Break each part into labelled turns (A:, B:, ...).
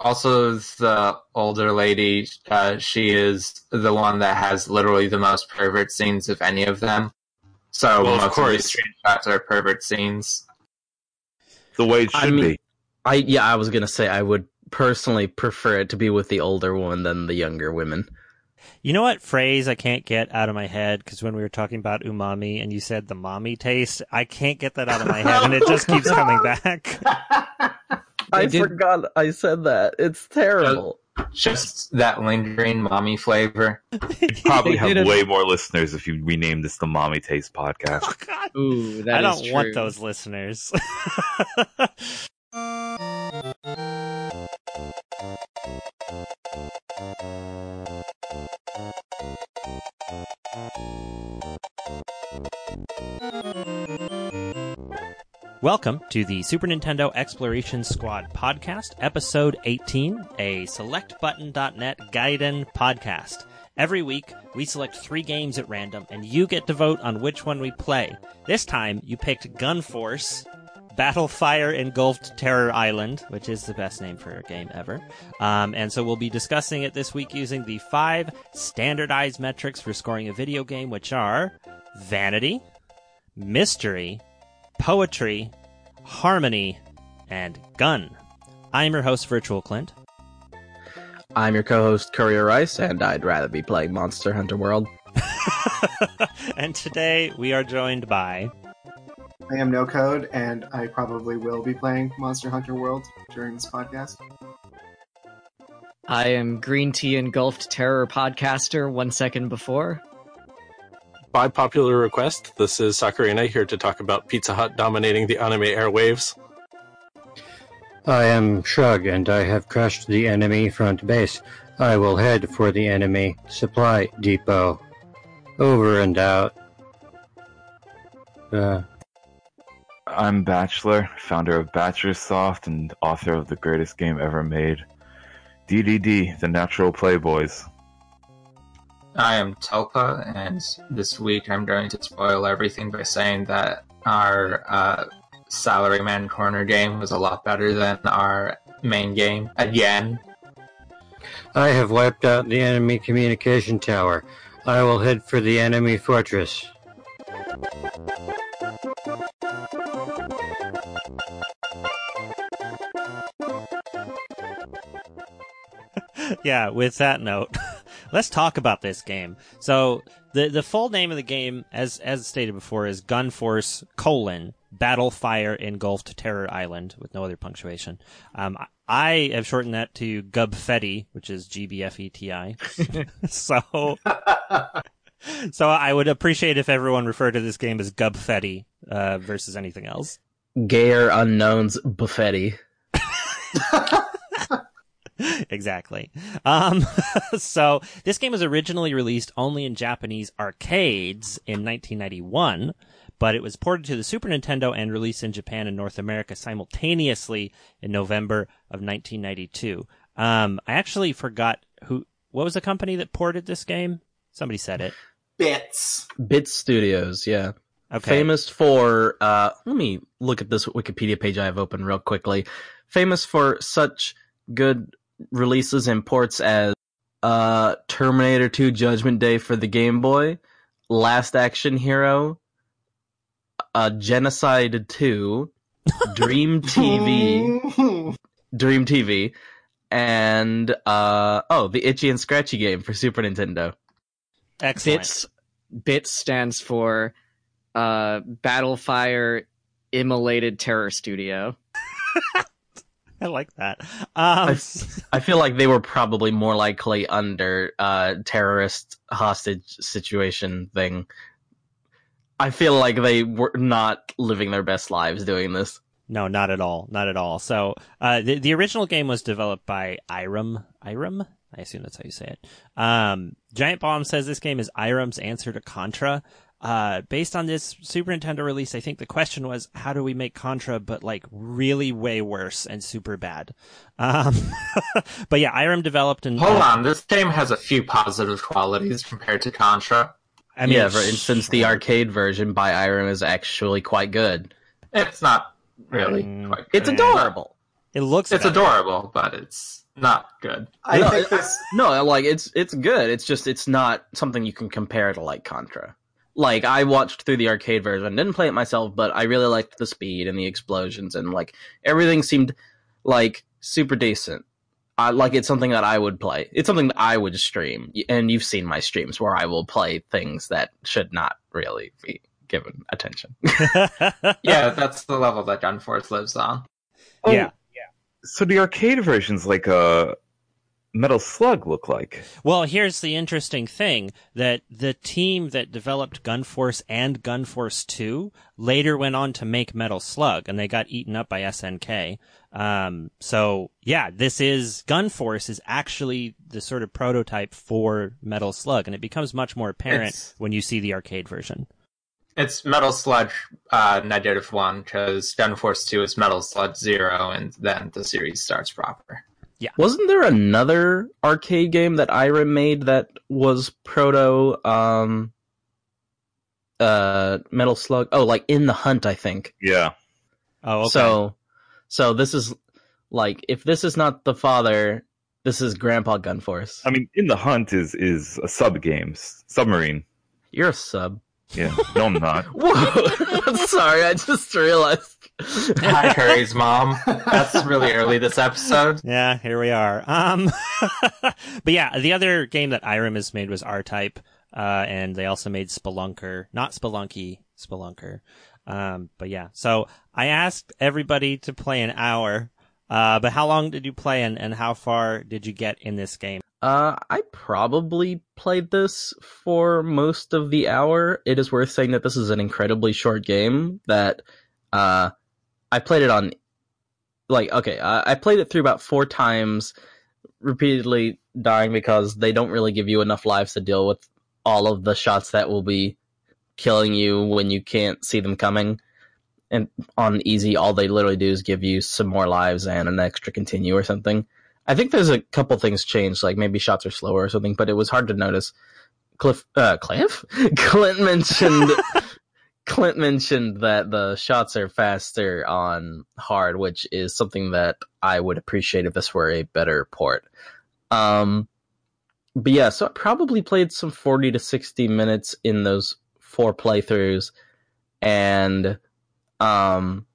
A: Also, the older lady, uh, she is the one that has literally the most pervert scenes of any of them. So
B: Well, of
A: most of,
B: course.
A: these screenshots are pervert scenes.
C: The way it should
D: I mean-
C: be.
D: I yeah, I was gonna say I would personally prefer it to be with the older woman than the younger women.
E: You know what phrase I can't get out of my head? Because when we were talking about umami and you said the mommy taste, I can't get that out of my head, and it just keeps coming back.
D: I
F: did-
D: forgot I said that. It's terrible.
A: Just that lingering mommy flavor.
C: You'd Probably
F: They
C: have
F: did a-
C: way more listeners if you renamed this the Mommy Taste podcast.
E: Oh, God.
F: Ooh, that
E: I
F: is
E: don't want those listeners. Welcome to the Super Nintendo Exploration Squad podcast, episode 18, a selectbutton.net Gaiden podcast. Every week, we select three games at random, and you get to vote on which one we play. This time, you picked Gun Force, Battlefire Engulfed Terror Island, which is the best name for a game ever. Um, and so we'll be discussing it this week using the five standardized metrics for scoring a video game, which are vanity, mystery, poetry, harmony, and gun. I'm your host, Virtual Clint.
D: I'm your co-host Courier Rice, and I'd rather be playing Monster Hunter World.
E: and today we are joined by
G: I am No Code, and I probably will be playing Monster Hunter World during this podcast.
F: I am Green Tea Engulfed Terror podcaster one second before.
B: By popular request, this is Sakurina here to talk about Pizza Hut dominating the anime airwaves.
H: I am Shrug, and I have crushed the enemy front base. I will head for the enemy supply depot. Over and out. Uh,
C: I'm Bachelor, founder of Bachelor Soft and author of the greatest game ever made. DDD, The Natural Playboys.
A: I am Telpa, and this week I'm going to spoil everything by saying that our uh, Salaryman Corner game was a lot better than our main game. Again,
H: I have wiped out the enemy communication tower. I will head for the enemy fortress.
E: Yeah, with that note, let's talk about this game. So the the full name of the game, as as stated before, is Gun Force colon Battlefire Engulfed Terror Island with no other punctuation. Um, I- I have shortened that to Gubfetti, which is G B F E T I. so so I would appreciate if everyone referred to this game as Gubfetti uh, versus anything else.
D: Gayer Unknown's Buffetti.
E: exactly. Um, so this game was originally released only in Japanese arcades in 1991, but it was ported to the Super Nintendo and released in Japan and North America simultaneously in November of 1992. Um, I actually forgot who, what was the company that ported this game? Somebody said it.
G: Bits.
D: Bit Studios, yeah.
E: Okay.
D: Famous for uh let me look at this Wikipedia page I have open real quickly. Famous for such good releases and ports as uh Terminator 2 Judgment Day for the Game Boy, Last Action Hero, uh Genocide 2, Dream TV, Dream TV, and uh oh, the Itchy and Scratchy game for Super Nintendo.
E: Excellent.
F: Bits Bits stands for uh, Battlefire Immolated Terror Studio.
E: I like that.
D: I,
E: Um,
D: f- I feel like they were probably more likely under uh terrorist hostage situation thing. I feel like they were not living their best lives doing this.
E: No, not at all. Not at all. So, uh, the, the original game was developed by Irem. Irem? I assume that's how you say it. Um, Giant Bomb says this game is Irem's answer to Contra. Uh, based on this Super Nintendo release, I think the question was, how do we make Contra, but like really way worse and super bad? Um, but yeah, Irem developed and
A: hold on. This game has a few positive qualities compared to Contra.
E: I mean,
D: yeah, for instance, the arcade version by Irem is actually quite good.
A: It's not really
E: Mm.
A: quite.
D: It's adorable.
E: it looks
A: It's
E: better.
A: adorable, but it's not good.
G: I
D: No,
G: think this.
D: No, like it's it's good. It's just it's not something you can compare to like Contra. Like I watched through the arcade version, didn't play it myself, but I really liked the speed and the explosions and like everything seemed like super decent. I like it's something that I would play. It's something that I would stream, and you've seen my streams where I will play things that should not really be given attention.
A: Yeah, that's the level that Gunforce lives on.
C: Oh,
E: Yeah.
C: So the arcade version's like a Metal Slug look like.
E: Well, here's the interesting thing that the team that developed Gunforce and Gunforce 2 later went on to make Metal Slug and they got eaten up by SNK. Um, so yeah, this is Gunforce is actually the sort of prototype for Metal Slug and it becomes much more apparent
A: It's-
E: when you see the arcade version.
A: It's Metal Sludge uh, negative one because Gunforce two is Metal Sludge zero, and then the series starts proper.
D: Wasn't there another arcade game that Irem made that was proto um uh Metal Slug? Oh, like In the Hunt, I think.
C: Yeah.
E: Oh, okay.
D: So so this is like if this is not the father, this is Grandpa Gunforce.
C: I mean, In the Hunt is is a sub game, submarine.
D: You're a sub.
C: Yeah. No, I'm not.
D: Whoa! Sorry, I just realized.
A: Hi, Curry's mom. That's really early this episode.
E: Yeah, here we are. Um, but yeah, the other game that Irem has made was R-Type, uh, and they also made Spelunker, not Spelunky, Spelunker. Um, but yeah, so I asked everybody to play an hour, uh, but how long did you play and, and how far did you get in this game?
D: Uh, I probably played this for most of the hour. It is worth saying that this is an incredibly short game. That uh, I played it on, like, okay, I, I played it through about four times, repeatedly dying because they don't really give you enough lives to deal with all of the shots that will be killing you when you can't see them coming. And on easy, all they literally do is give you some more lives and an extra continue or something. I think there's a couple things changed, like maybe shots are slower or something, but it was hard to notice. Cliff, uh, Cliff, Clint mentioned, Clint mentioned that the shots are faster on hard, which is something that I would appreciate if this were a better port. Um, but yeah, so I probably played some 40 to 60 minutes in those four playthroughs, and, um,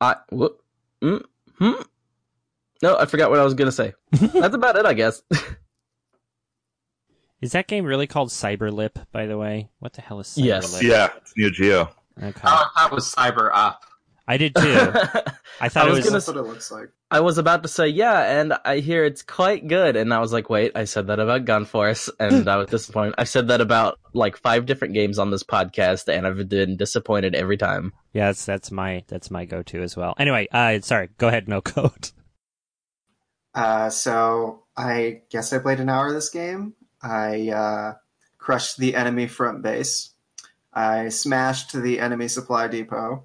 D: I, whoop, mm, hmm, no, I forgot what I was gonna say. That's about it, I guess.
E: Is that game really called Cyberlip, by the way? What the hell is Cyberlip?
D: Yes.
C: Yeah. It's Neo Geo.
E: Okay.
A: Oh, that was Cyber Up.
E: I did too. I thought
D: I
E: it
D: was
E: was.
D: gonna
G: That's what it looks like.
D: I was about to say yeah, and I hear it's quite good, and I was like, wait, I said that about Gunforce, and I was disappointed. I've said that about like five different games on this podcast, and I've been disappointed every time.
E: Yeah, that's that's my that's my go-to as well. Anyway, uh, sorry. Go ahead. No code.
G: Uh, so I guess I played an hour of this game. I uh, crushed the enemy front base. I smashed the enemy supply depot.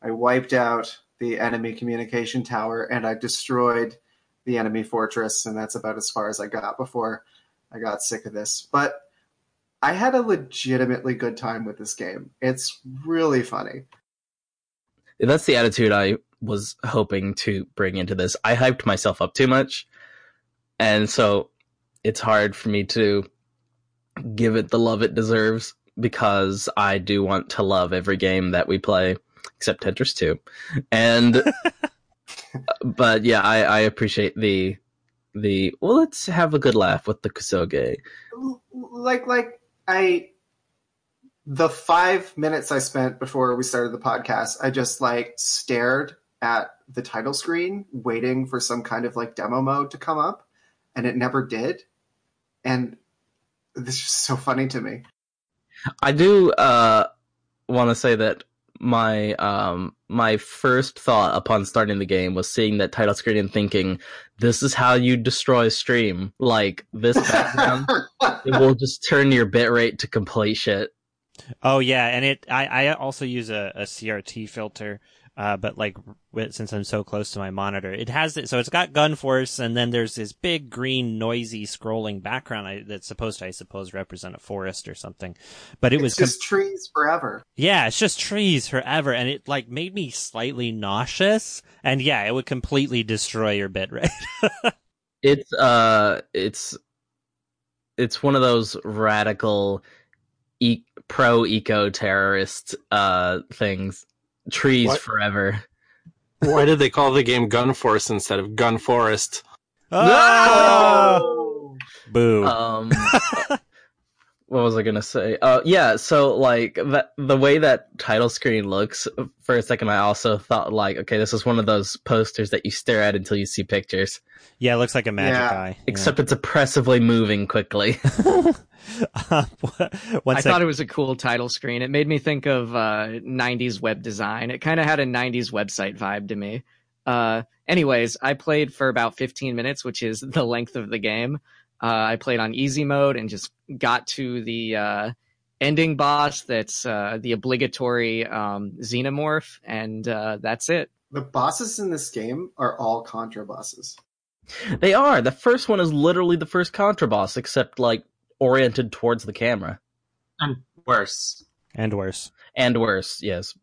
G: I wiped out the enemy communication tower, and I destroyed the enemy fortress. And that's about as far as I got before I got sick of this. But I had a legitimately good time with this game. It's really funny.
D: That's the attitude I was hoping to bring into this. I hyped myself up too much, and so it's hard for me to give it the love it deserves because I do want to love every game that we play, except Tetris 2. And but yeah, I, I appreciate the the well. Let's have a good laugh with the Kusoge.
G: like like I the five minutes I spent before we started the podcast, I just like stared at the title screen, waiting for some kind of like demo mode to come up, and it never did. And this is just so funny to me.
D: I do uh, want to say that my um my first thought upon starting the game was seeing that title screen and thinking, "This is how you destroy a stream." Like this background, it will just turn your bitrate to complete shit.
E: Oh yeah, and it. I I also use a, a CRT filter Uh, but like since I'm so close to my monitor, it has it. So it's got gun force, and then there's this big green noisy scrolling background I, that's supposed to, I suppose, represent a forest or something. But it
G: it's
E: was
G: just trees forever.
E: yeah, it's just trees forever, and it like made me slightly nauseous. And yeah, it would completely destroy your bit rate.
D: It's uh, it's it's one of those radical e- pro eco terrorist uh things. Trees
B: What?
D: forever.
B: Why did they call the game Gun Force instead of Gun Forest?
E: Oh! Boo!
D: Um, what was I gonna say? Uh, yeah. So like that, the way that title screen looks. For a second, I also thought like, okay, this is one of those posters that you stare at until you see pictures.
E: yeah, it looks like a magic
G: Yeah.
E: eye.
D: Except it's oppressively moving quickly.
E: Yeah. One
F: I
E: sec-
F: thought it was a cool title screen. It made me think of uh, 90s web design. It kind of had a 90s website vibe to me. Uh, anyways, I played for about 15 minutes, which is the length of the game. Uh, I played on easy mode and just got to the uh, ending boss that's uh, the obligatory um, xenomorph, and uh, that's it.
G: The bosses in this game are all Contra bosses.
D: they are. The first one is literally the first Contra boss, except like oriented towards the camera.
A: And worse.
E: and worse.
D: and worse yes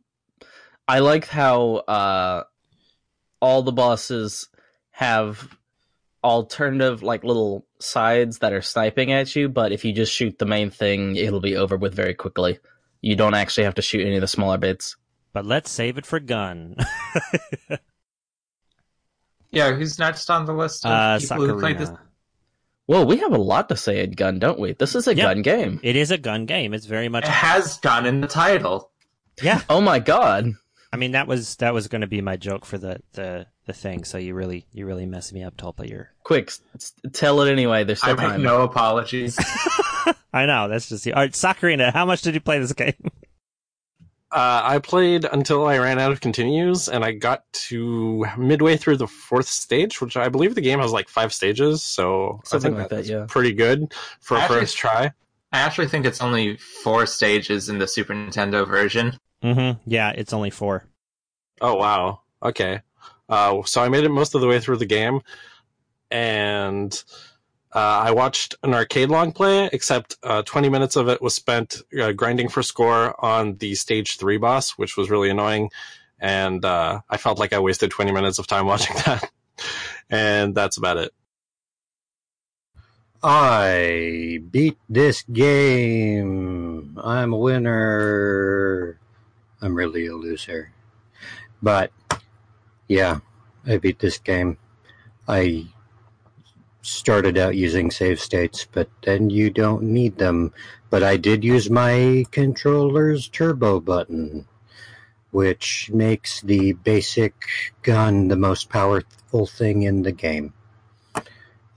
D: i like how uh all the bosses have alternative like little sides that are sniping at you but if you just shoot the main thing it'll be over with very quickly you don't actually have to shoot any of the smaller bits
E: But let's save it for gun.
A: Yeah, who's next on the list of
E: uh,
A: people who played this?
E: Sakurina.
D: whoa we have a lot to say at gun don't we this is a
E: Yep.
D: gun game
E: It is a gun game. It's very much.
A: It has gun in the title.
E: Yeah,
D: oh my god
E: I mean that was that was going to be my joke for the the the thing. So you really you really messed me up, Tulpa. You're.
D: quick s- s- tell it anyway there's
A: I
D: still
A: make
D: time
A: no apologies.
E: I know that's just the. All right, Sakurina, how much did you play this game?
B: Uh, I played until I ran out of continues, and I got to midway through the fourth stage, which I believe the game has like five stages. So
D: Something
B: I think
D: like that, yeah.
B: pretty good for a
A: Actually-
B: first try.
A: I actually think it's only four stages in the Super Nintendo version.
E: Mm-hmm. Yeah, it's only four.
B: Oh wow. Okay. Uh, so I made it most of the way through the game, and uh, I watched an arcade long play. Except uh, 20 minutes of it was spent uh, grinding for score on the stage three boss, which was really annoying, and uh, I felt like I wasted 20 minutes of time watching that. and that's about it.
H: I beat this game. I'm a winner. I'm really a loser. But yeah, I beat this game. I started out using save states, but then you don't need them. But I did use my controller's turbo button, which makes the basic gun the most powerful thing in the game.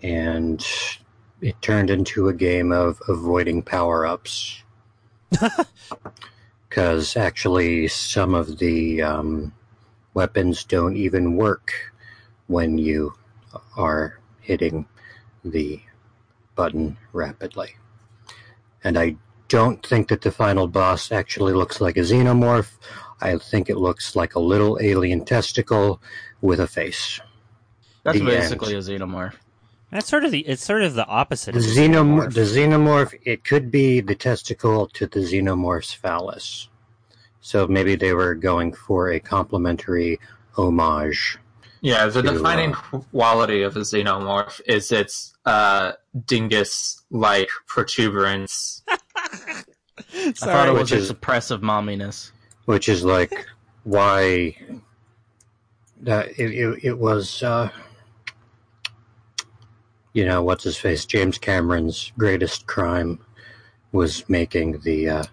H: And it turned into a game of avoiding power ups. Because actually, some of the um, weapons don't even work when you are hitting the button rapidly. And I don't think that the final boss actually looks like a xenomorph. I think it looks like a little alien testicle with a face.
D: that's
H: The
D: basically
H: end.
D: a xenomorph
E: That's sort of the. It's sort of the opposite.
H: The
E: of a
H: xenomorph,
E: xenomorph.
H: the xenomorph, it could be the testicle to the xenomorph's phallus. So maybe they were going for a complementary homage.
A: Yeah, the
H: To,
A: defining
H: uh,
A: quality of a xenomorph is its uh, dingus-like protuberance.
D: i thought
E: Sorry.
D: it was
H: Which
D: its
H: is-
D: oppressive momminess
H: which is like why uh, it, it, it was uh, you know what's his face james cameron's greatest crime was making the uh,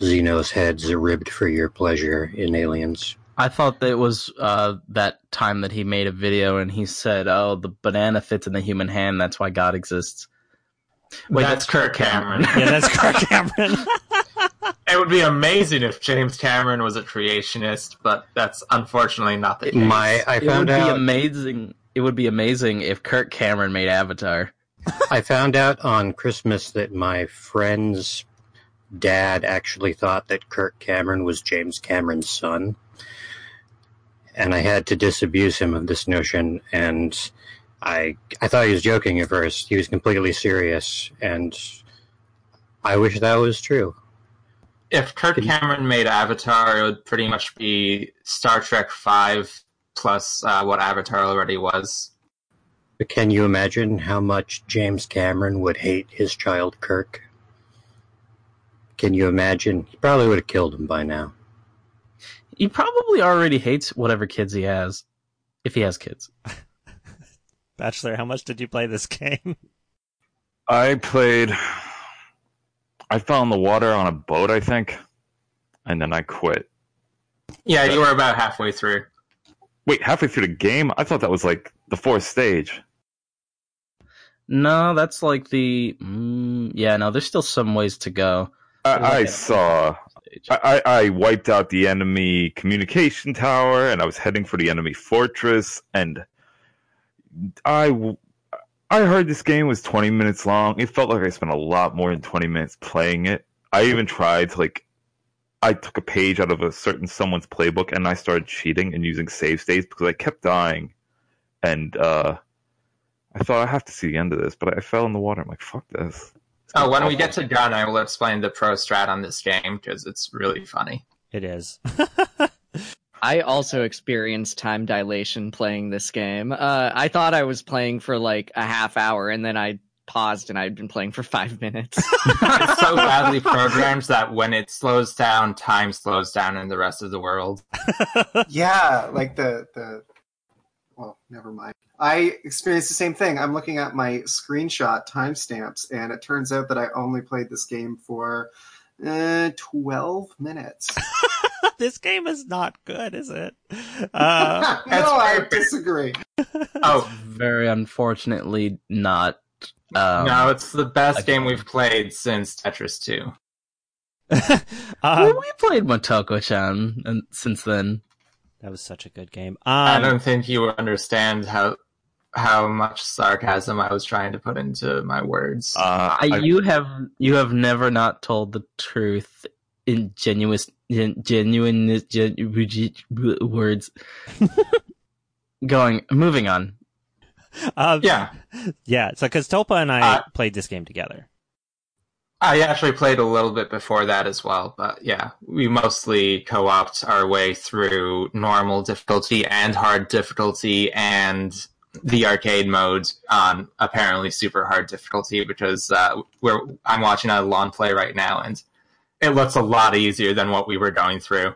H: xenos heads ribbed for your pleasure in aliens
D: I thought that it was uh, that time that he made a video and he said, "Oh, the banana fits in the human hand. That's why God exists." Wait,
A: That's Kirk Cameron.
E: yeah, that's Kirk Cameron.
A: It would be amazing if James Cameron was a creationist, but that's unfortunately not the case.
H: my i
D: It would
H: found
D: be
H: out
D: amazing. It would be amazing if Kirk Cameron made Avatar.
H: I found out on Christmas that my friend's dad actually thought that Kirk Cameron was James Cameron's son. and I had to disabuse him of this notion. And I I thought he was joking at first. He was completely serious, and I wish that was true.
A: If Kirk Cameron made Avatar, it would pretty much be Star Trek Five plus uh, what Avatar already was.
H: But can you imagine how much James Cameron would hate his child Kirk? Can you imagine? He probably would have killed him by now.
D: He probably already hates whatever kids he has, if he has kids.
E: Bachelor, how much did you play this game?
C: I played. I fell in the water on a boat, I think, and then I quit.
A: Yeah, you were about halfway through.
C: Wait, halfway through the game? I thought that was like the fourth stage.
D: No, that's like the. Mm, yeah, no, there's still some ways to go.
C: I, I saw. I, I I wiped out the enemy communication tower, and I was heading for the enemy fortress. And I, I heard this game was 20 minutes long. It felt like I spent a lot more than 20 minutes playing it. I even tried to like. I took a page out of a certain someone's playbook, and I started cheating and using save states because I kept dying. And uh, I thought I have to see the end of this, but I fell in the water. I'm like, fuck this.
A: Oh, when we get to gun, I will explain the pro strat on this game because it's really funny.
E: It is.
F: I also experienced time dilation playing this game. Uh, I thought I was playing for like a half hour, and then I paused and I'd been playing for five minutes.
A: it's so badly programmed that when it slows down, time slows down in the rest of the world.
G: Yeah, like the the. Well, never mind. I experienced the same thing. I'm looking at my screenshot timestamps, and it turns out that I only played this game for uh, 12 minutes.
E: this game is not good, is it? Uh,
G: no, I disagree.
A: Oh,
D: Very unfortunately, not. Um,
A: no, it's the best game we've played since Tetris 2.
D: we,
E: um,
D: we played Motoko-chan and since then.
E: that was such a good game.
A: I
E: Um,
A: don't think you understand how how much sarcasm I was trying to put into my words.
C: Uh,
D: I,
C: I-
D: you have you have never not told the truth in genuine gen, genuine gen, words. Going, moving on.
E: um,
A: yeah,
E: yeah. So, because Topa and I
A: Uh,
E: played this game together.
A: I actually played a little bit before that as well, but yeah, we mostly co-opt our way through normal difficulty and hard difficulty and the arcade mode on apparently super hard difficulty because uh, we're I'm watching a lawn play right now and it looks a lot easier than what we were going through.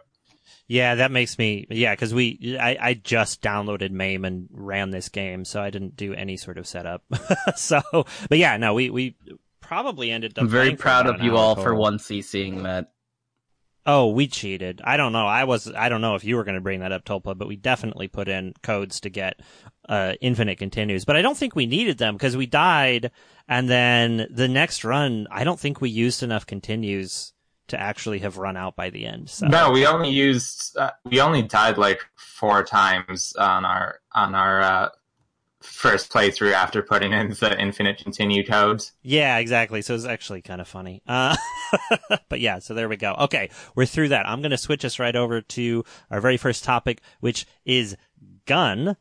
E: Yeah, that makes me yeah because we I, I just downloaded MAME and ran this game, so I didn't do any sort of setup. so, but yeah, no, we we probably ended up.
D: I'm very proud of you all for
E: total.
D: once seeing that.
E: Oh, we cheated. I don't know. I was. I don't know if you were going to bring that up, Tolpa, but we definitely put in codes to get uh, infinite continues. But I don't think we needed them because we died, and then the next run, I don't think we used enough continues to actually have run out by the end. So
A: No, we only used uh, we only died like four times on our on our uh, first playthrough after putting in the infinite continue codes.
E: Yeah, exactly. So it's actually kind of funny. Uh, but yeah, so there we go. Okay, we're through that. I'm going to switch us right over to our very first topic, which is gun.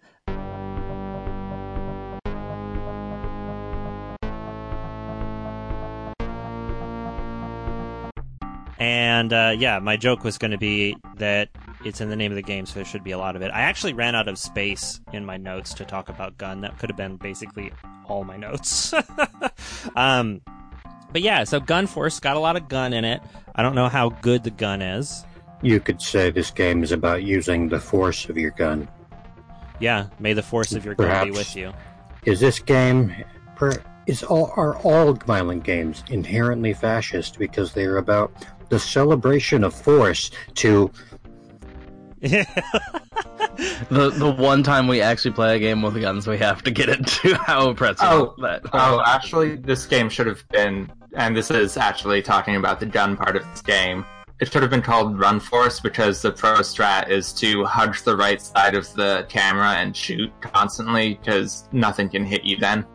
E: And uh, yeah, my joke was going to be that it's in the name of the game, so there should be a lot of it. I actually ran out of space in my notes to talk about gun. That could have been basically all my notes. um, but yeah, so Gun Force got a lot of gun in it. I don't know how good the gun is.
H: You could say this game is about using the force of your gun.
E: Yeah, may the force of your gun be with you.
H: Is this game per, is all are all violent games inherently fascist because they are about the celebration of force to
D: The the one time we actually play a game with guns, we have to get into how impressive
A: Oh,
D: that.
A: Oh, actually, this game should have been, and this is actually talking about the gun part of this game. It should have been called Run Force because the pro strat is to hug the right side of the camera and shoot constantly because nothing can hit you then.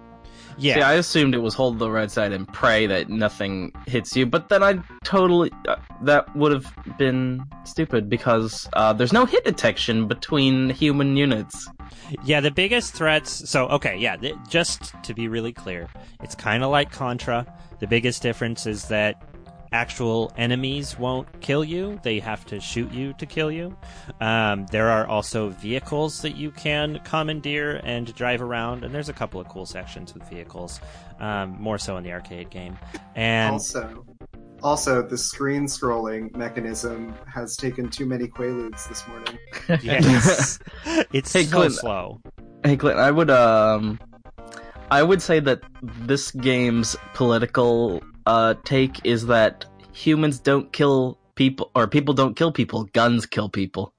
E: Yeah.
D: See, I assumed it was hold the right side and pray that nothing hits you, but then I totally uh, that would have been stupid because uh, there's no hit detection between human units.
E: Yeah, the biggest threats. So, okay, yeah, th- just to be really clear, it's kind of like Contra. The biggest difference is that actual enemies won't kill you, they have to shoot you to kill you. Um, there are also vehicles that you can commandeer and drive around, and there's a couple of cool sections with vehicles, um, more so in the arcade game. And
G: Also, also the screen scrolling mechanism has taken too many quaaludes this morning.
E: yes, it's
D: Hey,
E: so
D: Clint,
E: slow.
D: Hey, Clint, I would um, I would say that this game's political uh take is that humans don't kill people, or people don't kill people. Guns kill people.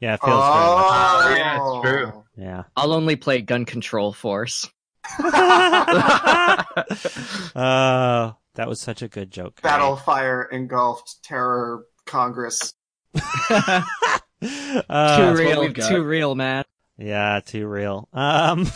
E: Yeah, it feels very much.
G: oh,
A: yeah, it's true.
E: Yeah.
F: I'll only play Gun Control Force.
E: uh, that was such a good joke. Gray.
G: Battle fire engulfed terror Congress.
E: Uh,
F: too real, too real, man.
E: Yeah, too real. Um,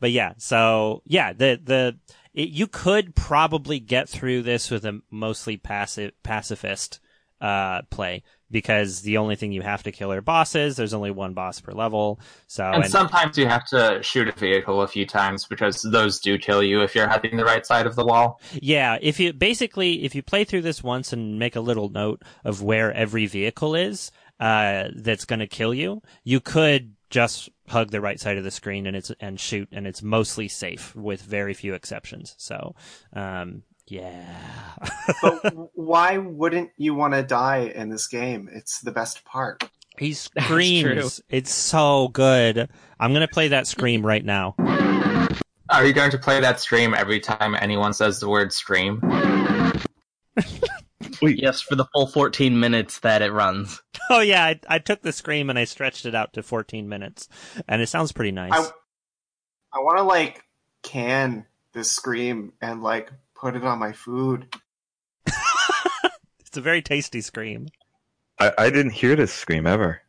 E: but yeah, so yeah, the the it, you could probably get through this with a mostly passive pacifist uh play because the only thing you have to kill are bosses. There's only one boss per level, so
A: And sometimes you have to shoot a vehicle a few times because those do kill you if you're heading the right side of the wall.
E: Yeah, if you basically if you play through this once and make a little note of where every vehicle is uh, that's going to kill you, you could just hug the right side of the screen and it's and shoot, and it's mostly safe with very few exceptions. So, um, yeah,
G: But why wouldn't you want to die in this game? It's the best part.
E: he screams. It's so good. I'm gonna play that scream right now.
A: Are you going to play that stream every time anyone says the word stream?
D: yes, for the full 14 minutes that it runs.
E: Oh yeah, I, I took the scream and I stretched it out to 14 minutes, and it sounds pretty nice.
G: I I want to like can this scream and like put it on my food.
E: It's a very tasty scream.
C: I, I didn't hear this scream ever.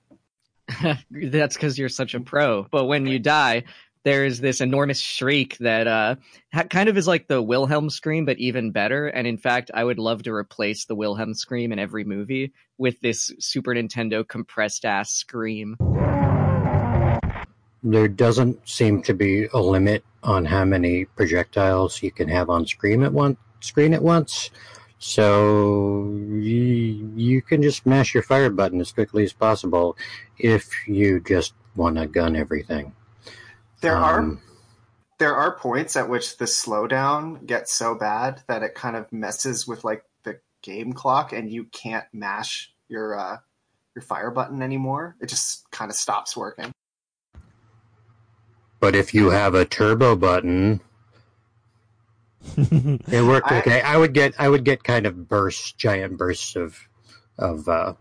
F: That's because you're such a pro. But when you die, there's this enormous shriek that uh, ha- kind of is like the Wilhelm scream, but even better. And in fact, I would love to replace the Wilhelm scream in every movie with this Super Nintendo compressed ass scream.
H: There doesn't seem to be a limit on how many projectiles you can have on screen at one screen at once. So you, you can just mash your fire button as quickly as possible if you just want to gun everything.
G: There are
H: Um,
G: there are points at which the slowdown gets so bad that it kind of messes with like the game clock and you can't mash your uh your fire button anymore. It just kind of stops working.
H: But if you have a turbo button, it worked
G: I-
H: okay. I would get I would get kind of bursts, giant bursts of of uh,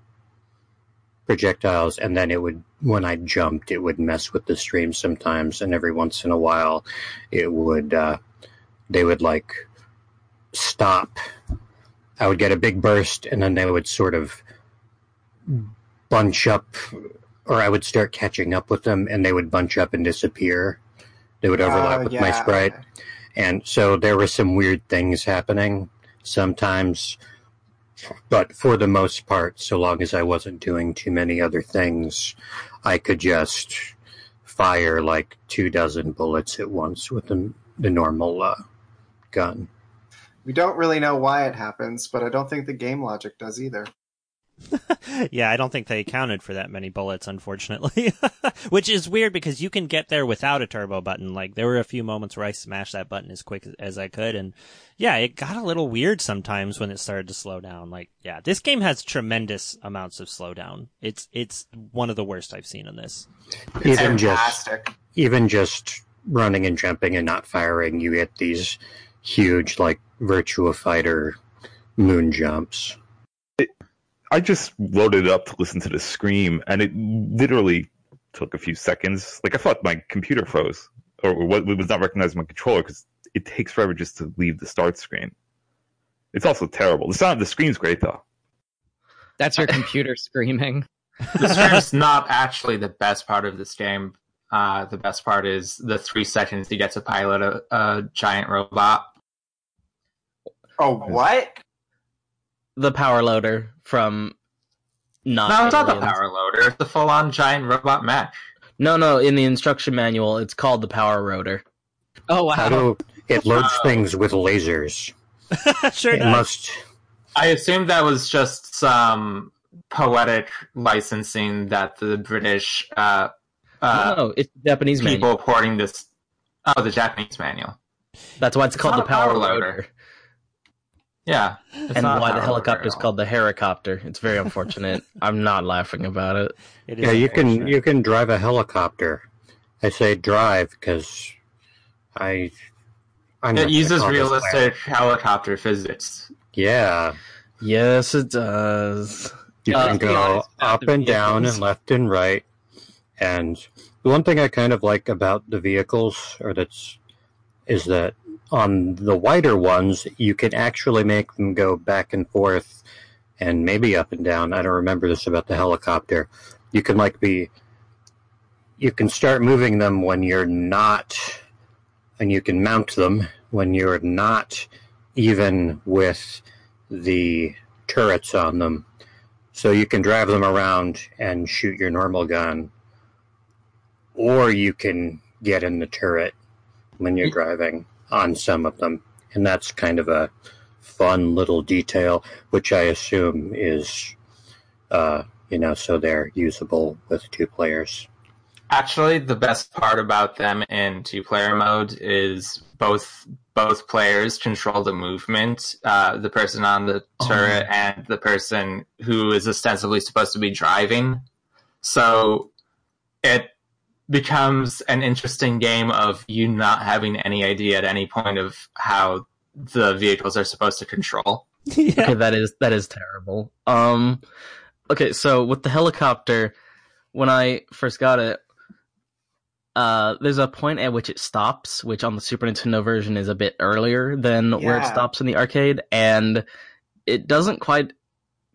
H: projectiles, and then it would when I jumped, it would mess with the stream sometimes, and every once in a while, it would uh, they would like stop. I would get a big burst, and then they would sort of bunch up, or I would start catching up with them, and they would bunch up and disappear. They would overlap
G: Oh,
H: with my sprite. And so there were some weird things happening sometimes. But for the most part, so long as I wasn't doing too many other things, I could just fire like two dozen bullets at once with the, the normal uh, gun.
G: We don't really know why it happens, but I don't think the game logic does either.
E: yeah, I don't think they accounted for that many bullets, unfortunately. Which is weird because you can get there without a turbo button. Like there were a few moments where I smashed that button as quick as I could, and yeah, it got a little weird sometimes when it started to slow down. Like, yeah, this game has tremendous amounts of slowdown. It's it's one of the worst I've seen in this.
H: Even just even just running and jumping and not firing, you get these huge like Virtua Fighter moon jumps.
C: I just loaded it up to listen to the scream, and it literally took a few seconds. Like I thought my computer froze, or what was not recognizing my controller because it takes forever just to leave the start screen. It's also terrible. The sound, of the screen's great though.
F: That's your computer screaming.
A: The stream's not actually the best part of this game. uh, the best part is the three seconds you get to pilot a, a giant robot.
G: Oh, what?
D: The power loader from not
A: no, it's not the power loader. It's the full-on giant robot mech.
D: No, no. In the instruction manual, it's called the power rotor.
F: Oh wow!
H: do it loads
A: Oh.
H: things with lasers?
E: sure
H: It
E: does.
H: must.
A: I assume that was just some poetic licensing that the British uh, uh,
D: no, it's Japanese
A: people
D: manual.
A: porting this. Oh, the Japanese manual.
D: That's why it's,
A: It's
D: called the power
A: power
D: loader,
A: loader. Yeah, it's
D: and
A: not
D: why the helicopter is
A: loader at all.
D: called the helicopter. It's very unfortunate. I'm not laughing about it.
E: It is
H: Yeah, you can you can drive a helicopter. I say drive because I. I'm
A: It uses realistic helicopter physics.
H: Yeah,
D: Yes, it does.
H: you
D: Uh,
H: can go
F: honest,
H: up and down and left and right. And the one thing I kind of like about the vehicles, or that's, is that on the wider ones you can actually make them go back and forth, and maybe up and down. I don't remember this about the helicopter. You can like be, you can start moving them when you're not, and you can mount them when you're not even with the turrets on them. So you can drive them around and shoot your normal gun, or you can get in the turret when you're driving on some of them. And that's kind of a fun little detail, which I assume is, uh, you know, so they're usable with two players.
A: Actually, the best part about them in two-player mode is both both players control the movement. Uh, the person on the turret and the person who is ostensibly supposed to be driving. So it becomes an interesting game of you not having any idea at any point of how the vehicles are supposed to control.
E: yeah.
D: Okay, that is that is terrible. Um, okay, so with the helicopter, when I first got it, uh, there's a point at which it stops, which on the Super Nintendo version is a bit earlier than where it stops in the arcade, and it doesn't quite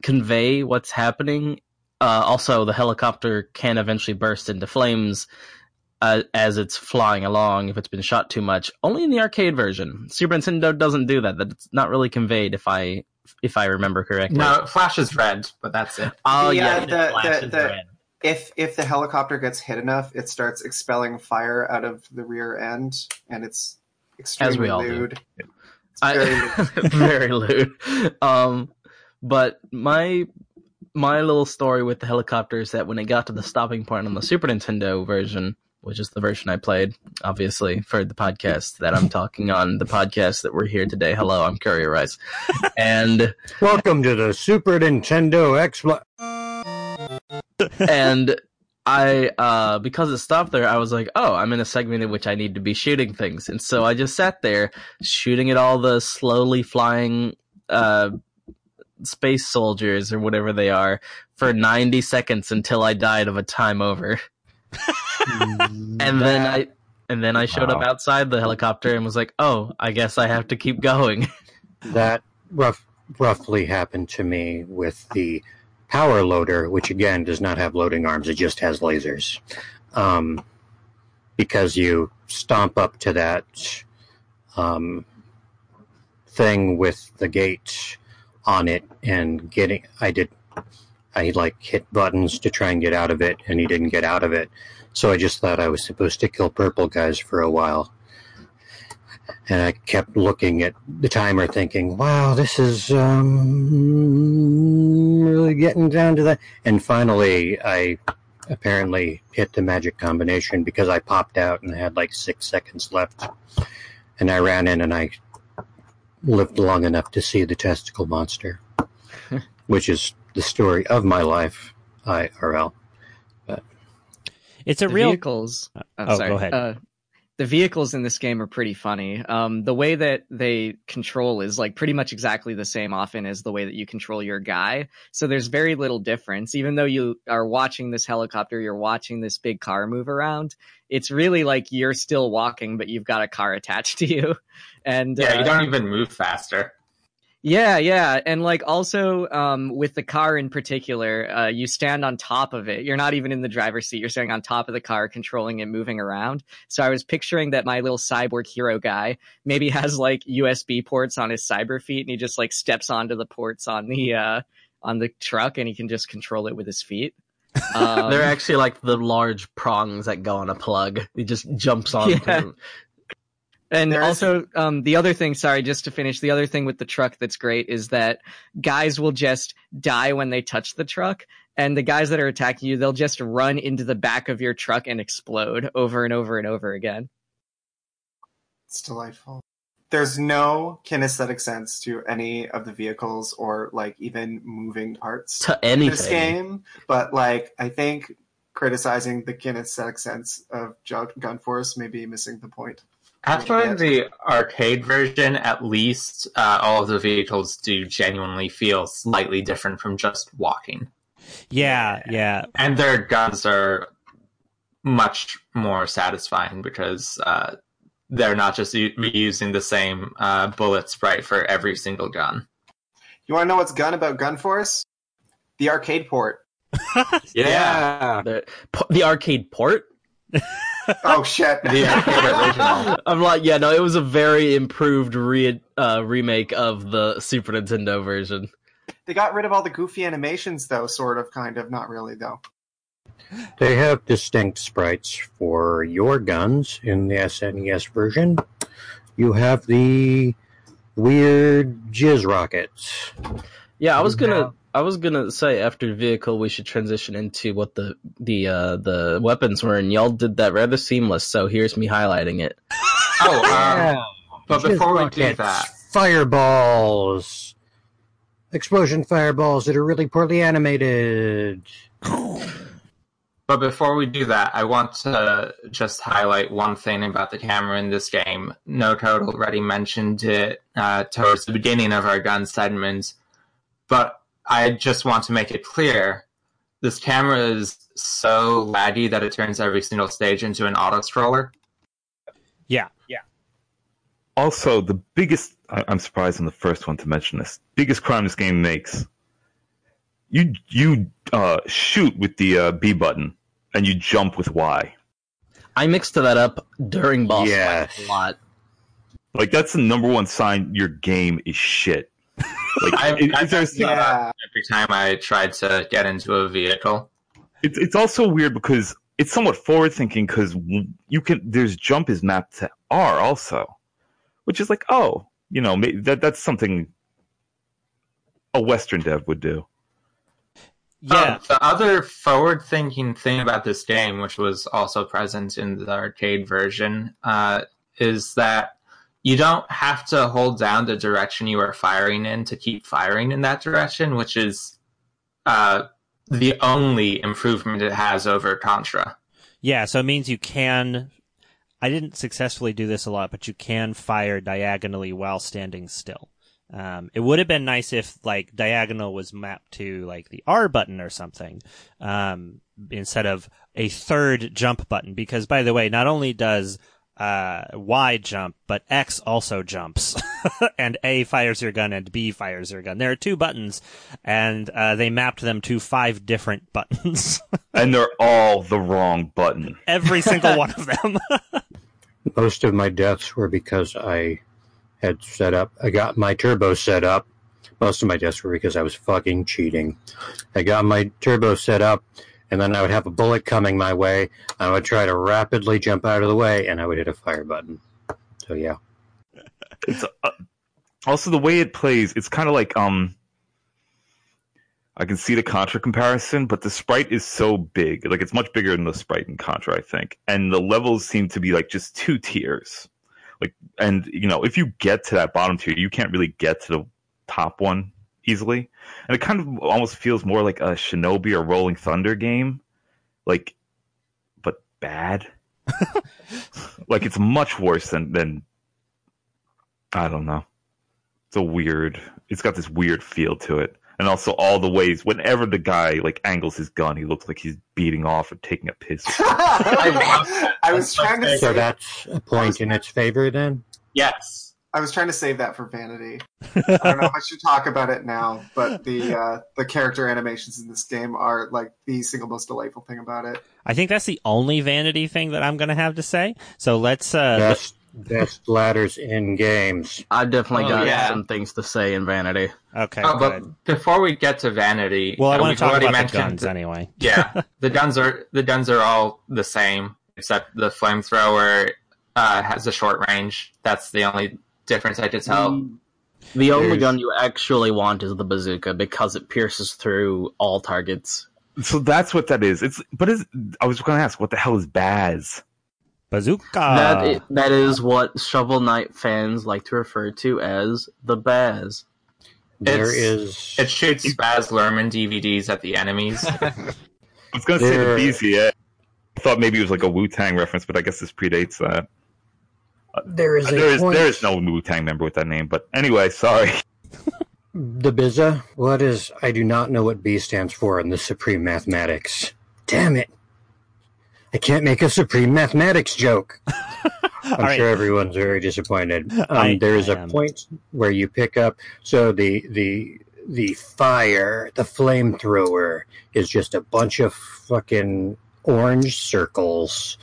D: convey what's happening. Uh, also, the helicopter can eventually burst into flames uh, as it's flying along if it's been shot too much. Only in the arcade version. Super Nintendo doesn't do that. That's not really conveyed if I if I remember correctly.
A: No, it flashes red, but that's it.
D: Oh
G: The, uh,
D: yeah,
G: the-
D: it
G: the-
D: flashes
G: the-
D: red.
G: If if the helicopter gets hit enough, it starts expelling fire out of the rear end, and it's extremely
D: As we all do.
G: lewd. It's very
D: I,
G: lewd.
D: very lewd. Um, but my my little story with the helicopter is that when it got to the stopping point on the Super Nintendo version, which is the version I played, obviously for the podcast that I'm talking on, the podcast that we're here today. Hello, I'm Courier Rice, and
H: Welcome to the Super Nintendo Explo.
D: and I uh because it stopped there, I was like, oh, I'm in a segment in which I need to be shooting things, and so I just sat there shooting at all the slowly flying uh space soldiers or whatever they are for 90 seconds until I died of a time over. and then I and then I showed up outside the helicopter and was like, "Oh, I guess I have to keep going."
H: That rough, roughly happened to me with the power loader, which again does not have loading arms; it just has lasers. Um, because you stomp up to that um, thing with the gate on it, and getting, I did, I like hit buttons to try and get out of it, and he didn't get out of it. So I just thought I was supposed to kill purple guys for a while. And I kept looking at the timer, thinking, "Wow, this is um, really getting down to that." And finally, I apparently hit the magic combination because I popped out and had like six seconds left, and I ran in and I lived long enough to see the testicle monster, which is the story of my life, IRL.
E: But it's a
F: the
E: real.
F: vehicles. Oh,
E: Oh,
F: sorry.
E: go ahead.
F: Uh, the vehicles in this game are pretty funny. Um, the way that they control is like pretty much exactly the same often as the way that you control your guy. So there's very little difference. Even though you are watching this helicopter, you're watching this big car move around. It's really like you're still walking, but you've got a car attached to you. And
A: Yeah,
F: uh,
A: you don't even move faster.
F: Yeah, yeah, and like also um, with the car in particular, uh, you stand on top of it. You're not even in the driver's seat. You're standing on top of the car, controlling it, moving around. So I was picturing that my little cyborg hero guy maybe has like USB ports on his cyber feet, and he just like steps onto the ports on the uh, on the truck, and he can just control it with his feet. Um,
D: They're actually like the large prongs that go on a plug. He just jumps on.
F: Yeah.
D: them.
F: And
G: There's-
F: also, um, the other thing, sorry, just to finish, the other thing with the truck that's great is that guys will just die when they touch the truck. And the guys that are attacking you, they'll just run into the back of your truck and explode over and over and over again.
G: It's delightful. There's no kinesthetic sense to any of the vehicles or like even moving parts
D: To
G: in
D: anything.
G: this game, but like I think criticizing the kinesthetic sense of Ju- Gun Force may be missing the point.
A: Actually, the arcade version, at least, uh, all of the vehicles do genuinely feel slightly different from just walking.
E: Yeah, yeah.
A: And their guns are much more satisfying because uh, they're not just u- reusing the same uh, bullet sprite for every single gun.
G: You want to know what's gun about Gun Force? The arcade port.
B: Yeah.
D: The, the arcade port.
G: Oh shit!
A: The.
D: I'm like, yeah, no, it was a very improved re- uh, remake of the Super Nintendo version.
G: They got rid of all the goofy animations, though. Sort of, kind of, not really, though.
H: They have distinct sprites for your guns in the SNES version. You have the weird jizz rockets.
D: Yeah, I was gonna, I was gonna say after vehicle we should transition into what the the uh, the weapons were, and y'all did that rather seamless. So here's me highlighting it.
A: Oh, um, but before we do that,
H: fireballs, explosion fireballs that are really poorly animated.
A: But before we do that, I want to just highlight one thing about the camera in this game. No Total already mentioned it uh, towards the beginning of our gun segment, but I just want to make it clear this camera is so laggy that it turns every single stage into an auto scroller.
E: Yeah, yeah.
C: Also, the biggest, I- I'm surprised I'm the first one to mention this, biggest crime this game makes. You you uh, shoot with the uh, B button and you jump with Y.
D: I mixed that up during boss
H: Yes.
D: fights a lot.
C: Like that's the number one sign your game is shit. Like,
A: I-
C: is,
A: I-
C: is there
G: Yeah,
A: Every time I tried to get into a vehicle,
C: it's it's also weird because it's somewhat forward thinking because you can there's jump is mapped to R also, which is like oh you know that that's something a Western dev would do.
E: Yeah.
A: Oh, the other forward thinking thing about this game, which was also present in the arcade version, uh, is that you don't have to hold down the direction you are firing in to keep firing in that direction, which is uh, the only improvement it has over Contra.
E: Yeah, so it means you can. I didn't successfully do this a lot, but you can fire diagonally while standing still. Um, it would have been nice if like diagonal was mapped to like the R button or something, um, instead of a third jump button. Because by the way, not only does uh, Y jump, but X also jumps, and A fires your gun and B fires your gun. There are two buttons, and uh, they mapped them to five different buttons.
C: and they're all the wrong button.
E: Every single one of them.
H: Most of my deaths were because I had set up, I got my turbo set up. Most of my deaths were because I was fucking cheating. I got my turbo set up, and then I would have a bullet coming my way. I would try to rapidly jump out of the way, and I would hit a fire button. So yeah,
C: It's uh, also the way it plays. It's kind of like um. I can see the Contra comparison, but the sprite is so big. Like it's much bigger than the sprite in Contra, I think. And the levels seem to be like just two tiers. Like and you know, if you get to that bottom tier, you can't really get to the top one easily. And it kind of almost feels more like a Shinobi or Rolling Thunder game. Like but bad. like it's much worse than than I don't know. It's a weird. It's got this weird feel to it, and also all the ways. Whenever the guy like angles his gun, he looks like he's beating off or taking a piss.
G: I was trying to
H: so
G: say
H: that's a point in its favor then.
A: Yes.
G: I was trying to save that for vanity. I don't know if I should talk about it now, but the uh, the character animations in this game are like the single most delightful thing about it.
E: I think that's the only vanity thing that I'm going to have to say. So let's. Uh,
H: Best best ladders in games.
D: I've definitely
F: Oh,
D: got
F: yeah.
D: some things to say in Vanity.
E: okay.
A: Oh,
E: good.
A: but before we get to vanity,
E: Well, I
A: uh,
E: want to talk
A: already
E: about the
A: mentioned
E: guns anyway.
A: yeah, the guns are the guns are all the same except the flamethrower uh, has a short range. That's the only difference I could tell. Mm.
D: The only
C: There's-
D: gun you actually want is the bazooka because it pierces through all targets.
C: So that's what that is. It's but is I was going to ask what the hell is Baz?
E: Bazooka.
D: That that is what Shovel Knight fans like to refer to as the Baz.
H: There
A: It's-
H: is
A: It shoots Baz Luhrmann DVDs at the enemies.
C: I was going to say the BZA. I thought maybe it was like a Wu Tang reference, but I guess this predates that.
H: There is
C: There is
H: point.
C: there is no Wu Tang member with that name, but anyway, sorry.
H: The Biza? What is. I do not know what B stands for in the Supreme Mathematics. Damn it. I can't make a Supreme Mathematics joke. I'm
E: right.
H: sure everyone's very disappointed. Um,
E: I-
H: there is
E: I
H: a
E: am.
H: point where you pick up. So the the the fire, the flamethrower, is just a bunch of fucking orange circles,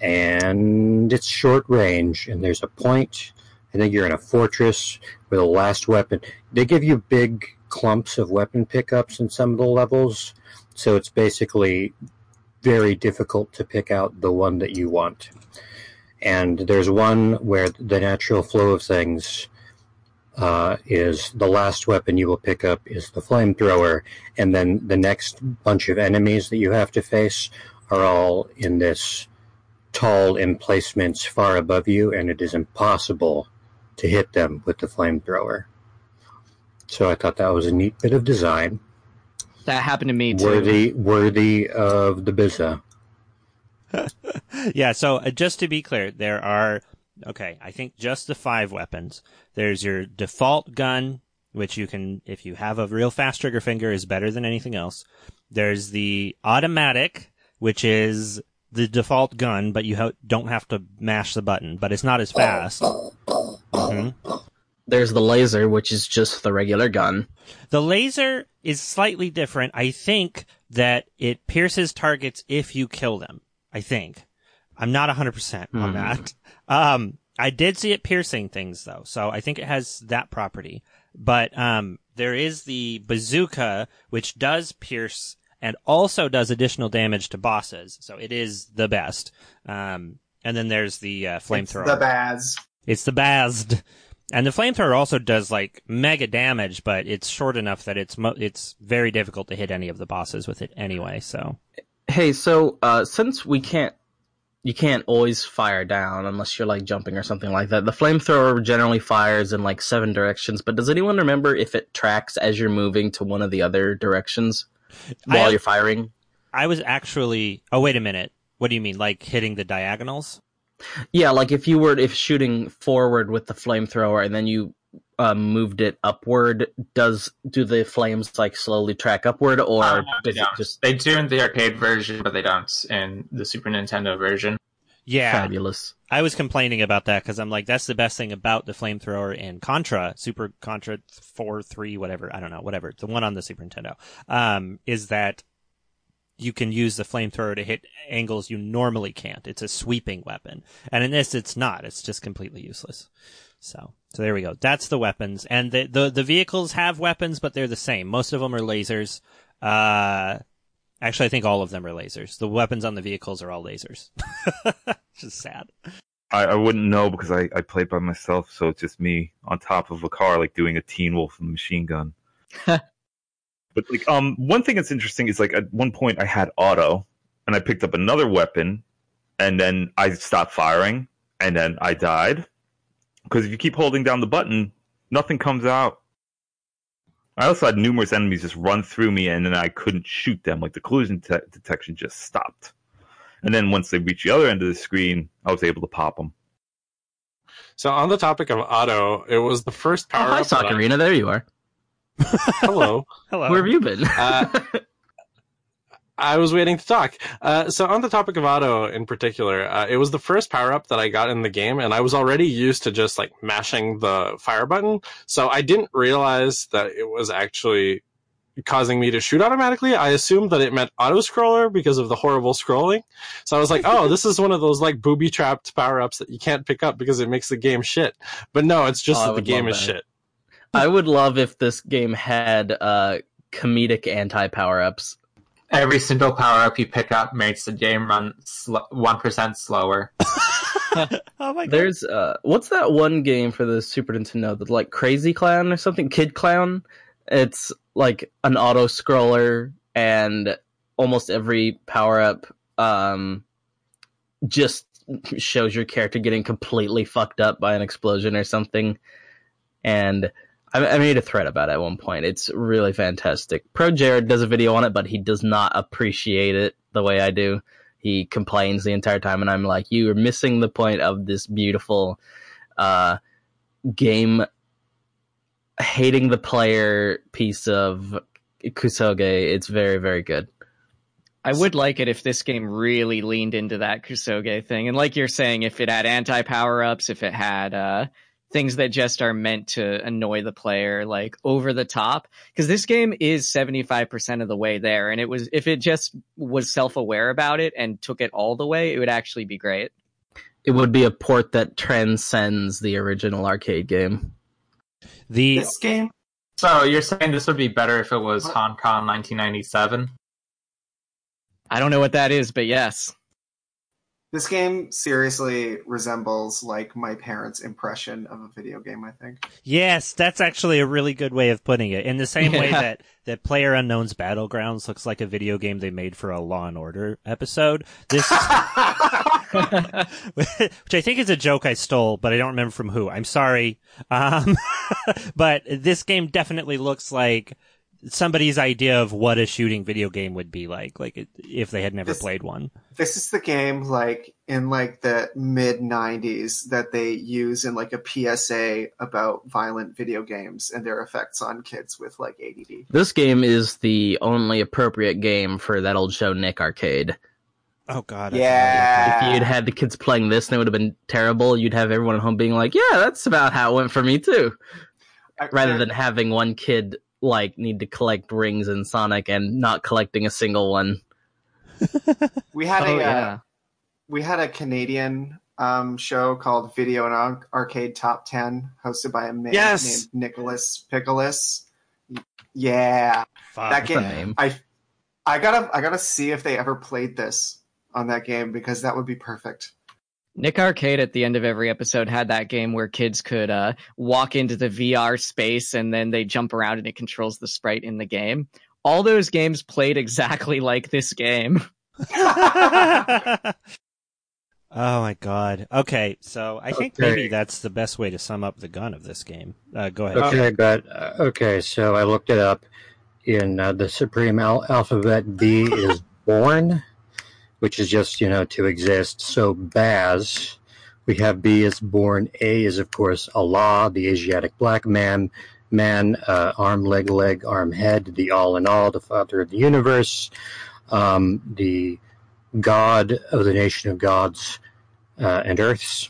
H: and it's short range. And there's a point. I think you're in a fortress with a last weapon. They give you big clumps of weapon pickups in some of the levels, so it's basically very difficult to pick out the one that you want. And there's one where the natural flow of things uh, is the last weapon you will pick up is the flamethrower, and then the next bunch of enemies that you have to face are all in this tall emplacements far above you, and it is impossible to hit them with the flamethrower. So I thought that was a neat bit of design,
F: That happened to me too.
H: worthy worthy of the Biza.
E: yeah, so uh, just to be clear, there are okay, I think just the five weapons. There's your default gun, which you can if you have a real fast trigger finger is better than anything else. There's the automatic, which is the default gun, but you ha- don't have to mash the button, but it's not as fast. Mhm.
D: There's the laser, which is just the regular gun.
E: The laser is slightly different. I think that it pierces targets if you kill them. I think. I'm not 100% on
D: Hmm.
E: that. Um, I did see it piercing things though, so I think it has that property. But, um, there is the bazooka, which does pierce and also does additional damage to bosses. So it is the best. Um, and then there's the uh,
G: It's
E: flamethrower.
G: the Baz.
E: It's the Bazd. And the flamethrower also does like mega damage, but it's short enough that it's mo- it's very difficult to hit any of the bosses with it anyway. So
D: Hey, so uh, since we can't, you can't always fire down unless you're like jumping or something like that. The flamethrower generally fires in like seven directions, but does anyone remember if it tracks as you're moving to one of the other directions while
E: I-
D: you're firing?
E: I was actually. Oh wait a minute. What do you mean? Like hitting the diagonals?
D: Yeah, like if you were if shooting forward with the flamethrower and then you um, moved it upward, does do the flames like slowly track upward, or
A: Uh, they
D: does it just
A: They do in the arcade version, but they don't in the Super Nintendo version.
E: Yeah,
D: fabulous?
E: I was complaining about that because I'm like, that's the best thing about the flamethrower in Contra, Super Contra four, three, whatever. I don't know, whatever. The one on the Super Nintendo, um, is that you can use the flamethrower to hit angles you normally can't. It's a sweeping weapon, and in this, it's not. It's just completely useless. So, so there we go. That's the weapons, and the the, the vehicles have weapons, but they're the same. Most of them are lasers. Uh, actually, I think all of them are lasers. The weapons on the vehicles are all lasers. just sad.
C: I, I wouldn't know because I, I played by myself, so it's just me on top of a car, like doing a Teen Wolf machine gun. but like, um, one thing that's interesting is like at one point I had auto, and I picked up another weapon, and then I stopped firing, and then I died because if you keep holding down the button, nothing comes out. I also had numerous enemies just run through me, and then I couldn't shoot them. Like the collision te- detection just stopped. And then once they reached the other end of the screen, I was able to pop them.
B: So on the topic of auto, it was the first
D: Oh,
B: power
D: hi,
B: up. that I-
D: There you are.
B: Hello.
E: Hello.
D: Where have you been?
B: Uh, I was waiting to talk. Uh, so on the topic of auto in particular, uh, it was the first power up that I got in the game, and I was already used to just like mashing the fire button. So I didn't realize that it was actually causing me to shoot automatically. I assumed that it meant auto scroller because of the horrible scrolling. So I was like, oh, this is one of those like booby trapped power ups that you can't pick up because it makes the game shit. But no, it's just
D: Oh,
B: that the game is
D: that.
B: shit.
D: I would love if this game had uh, comedic anti power ups.
A: Every single power up you pick up makes the game run one percent slower.
E: oh my god.
D: There's uh, what's that one game for the Super Nintendo? The like Crazy Clown or something? Kid Klown. It's like an auto scroller, and almost every power up um, just shows your character getting completely fucked up by an explosion or something. And I, made a thread about it at one point. It's really fantastic. ProJared does a video on it, but he does not appreciate it the way I do. He complains the entire time, and I'm like, "You are missing the point of this beautiful uh, game, hating the player piece of Kusoge. It's very, very good."
F: I would like it if this game really leaned into that Kusoge thing. And like you're saying, if it had anti power ups, if it had uh, things that just are meant to annoy the player, like over the top. Because this game is 75% of the way there. And it was, if it just was self aware about it and took it all the way, it would actually be great.
D: It would be a port that transcends the original arcade game.
E: the
G: This game,
A: So you're saying this would be better if it was Hong Kong 1997?
F: I don't know what that is, but yes.
G: This game seriously resembles like my parents' impression of a video game. I think.
E: yes, that's actually a really good way of putting it. In the same way that that Player Unknown's Battlegrounds looks like a video game they made for a Law and Order episode. This which I think is a joke I stole, but I don't remember from who. I'm sorry. Um, but this game definitely looks like somebody's idea of what a shooting video game would be like, like if they had never
G: This-
E: played one.
G: this is the game like in like the mid 90s that they use in like a PSA about violent video games and their effects on kids with like ADD.
D: This game is the only appropriate game for that old show Nick Arcade.
E: Oh God.
G: Yeah.
D: If you'd had the kids playing this, then it would have been terrible. You'd have everyone at home being like, "Yeah, that's about how it went for me too,"
G: I-
D: rather than having one kid like need to collect rings in Sonic and not collecting a single one.
G: we had
F: oh,
G: a uh, we had a Canadian um, show called Video and Ar- Arcade Top 10 hosted by a man
B: Yes.
G: named Nicholas Picholas. Yeah.
E: Fuck.
G: that game
D: name.
G: I I gotta I gotta see if they ever played this on that game because that would be perfect.
F: Nick Arcade at the end of every episode had that game where kids could uh, walk into the VR space and then they jump around and it controls the sprite in the game. All those games played exactly like this game.
E: oh my god. Okay, so I think
H: Okay.
E: maybe that's the best way to sum up the gun of this game. Uh, go ahead.
H: Okay, but uh, okay, so I looked it up. In uh, the supreme al- alphabet, B is born, which is just you know to exist. So Baz, we have B is born. A is of course Allah, the Asiatic black man. Man, uh, arm, leg, leg, arm, head, the all in all, the father of the universe, um, the God of the nation of gods uh, and earths.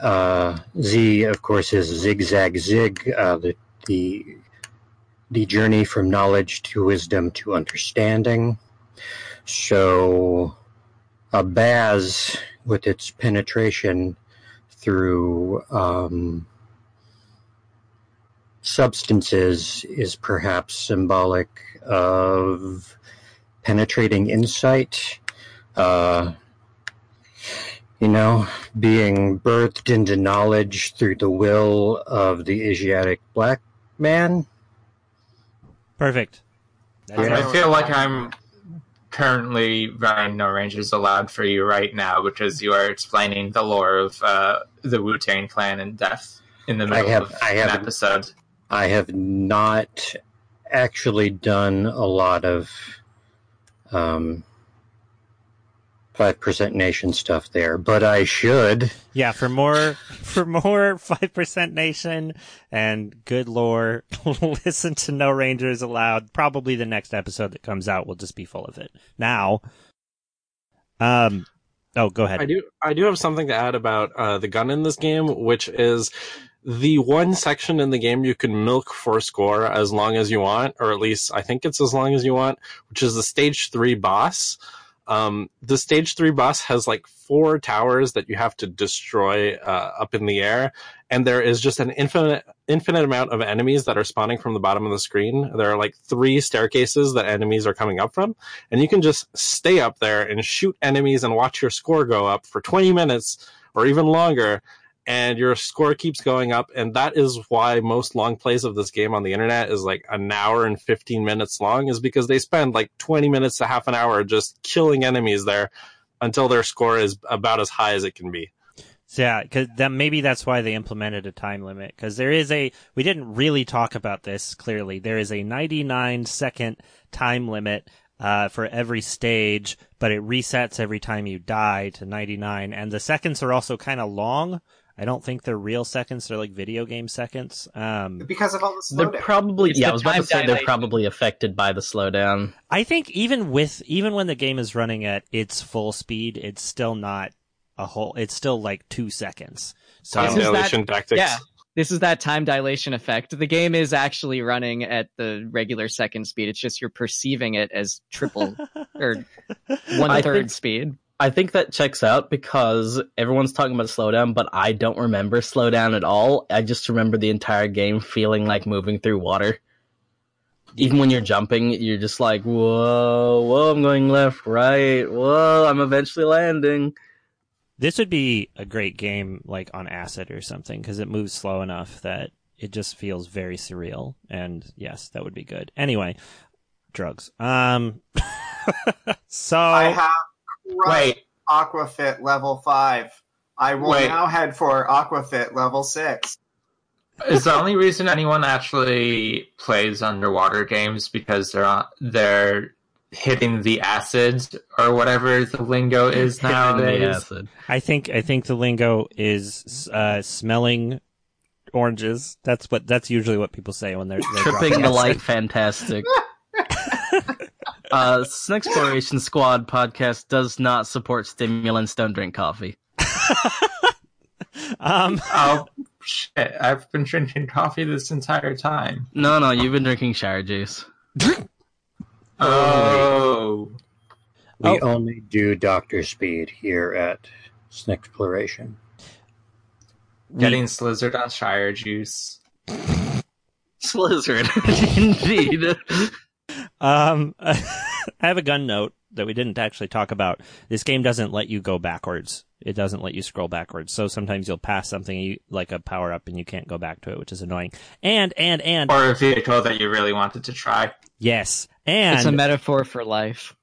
H: Uh, Z, of course, is zigzag zig, uh, the the the journey from knowledge to wisdom to understanding. So, a Baz with its penetration through um, substances is perhaps symbolic of penetrating insight. Uh, you know, being birthed into knowledge through the will of the Asiatic black man.
E: Perfect. That's
H: Yeah.
A: I feel like I'm currently running No Rangers Allowed for you right now because you are explaining the lore of uh, the Wu Tang Clan and death in the middle
H: have-
A: of
H: I
A: an
H: have-
A: episode.
H: I have not actually done a lot of um, 5% nation stuff there, but I should.
E: Yeah, for more for more five percent nation and good lore, listen to No Rangers Allowed. Probably the next episode that comes out will just be full of it. Now, um, oh, go ahead.
B: I do. I do have something to add about uh, the gun in this game, which is the one section in the game you can milk for score as long as you want, or at least I think it's as long as you want, which is the stage three boss. Um, the stage three boss has like four towers that you have to destroy uh, up in the air, and there is just an infinite infinite amount of enemies that are spawning from the bottom of the screen. There are like three staircases that enemies are coming up from, and you can just stay up there and shoot enemies and watch your score go up for 20 minutes or even longer and your score keeps going up and that is why most long plays of this game on the internet is like an hour and 15 minutes long is because they spend like 20 minutes to half an hour just killing enemies there until their score is about as high as it can be
E: yeah, because that maybe that's why they implemented a time limit. Because there is a we didn't really talk about this clearly. There is a 99 second time limit uh, for every stage, but it resets every time you die to 99, and the seconds are also kind of long. I don't think they're real seconds; they're like video game seconds. Um,
G: because of all the
D: They're probably
F: It's
D: yeah.
F: the
D: I was about to say they're probably affected by the slowdown.
E: I think even with even when the game is running at its full speed, it's still not a whole. It's still like two seconds. So
B: time
F: This is that-
B: dilation tactics
F: yeah. This is that time dilation effect. The game is actually running at the regular second speed. It's just you're perceiving it as triple or one
D: I
F: third
D: think-
F: speed.
D: I think that checks out because everyone's talking about slowdown, but I don't remember slowdown at all. I just remember the entire game feeling like moving through water. Even when you're jumping, you're just like, whoa, whoa, I'm going left, right, whoa, I'm eventually landing.
E: this would be a great game like on acid or something because it moves slow enough that it just feels very surreal. And yes, that would be good. Anyway, drugs. Um, so
G: I have crushed
A: Wait,
G: Aquafit level five. I will
A: Wait.
G: now head for Aquafit level six.
A: is the only reason anyone actually plays underwater games because they're on, they're hitting the acids or whatever the lingo is
D: Hitting the
A: nowadays.
D: acid.
E: I think I think the lingo is uh, smelling oranges. That's what that's usually what people say when they're, they're
D: Tripping the light, fantastic. uh, Sun Exploration Squad podcast does not support stimulants. Don't drink coffee.
E: Um,
A: Oh shit! I've been drinking coffee this entire time.
D: No, no, you've been drinking shower juice.
A: Oh,
H: We
E: Oh.
H: only do Doctor Speed here at Snexploration.
A: getting slizzard on Shire juice.
D: Slizzard, indeed.
E: Um, I have a gun note that we didn't actually talk about. This game doesn't let you go backwards. It doesn't let you scroll backwards. So sometimes you'll pass something you, like a power up and you can't go back to it, which is annoying. And, and, and,
A: Or a vehicle that you really wanted to try.
E: yes. And.
F: It's a metaphor for life.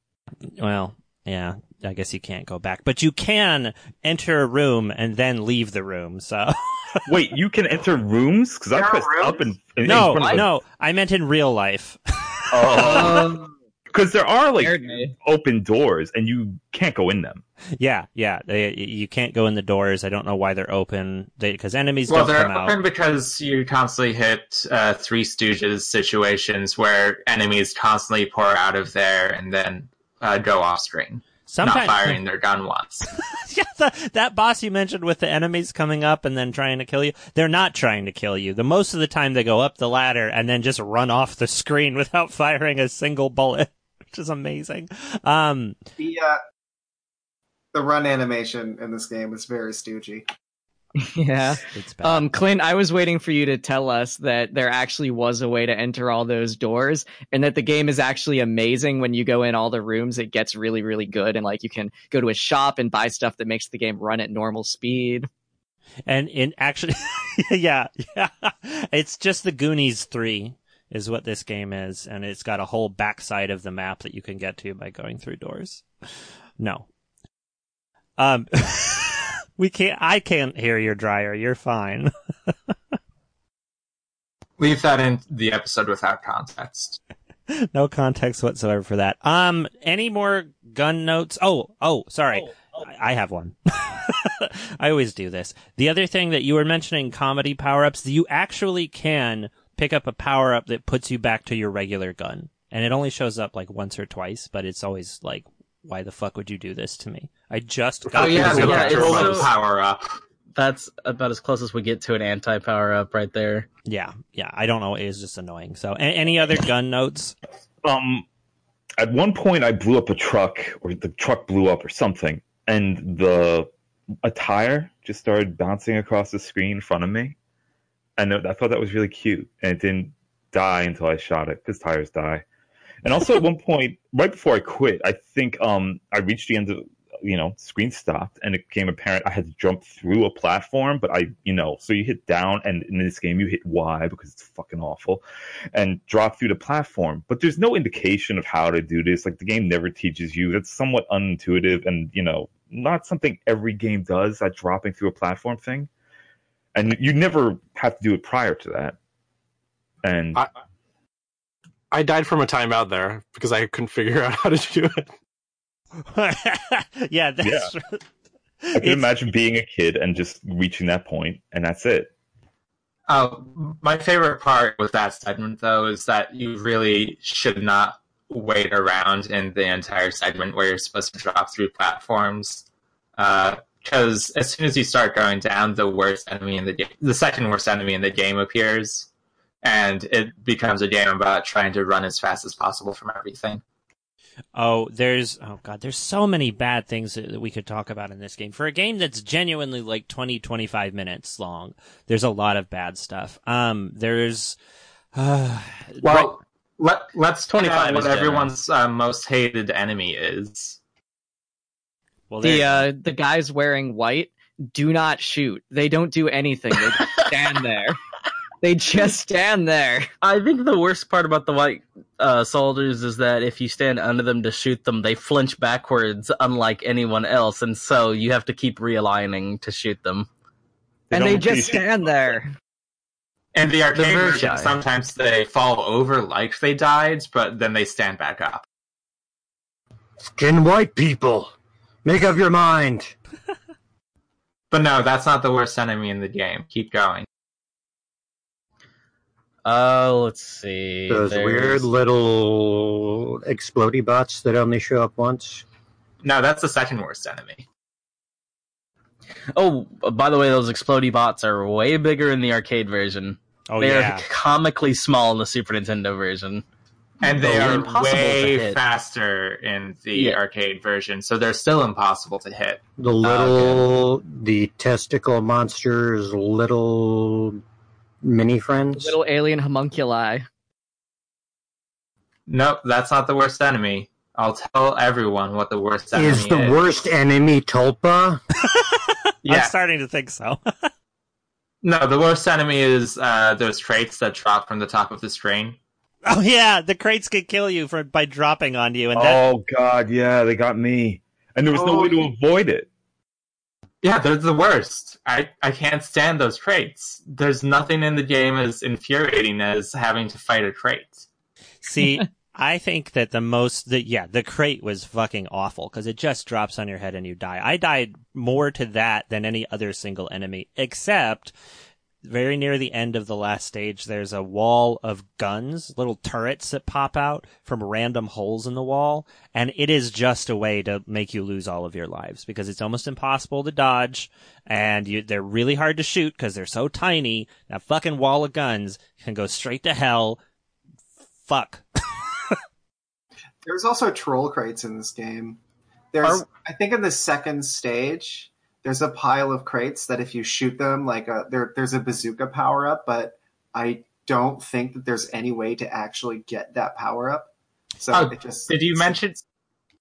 E: well, yeah, I guess you can't go back, but you can enter a room and then leave the room. So
C: Wait, you can enter rooms? Because I
G: There are
C: pressed
G: rooms?
C: up and, and
E: no,
C: in front of
E: no, I meant in real life.
C: Oh, because there are like open doors and you can't go in them.
E: yeah, yeah. They, you can't go in the doors. I don't know why they're open. because enemies
A: Well,
E: don't
A: they're
E: come out.
A: open because you constantly hit uh, Three Stooges situations where enemies constantly pour out of there and then uh, go off screen,
E: Sometimes,
A: not firing their gun once.
E: yeah, the, that boss you mentioned with the enemies coming up and then trying to kill you, they're not trying to kill you. The most of the time they go up the ladder and then just run off the screen without firing a single bullet, which is amazing. Um,
G: The uh, the run animation in this game is very stoogey.
F: Yeah. Um, Clint, I was waiting for you to tell us that there actually was a way to enter all those doors and that the game is actually amazing when you go in all the rooms. It gets really, really good. And like you can go to a shop and buy stuff that makes the game run at normal speed.
E: and in actually, yeah, yeah, it's just the Goonies 3 is what this game is. And it's got a whole backside of the map that you can get to by going through doors. No. Um, we can't, I can't hear your dryer. You're fine.
A: Leave that in the episode without context.
E: no context whatsoever for that. Um, any more gun notes? Oh, oh, sorry. I I have one. I always do this. The other thing that you were mentioning, comedy power ups, you actually can pick up a power up that puts you back to your regular gun. And it only shows up like once or twice, but it's always like, why the fuck would you do this to me? I just got
A: Oh yeah,
E: this
D: yeah,
E: gun.
D: it's so-
A: power up.
D: That's about as close as we get to an anti power up right there.
E: yeah, yeah. I don't know. It's just annoying. So, a- any other gun notes?
C: Um, at one point, I blew up a truck, or the truck blew up, or something, and the a tire just started bouncing across the screen in front of me, and I thought that was really cute, and it didn't die until I shot it because tires die. And also, at one point, right before I quit, I think um I reached the end of you know screen stopped, and it became apparent I had to jump through a platform, but I you know so you hit down, and in this game you hit Y because it's fucking awful and drop through the platform. But there's no indication of how to do this. Like the game never teaches you. That's somewhat unintuitive and, you know, not something every game does, that dropping through a platform thing. And you never have to do it prior to that. And
B: I- I died from a timeout there because I couldn't figure out how to do it.
E: yeah, that's
C: I can
E: it's-
C: imagine being a kid and just reaching that point, and that's it.
A: Oh, my favorite part with that segment, though, is that you really should not wait around in the entire segment where you're supposed to drop through platforms. Uh, because as soon as you start going down, the worst enemy in the game, the second worst enemy in the game appears, and it becomes a game about trying to run as fast as possible from everything.
E: Oh, there's oh god, there's so many bad things that that we could talk about in this game. For a game that's genuinely like 20 25 minutes long, there's a lot of bad stuff. Um there's uh,
A: Well, let, let's
D: 25
A: 25 what
D: is
A: everyone's uh, most hated enemy is.
E: well
F: The uh, the guys wearing white do not shoot. They don't do anything. They just stand there. They just stand there.
D: I think the worst part about the white uh, soldiers is that if you stand under them to shoot them, they flinch backwards, unlike anyone else, and so you have to keep realigning to shoot them.
F: and they just
C: appreciate-
F: stand there.
A: And the arcade
D: very
A: version, sometimes they fall over like they died, but then they stand back up.
H: Skin white people. Make up your mind.
A: But no, that's not the worst enemy in the game. Keep going.
D: Oh, let's see.
H: Those
D: There's-
H: weird little explodey bots that only show up once.
A: No, that's the second worst enemy.
D: Oh, by the way, those explodey bots are way bigger in the arcade version.
E: oh
D: they
E: yeah.
D: are comically small in the Super Nintendo version.
A: And they
D: They're
A: are
D: impossible to
A: way faster in the
D: Yeah.
A: arcade version, so they're still impossible to hit.
H: The oh, little, the testicle monsters, little mini friends.
F: Little alien homunculi.
A: Nope, that's not the worst enemy. I'll tell everyone what the worst enemy
H: is the worst enemy Tulpa?
E: I'm starting to think so.
A: no, the worst enemy is uh, those traits that drop from the top of the screen.
E: oh yeah, the crates could kill you for by dropping on you and that
C: Oh, God, yeah, they got me. And there was no
A: Oh,
C: way to avoid it.
A: Yeah, they're the worst. I, I can't stand those traits. There's nothing in the game as infuriating as having to fight a trait.
E: See, I think that the most, the, yeah, the crate was fucking awful because it just drops on your head and you die. I died more to that than any other single enemy, except very near the end of the last stage, there's a wall of guns, little turrets that pop out from random holes in the wall, and it is just a way to make you lose all of your lives because it's almost impossible to dodge, and you, they're really hard to shoot because they're so tiny. That fucking wall of guns can go straight to hell. Fuck.
G: There's also troll crates in this game. There's, I think, in the second stage, there's a pile of crates that if you shoot them, like a, there, there's a bazooka power up, but I don't think that there's any way to actually get that power up. So
A: Oh,
G: it just
A: Did you mention?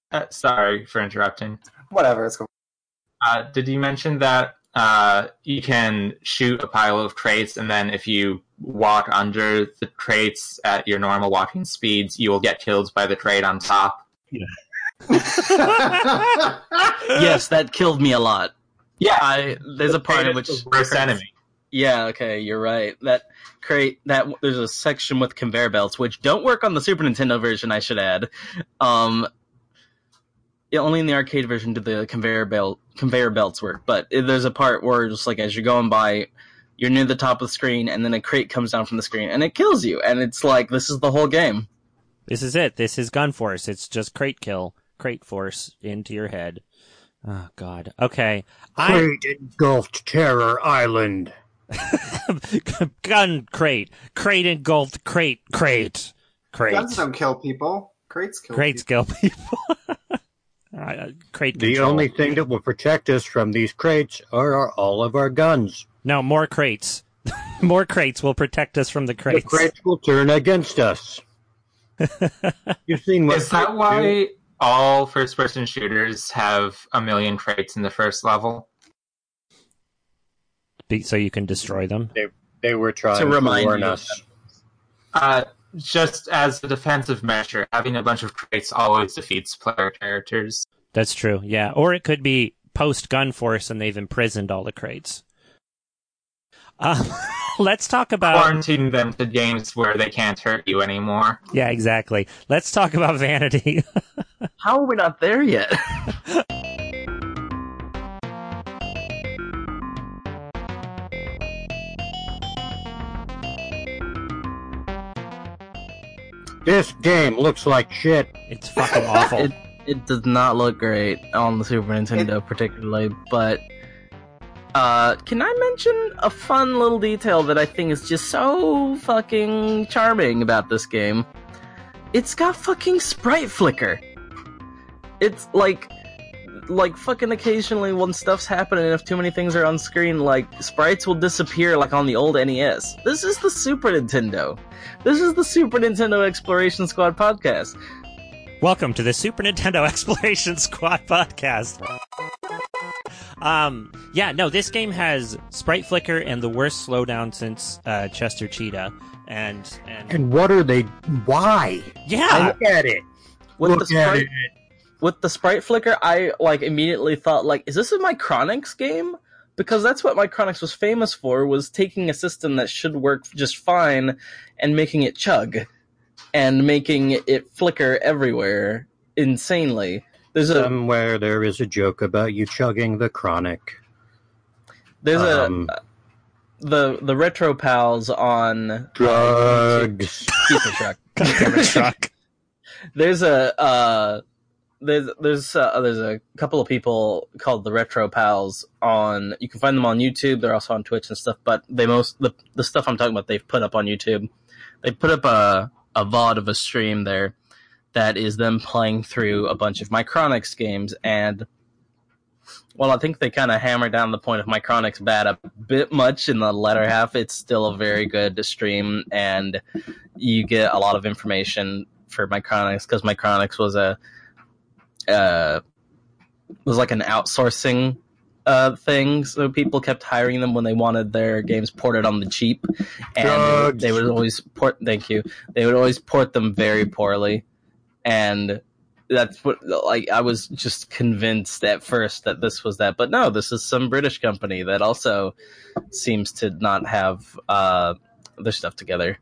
A: Uh, sorry for interrupting.
G: whatever? It's cool.
A: Uh, did you mention that uh, you can shoot a pile of crates, and then if you walk under the crates at your normal walking speeds, you will get killed by the crate on top?
D: Yes, that killed me a lot.
A: Yeah,
D: I there's a part in which
A: is worst enemy.
D: Yeah, okay, you're right. That crate that there's a section with conveyor belts which don't work on the Super Nintendo version, I should add. Um yeah, only in the arcade version do the conveyor belt conveyor belts work, but there's a part where just like as you're going by you're near the top of the screen and then a crate comes down from the screen and it kills you and it's like this is the whole game.
E: This is it. This is Gun Force. It's just crate kill, crate force into your head. Oh God. Okay. I
H: engulfed Terror Island.
E: gun crate, crate engulfed crate, crate, crate.
G: Guns don't kill people. Crates kill
E: Crates
G: people.
E: kill people. Uh, crate
H: The
E: control.
H: only thing that will protect us from these crates are our, all of our guns.
E: No, more crates. more crates will protect us from the
H: The
E: crates.
H: crates will turn against us. You've seen what
A: Is that
H: crates do.
A: Why all first person shooters have a million crates in the first level?
E: Be- so you can destroy them.
H: they were trying
D: To
H: to,
D: remind
H: warn us?
A: Uh, just as a defensive measure, having a bunch of crates always defeats player characters.
E: That's true. Yeah, or it could be post Gun Force and they've imprisoned all the crates. Uh, let's talk about
A: Quarantine them to games where they can't hurt you anymore.
E: yeah, exactly. Let's talk about Vanity.
D: How are we not there yet?
H: This game looks like shit.
E: it's fucking awful.
D: It it does not look great on the Super Nintendo, particularly. But uh, can I mention a fun little detail that I think is just so fucking charming about this game? It's got fucking sprite flicker. It's like like fucking occasionally when stuff's happening and if too many things are on screen like sprites will disappear like on the old NES. This is the Super Nintendo. This is the Super Nintendo Exploration Squad podcast.
E: Welcome to the Super Nintendo Exploration Squad podcast. Um, yeah, no, this game has sprite flicker and the worst slowdown since uh, Chester Cheetah, and and
H: And what are they? Why?
E: yeah,
H: Look at it.
D: With
H: Look
D: the
H: at
D: sprite
H: it.
D: With the sprite flicker, I like immediately thought like, is this a Micronics game? Because that's what Micronics was famous for, was taking a system that should work just fine and making it chug and making it flicker everywhere insanely. There's a
H: Somewhere there is a joke about you chugging the chronic.
D: there's
H: Um,
D: a the the retro pals on
H: Drugs.
D: Keep it truck.
E: Camera truck.
D: there's a uh there's there's uh, there's a couple of people called the retro pals on you can find them on youtube they're also on twitch and stuff but they most the, the stuff i'm talking about they've put up on youtube. They put up a a vod of a stream there that is them playing through a bunch of micronics games and well i think they kind of hammer down the point of micronics bad a bit much in the latter half. It's still a very good stream and you get a lot of information for Micronics because Micronics was a uh, was like an outsourcing uh, thing. So people kept hiring them when they wanted their games ported on the cheap, and
H: Drugs.
D: they would always port. Thank you. They would always port them very poorly, and that's what like I was just convinced at first that this was that, but no, this is some British company that also seems to not have uh, their stuff together.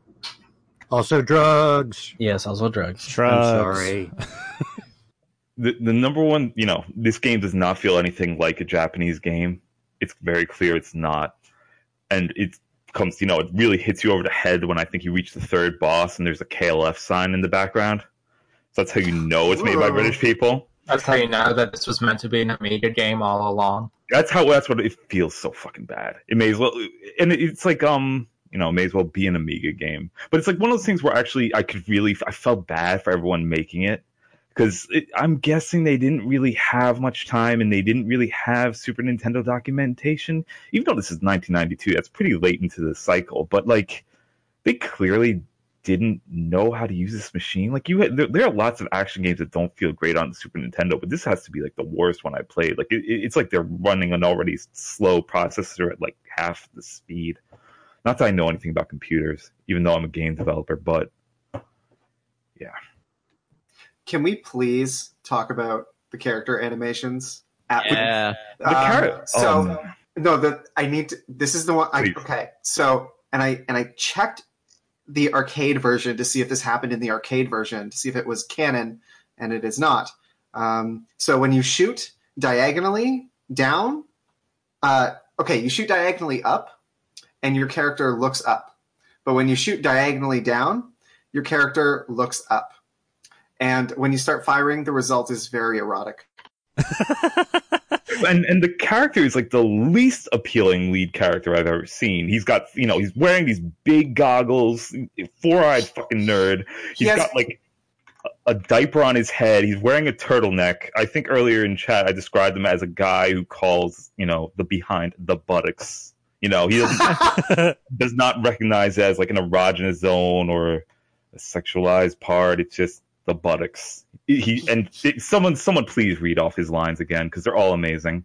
H: Also drugs.
D: Yes, also drugs.
E: Drugs.
H: I'm sorry.
C: the, the number one, you know, this game does not feel anything like a Japanese game. It's very clear it's not. And it comes, you know, it really hits you over the head when I think you reach the third boss and there's a KLF sign in the background. So that's how you know it's made by British people.
A: That's how you know that this was meant to be an Amiga game all along.
C: That's how, that's what it feels so fucking bad. It may as well, and it's like, um, you know, it may as well be an Amiga game. But it's like one of those things where actually I could really, I felt bad for everyone making it because I'm guessing they didn't really have much time and they didn't really have Super Nintendo documentation. Even though this is 1992, that's pretty late into the cycle. But like, they clearly didn't know how to use this machine. Like you, had, there, there are lots of action games that don't feel great on Super Nintendo, but this has to be like the worst one I played. Like it, it- it's like they're running an already slow processor at like half the speed. Not that I know anything about computers, even though I'm a game developer, but
G: Can we please talk about the character animations? At
D: Yeah.
C: the
G: Um,
C: char-
G: so
C: um,
G: No, the I need to. This is the one. I, okay, so and I and I checked the arcade version to see if this happened in the arcade version to see if it was canon, and it is not. Um, so when you shoot diagonally down, uh, okay, you shoot diagonally up, and your character looks up. But when you shoot diagonally down, your character looks up. And when you start firing, the result is very erotic.
C: and and the character is like the least appealing lead character I've ever seen. He's got you know he's wearing these big goggles, four eyed fucking nerd.
G: he has-
C: got like a diaper on his head. He's wearing a turtleneck. I think earlier in chat I described him as a guy who calls you know the behind the buttocks. You know he doesn't, does not recognize it as like an erogenous zone or a sexualized part. It's just the buttocks. He and it, someone someone please read off his lines again because they're all amazing.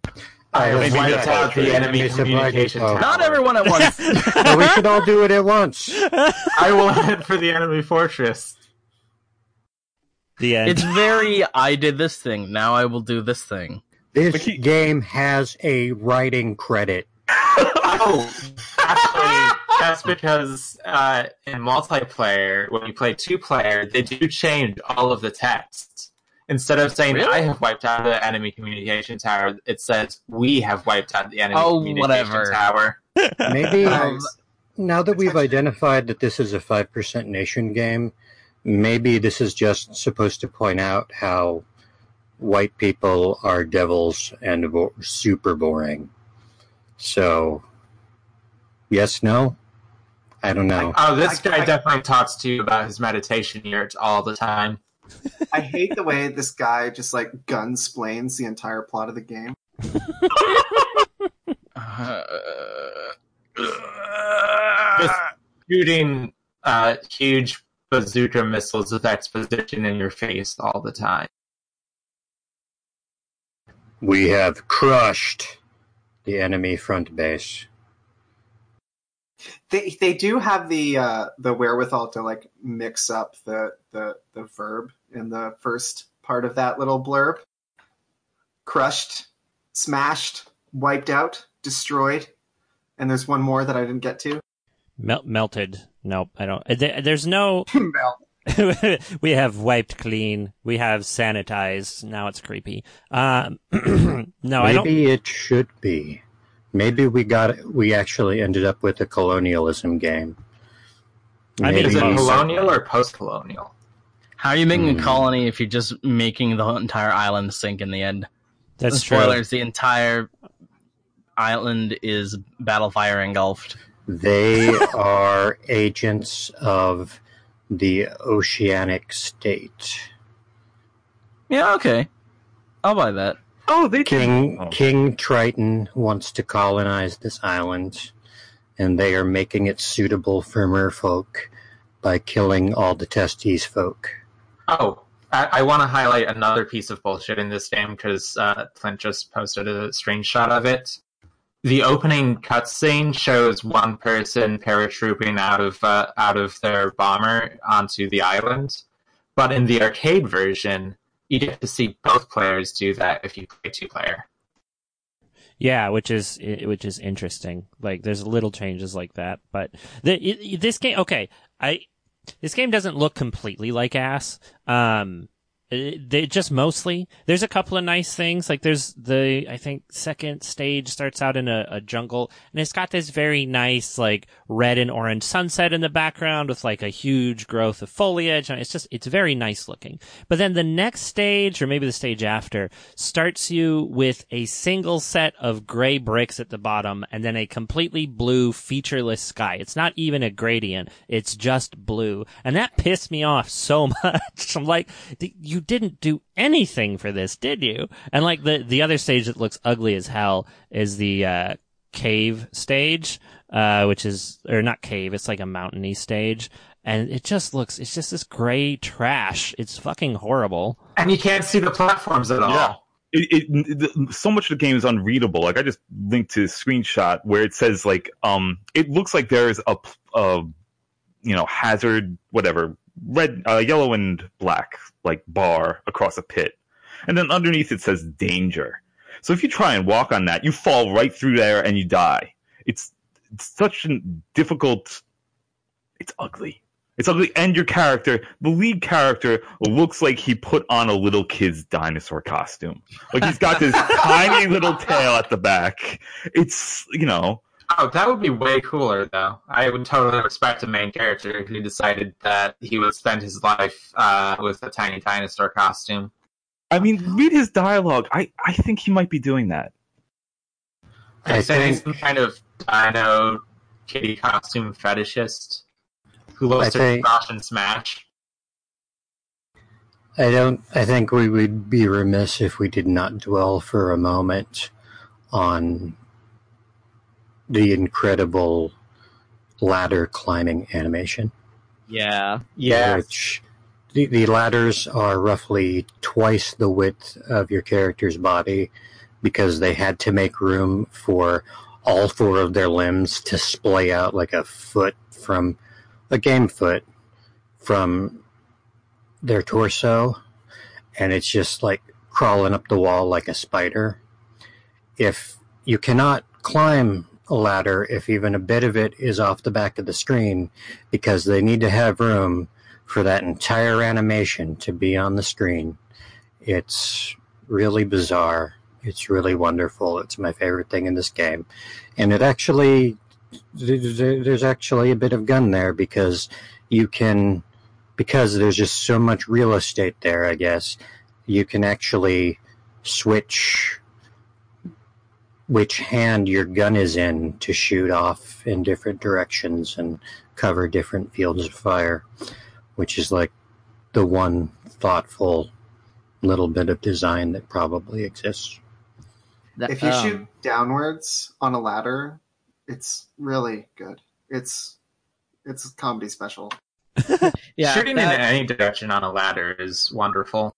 A: I have
C: Maybe
A: wiped out
C: poetry.
A: the enemy communication
H: uh,
A: tower.
D: Not everyone at once.
H: Well, we should all do it at once.
A: I will head for the enemy fortress.
E: the end.
D: it's very. I did this thing. Now I will do this thing.
H: This
C: he-
H: game has a writing credit.
A: Oh, actually, that's because uh, in multiplayer, when you play two player, they do change all of the text. Instead of saying
D: Really?
A: "I have wiped out the enemy communication tower," it says "We have wiped out the enemy
D: Oh,
A: communication
D: whatever.
A: tower."
H: Maybe
G: Nice.
H: now that we've identified that this is a 5% nation game, maybe this is just supposed to point out how white people are devils and bo- super boring. So, yes, no? I don't know.
A: Oh, this
G: I-
A: guy
G: I-
A: definitely talks to you about his meditation yurts all the time.
G: I hate the way this guy just like gun splains the entire plot of the game.
D: Uh,
A: Just shooting uh, huge bazooka missiles with exposition in your face all the time.
H: We have crushed the enemy front base.
G: They they do have the uh, the wherewithal to like mix up the, the the verb in the first part of that little blurb. Crushed, smashed, wiped out, destroyed, and there's one more that I didn't get to.
E: Mel- melted. Nope, I don't. uh, There, there's no.
G: Mel.
E: we have wiped clean. We have sanitized. Now it's creepy. Um, no, I don't.
H: Maybe it should be. Maybe we got we actually ended up with a colonialism game.
E: I mean,
A: Is it colonial or post-colonial?
D: how are you making
H: Hmm.
D: a colony if you're just making the entire island sink in the end?
E: That's true.
D: Spoilers: the entire island is battlefire engulfed.
H: They are agents of the oceanic state.
D: Yeah, okay, I'll buy that.
C: Oh, they
H: King
C: Oh.
H: King Triton wants to colonize this island, and they are making it suitable for merfolk by killing all the Testes folk.
A: Oh, I, I want to highlight another piece of bullshit in this game because uh, Clint just posted a screenshot of it. The opening cutscene shows one person paratrooping out of uh, out of their bomber onto the island, but in the arcade version, you get to see both players do that if you play two player.
E: Yeah, which is which is interesting. Like, there's little changes like that, but the, this game. Okay, I this game doesn't look completely like ass. Um, they just mostly. There's a couple of nice things. Like there's the I think second stage starts out in a, a jungle, and it's got this very nice like red and orange sunset in the background with like a huge growth of foliage. And it's just it's very nice looking. But then the next stage, or maybe the stage after, starts you with a single set of gray bricks at the bottom and then a completely blue featureless sky. It's not even a gradient. It's just blue. And that pissed me off so much. I'm like, you didn't do anything for this, did you? And like the, the other stage that looks ugly as hell is the, uh, cave stage, uh, which is, or not cave, it's like a mountainy stage. And it just looks, it's just this gray trash. It's fucking horrible.
A: And you can't see the platforms at all.
C: Yeah. It, it, the, so much of the game is unreadable. Like I just linked to a screenshot where it says like um it looks like there's a, p- a you know hazard whatever red uh, yellow and black like bar across a pit, and then underneath it says danger. So if you try and walk on that, you fall right through there and you die. It's, it's such a difficult. It's ugly. It's ugly, and your character, the lead character, looks like he put on a little kid's dinosaur costume. Like he's got this tiny little tail at the back. It's you know,
A: Oh, that would be way cooler, though. I would totally respect a main character who decided that he would spend his life uh, with a tiny dinosaur costume.
C: I mean, read his dialogue. I I think he might be doing that.
H: I
A: I'd say he's
H: think-
A: some kind of dino kitty costume fetishist who loves
H: I
A: to
H: think-
A: crush and smash.
H: I don't. I think we would be remiss if we did not dwell for a moment on the incredible ladder climbing animation. Yeah.
F: Yeah.
H: Which the, the ladders are roughly twice the width of your character's body because they had to make room for all four of their limbs to splay out like a foot from a game foot from their torso and it's just like crawling up the wall like a spider. If you cannot climb a ladder if even a bit of it is off the back of the screen because they need to have room for that entire animation to be on the screen. It's really bizarre. It's really wonderful. It's my favorite thing in this game. And it actually, there's actually a bit of gun there because you can, because there's just so much real estate there, I guess, you can actually switch which hand your gun is in to shoot off in different directions and cover different fields of fire, which is like the one thoughtful little bit of design that probably exists.
F: That-
G: If you
F: um,
G: shoot downwards on a ladder, it's really good. It's it's a comedy special.
F: yeah,
A: Shooting
F: that,
A: in any direction on a ladder is wonderful.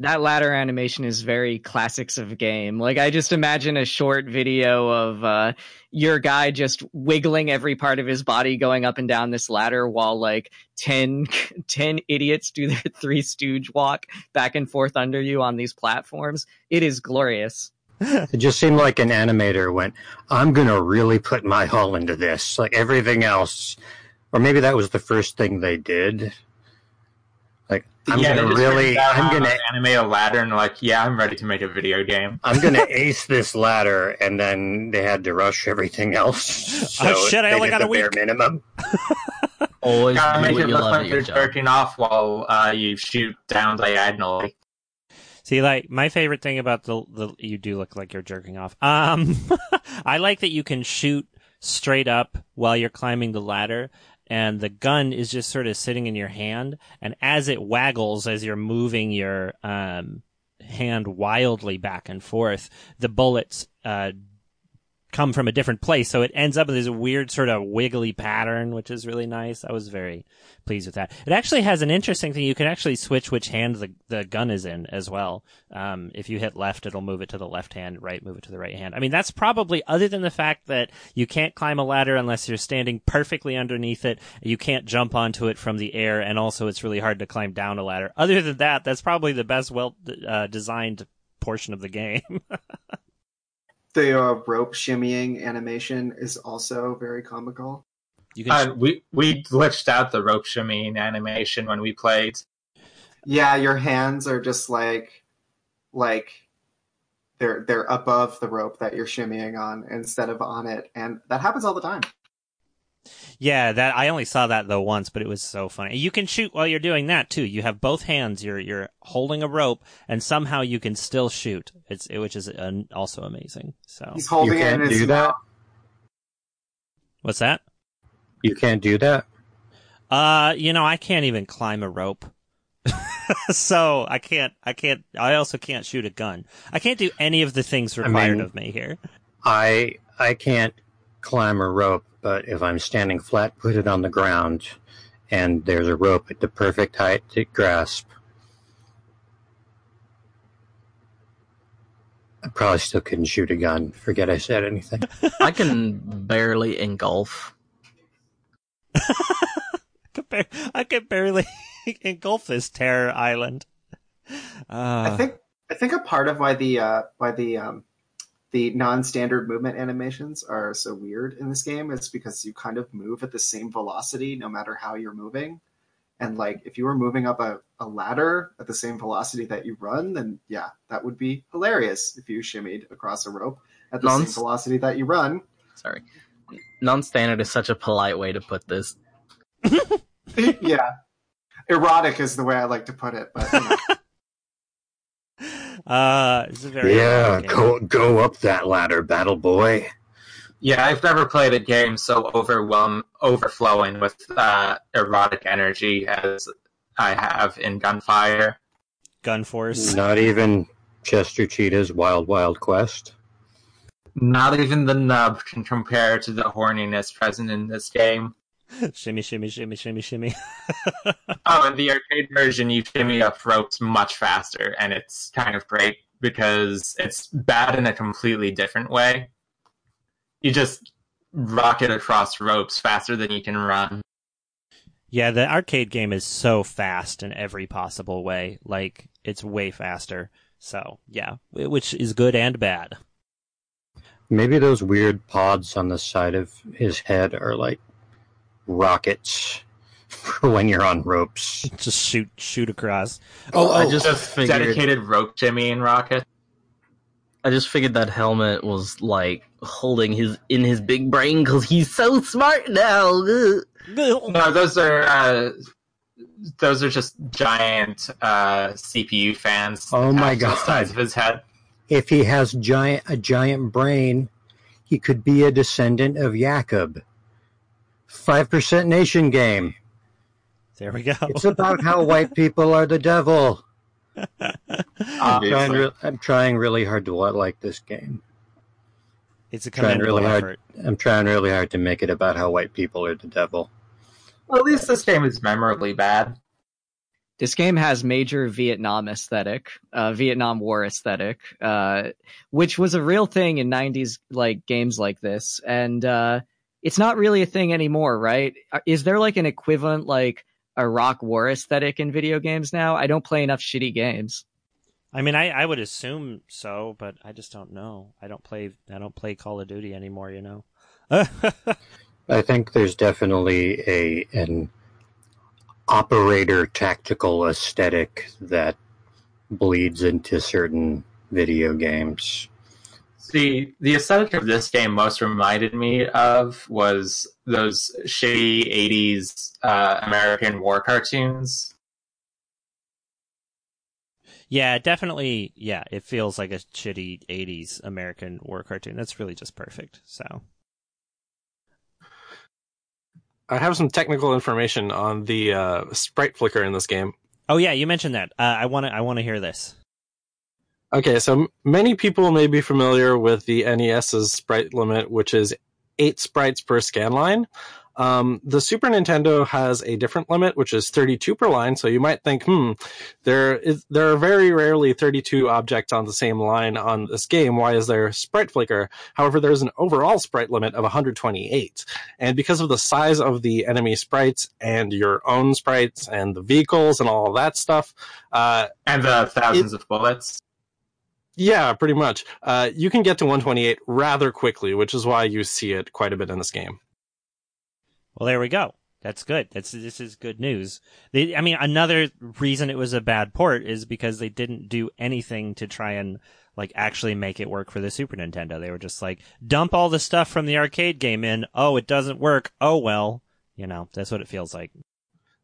F: That ladder animation is very classics of game. Like I just imagine a short video of uh, your guy just wiggling every part of his body going up and down this ladder while like 10, 10 idiots do their three stooge walk back and forth under you on these platforms. It is glorious.
H: It just seemed like an animator went, I'm going to really put my all into this. Like everything else, or maybe that was the first thing they did. Like, I'm
A: yeah,
H: going to really, I'm going to
A: to animate a ladder and like, yeah, I'm ready to make a video game.
H: I'm gonna ace this ladder, and then they had to rush everything else. So
E: Oh, shit, I only got a
H: the bare
E: week.
H: minimum.
D: Always
A: Gotta
D: do
A: make
D: what
A: it
D: you
A: look like you're jerking off while uh, you shoot down diagonally.
E: See, like my favorite thing about the the you do look like you're jerking off. Um, I like that you can shoot straight up while you're climbing the ladder, and the gun is just sort of sitting in your hand, and as it waggles as you're moving your um hand wildly back and forth, the bullets uh come from a different place, so it ends up with this weird sort of wiggly pattern, which is really nice. I was very pleased with that. It actually has an interesting thing. You can actually switch which hand the, the gun is in as well. Um, if you hit left, it'll move it to the left hand, right, move it to the right hand. I mean, that's probably, other than the fact that you can't climb a ladder unless you're standing perfectly underneath it, you can't jump onto it from the air, and also it's really hard to climb down a ladder. Other than that, that's probably the best well uh, designed portion of the game.
G: The uh, rope shimmying animation is also very comical.
E: you can
A: Uh, we we glitched out the rope shimmying animation when we played.
G: Yeah, your hands are just like like they're they're above the rope that you're shimmying on instead of on it, and that happens all the time.
E: Yeah, that I only saw that though once, but it was so funny. You can shoot while you're doing that too. You have both hands. You're you're holding a rope, and somehow you can still shoot. It's it, which is uh, also amazing. So
G: He's holding
H: You
G: it in
H: can't
G: his
H: do that.
G: mouth.
E: what's that?
H: You can't do that.
E: Uh, you know, I can't even climb a rope. so I can't, I can't, I also can't shoot a gun. I can't do any of the things required
H: mean-
E: of me here.
H: I I can't climb a rope, but if I'm standing flat footed on the ground and there's a rope at the perfect height to grasp, I probably still couldn't shoot a gun. Forget I said anything.
D: I can barely engulf.
E: I could barely engulf this terror island. Uh,
G: I think I think a part of why the uh, why the um, the non-standard movement animations are so weird in this game is because you kind of move at the same velocity no matter how you're moving. And like if you were moving up a, a ladder at the same velocity that you run, then yeah, that would be hilarious if you shimmied across a rope at the
D: Non-
G: same velocity that you run.
D: Sorry. Non-standard is such a polite way to put this.
G: yeah. Erotic is the way I like to put it, but you know.
E: Uh, it's a very
H: yeah, go go up that ladder, battle boy.
A: Yeah, I've never played a game so overwhelm overflowing with uh, erotic energy as I have in Gunfire.
E: Gun Force.
H: Not even Chester Cheetah's Wild Wild Quest.
A: Not even the nub can compare to the horniness present in this game.
E: Shimmy, shimmy, shimmy, shimmy, shimmy.
A: Oh, in the arcade version, you shimmy up ropes much faster, and it's kind of great because it's bad in a completely different way. You just rocket across ropes faster than you can run.
E: yeah, the arcade game is so fast in every possible way. Like, it's way faster. So, yeah, which is good and bad.
H: Maybe those weird pods on the side of his head are like rockets for when you're on ropes.
E: Just shoot, shoot across.
D: Oh, I just
A: Just
D: figured.
A: dedicated rope jimmy and rocket.
D: I just figured that helmet was like holding his in his big brain because he's so smart now.
A: No, those are uh, those are just giant uh, CPU fans.
H: Oh my
A: attached the
H: God.
A: sides of his head.
H: If he has giant a giant brain, he could be a descendant of Jacob. Five percent nation game.
E: There we go.
H: It's about how white people are the devil. I'm trying, re- I'm trying really hard to like this game.
E: It's a
H: Trying
E: commendable
H: really hard.
E: effort.
H: I'm trying really hard to make it about how white people are the devil.
A: Well, at least this game is memorably bad.
F: This game has major Vietnam aesthetic, uh, Vietnam War aesthetic, uh, which was a real thing in '90s like games like this, and uh, it's not really a thing anymore, right? Uh, Is there like an equivalent like Iraq War aesthetic in video games now? I don't play enough shitty games.
E: I mean, I, I would assume so, but I just don't know. I don't play I don't play Call of Duty anymore. You know.
H: I think there's definitely a an operator tactical aesthetic that bleeds into certain video games.
A: See, the aesthetic of this game most reminded me of was those shitty '80s uh, American war cartoons.
E: yeah, definitely. Yeah, it feels like a shitty '80s American war cartoon. That's really just perfect. So.
B: I have some technical information on the uh, sprite flicker in this game.
E: Oh yeah, you mentioned that. Uh, I want to. I want to hear this.
B: Okay, so many people may be familiar with the NES's sprite limit, which is eight sprites per scan line. Um, the Super Nintendo has a different limit, which is 32 per line. So you might think, hmm, there is there are very rarely 32 objects on the same line on this game. Why is there sprite flicker? However, there's an overall sprite limit of 128, and because of the size of the enemy sprites and your own sprites and the vehicles and all that stuff, uh,
A: And the thousands of bullets.
B: Yeah, pretty much. Uh, you can get to 128 rather quickly, which is why you see it quite a bit in this game.
E: Well, there we go. That's good. That's this is good news. They, I mean, another reason it was a bad port is because they didn't do anything to try and like actually make it work for the Super Nintendo. They were just like dump all the stuff from the arcade game in. Oh, it doesn't work. Oh well, you know that's what it feels like.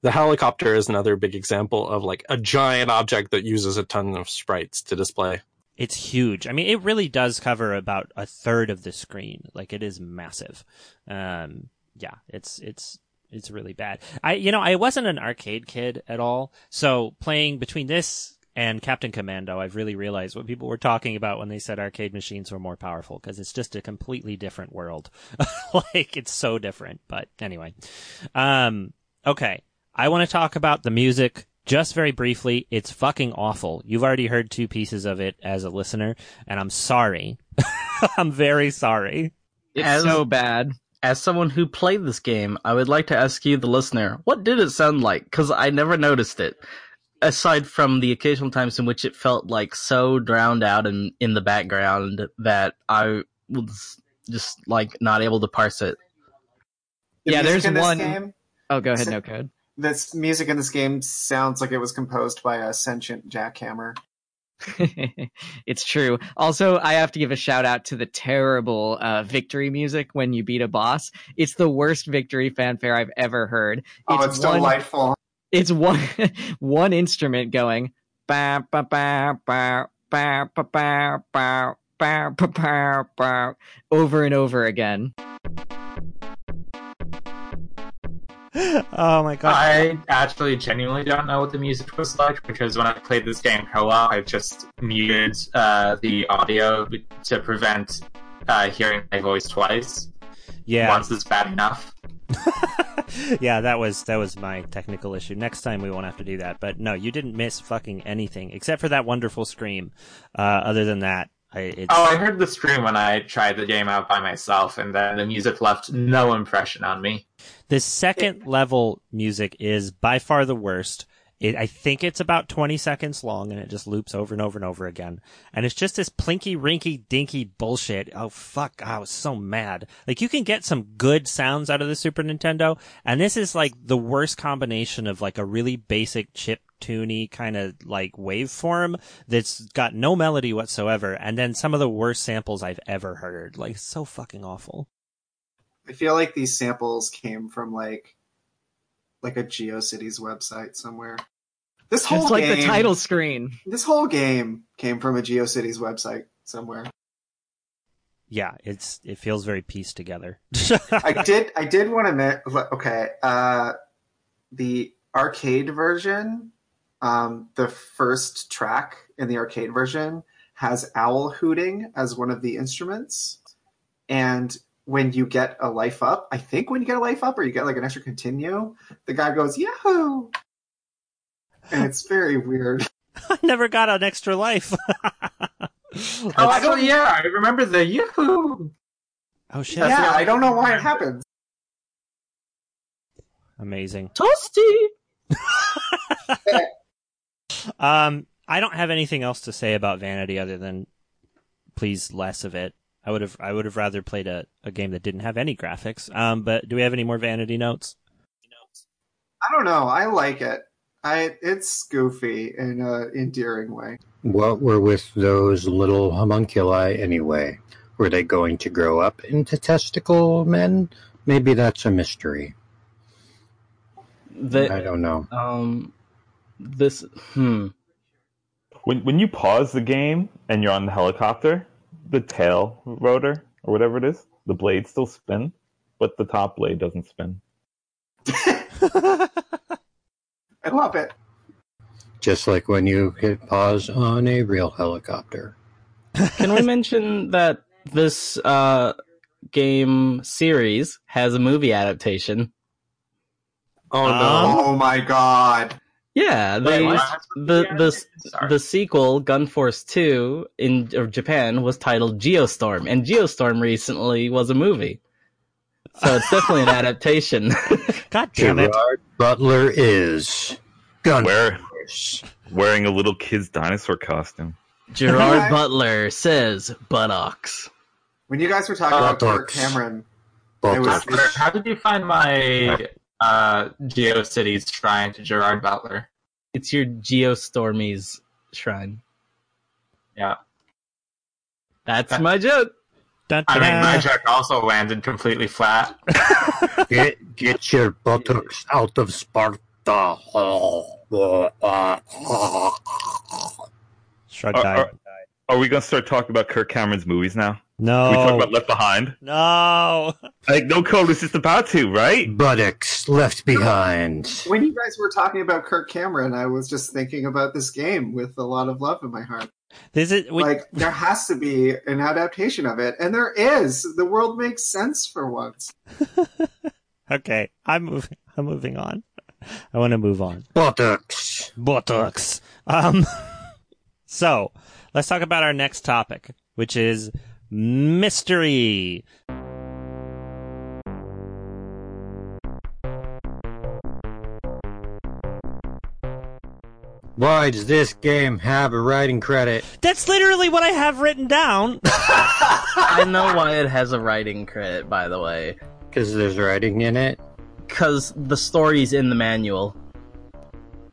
B: The helicopter is another big example of like a giant object that uses a ton of sprites to display.
E: It's huge. I mean, it really does cover about a third of the screen. Like it is massive. Um, yeah, it's it's it's really bad. I you know I wasn't an arcade kid at all, so playing between this and Captain Commando, I've really realized what people were talking about when they said arcade machines were more powerful because it's just a completely different world. like it's so different. But anyway, um, okay, I want to talk about the music just very briefly. It's fucking awful. You've already heard two pieces of it as a listener, and I'm sorry. I'm very sorry.
F: It's
D: As-
F: so bad.
D: As someone who played this game, I would like to ask you, the listener, what did it sound like? Because I never noticed it. aside from the occasional times in which it felt like so drowned out and in the background that I was just like not able to parse it.
G: The
F: Yeah, there's
G: in this
F: one-
G: Game,
F: Oh, go ahead,
G: So-
F: no code.
G: This music in this game sounds like it was composed by a sentient jackhammer.
F: it's true. Also, I have to give a shout out to the terrible uh, victory music when you beat a boss. It's the worst victory fanfare I've ever heard.
G: Oh, it's
F: one,
G: delightful.
F: It's one one instrument going ba ba ba ba ba ba ba ba ba ba over and over again.
E: Oh my god.
A: I actually genuinely don't know what the music was like because when I played this game co-op, I just muted uh, the audio to prevent uh, hearing my voice twice.
E: yeah.
A: Once is bad enough.
E: yeah, that was that was my technical issue. Next time we won't have to do that. But no, you didn't miss fucking anything except for that wonderful scream. Uh, other than that, I, it's,
A: Oh, I heard the scream when I tried the game out by myself, and then the music left no impression on me.
E: the second level music is by far the worst. It, I think it's about 20 seconds long and it just loops over and over and over again. And it's just this plinky rinky dinky bullshit. Oh fuck. I was so mad. Like you can get some good sounds out of the Super Nintendo and this is like the worst combination of like a really basic chip tuney kind of like waveform that's got no melody whatsoever and then some of the worst samples I've ever heard. Like so fucking awful.
G: I feel like these samples came from like like a GeoCities website somewhere. This whole
F: Just like
G: game,
F: the title screen.
G: This whole game came from a GeoCities website somewhere.
E: Yeah, it's it feels very pieced together.
G: I did I did want to admit okay, uh the arcade version, um the first track in the arcade version has owl hooting as one of the instruments. And when you get a life up, I think when you get a life up or you get like an extra continue, the guy goes, Yahoo! And it's very weird.
E: I never got an extra life.
A: Oh, actually, yeah, I remember the Yahoo!
E: oh shit!
A: That's
G: yeah, I don't know why it happens.
E: Amazing.
D: Toasty.
E: Um, I don't have anything else to say about Vanity other than please less of it. I would have I would have rather played a, a game that didn't have any graphics. Um, but do we have any more Vanity notes?
G: I don't know. I like it. I it's goofy in a endearing way.
H: What were with those little homunculi anyway? Were they going to grow up into testicle men? Maybe that's a mystery. I don't know.
D: um this hmm
C: When when you pause the game and you're on the helicopter, the tail rotor or whatever it is, the blades still spin, but the top blade doesn't spin.
G: I love it.
H: Just like when you hit pause on a real helicopter.
D: Can we mention that this uh, game series has a movie adaptation?
B: Oh no!
E: Um,
G: Oh my god.
D: Yeah, they
E: Wait, what?
D: the the
A: Sorry.
D: the sequel Gun Force Two in Japan was titled Geostorm, and Geostorm recently was a movie. So it's definitely an adaptation.
E: God damn it!
H: Gerard Butler is gun.
C: Where wearing a little kid's dinosaur costume.
D: Gerard Butler says buttocks.
G: When you guys were talking about Kirk Cameron, it was
A: How did you find my uh, GeoCities shrine to Gerard Butler?
D: It's your Geostormies shrine.
A: Yeah.
D: That's my joke.
E: Dun,
A: I mean, my
E: dun.
A: joke also landed completely flat.
H: Get, get your buttocks out of Sparta.
E: Shrug
C: Are,
E: died.
C: are, are we gonna start talking about Kirk Cameron's movies now?
E: No.
C: Can we talk about Left Behind?
E: no.
C: Like no code was just about to, right?
H: Buttocks left behind.
G: when you guys were talking about Kirk Cameron, I was just thinking about this game with a lot of love in my heart.
E: This is we,
G: like there has to be an adaptation of it, and there is. The world makes sense for once.
E: okay. I'm moving. I'm moving on. I want to move on.
H: Buttocks.
E: buttocks. Um, so let's talk about our next topic, which is mystery.
H: Why does this game have a writing credit?
E: That's literally what I have written down.
D: I know why it has a writing credit, by the way.
H: Because there's writing in it?
D: Because the story's in the manual.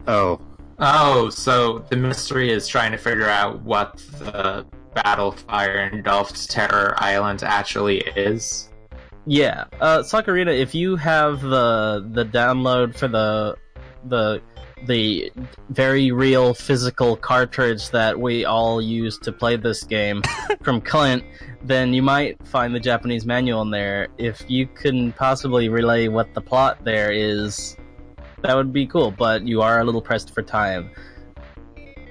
H: Oh.
A: Oh, so the mystery is trying to figure out what the Battlefire engulfed Terror Island actually is.
D: Yeah, uh, if you have the the download for the the the very real physical cartridge that we all use to play this game from Clint, then you might find the Japanese manual in there. If you can possibly relay what the plot there is, that would be cool. But you are a little pressed for time.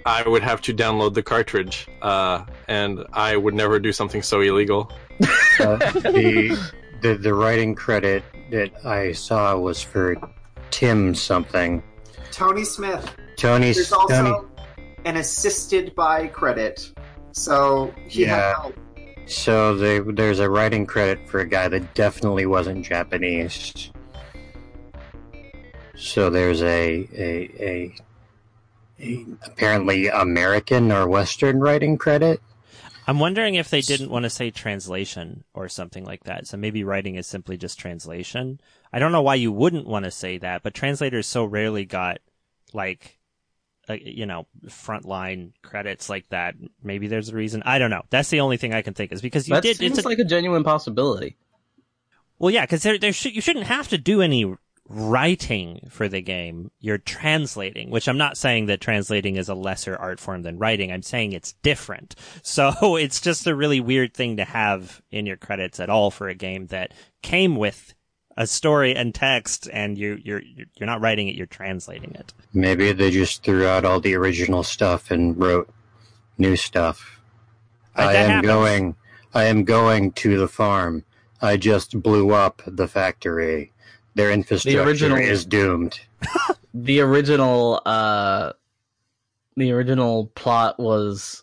B: I would have to download the cartridge, uh, and I would never do something so illegal.
H: Uh, the, the the writing credit that I saw was for Tim something.
G: Tony Smith.
H: Tony
G: There's
H: Tony
G: also an assisted by credit. So he had
H: Yeah.
G: help.
H: So they, there's a writing credit for a guy that definitely wasn't Japanese. So there's a a, a, a apparently American or Western writing credit.
E: I'm wondering if they didn't want to say translation or something like that. So maybe writing is simply just translation. I don't know why you wouldn't want to say that, but translators so rarely got like, uh, you know, frontline credits like that. Maybe there's a reason. I don't know. That's the only thing I can think is because you
D: that
E: did.
D: seems
E: It's a,
D: like a genuine possibility.
E: well, yeah, because there, there should, you shouldn't have to do any writing for the game. You're translating, which I'm not saying that translating is a lesser art form than writing. I'm saying it's different. So it's just a really weird thing to have in your credits at all for a game that came with a story and text, and you, you're you're not writing it, you're translating it.
H: Maybe they just threw out all the original stuff and wrote new stuff. I am
E: happens.
H: going. I am going to the farm. I just blew up the factory. Their infrastructure
D: original-
H: is doomed.
D: the original uh the original plot was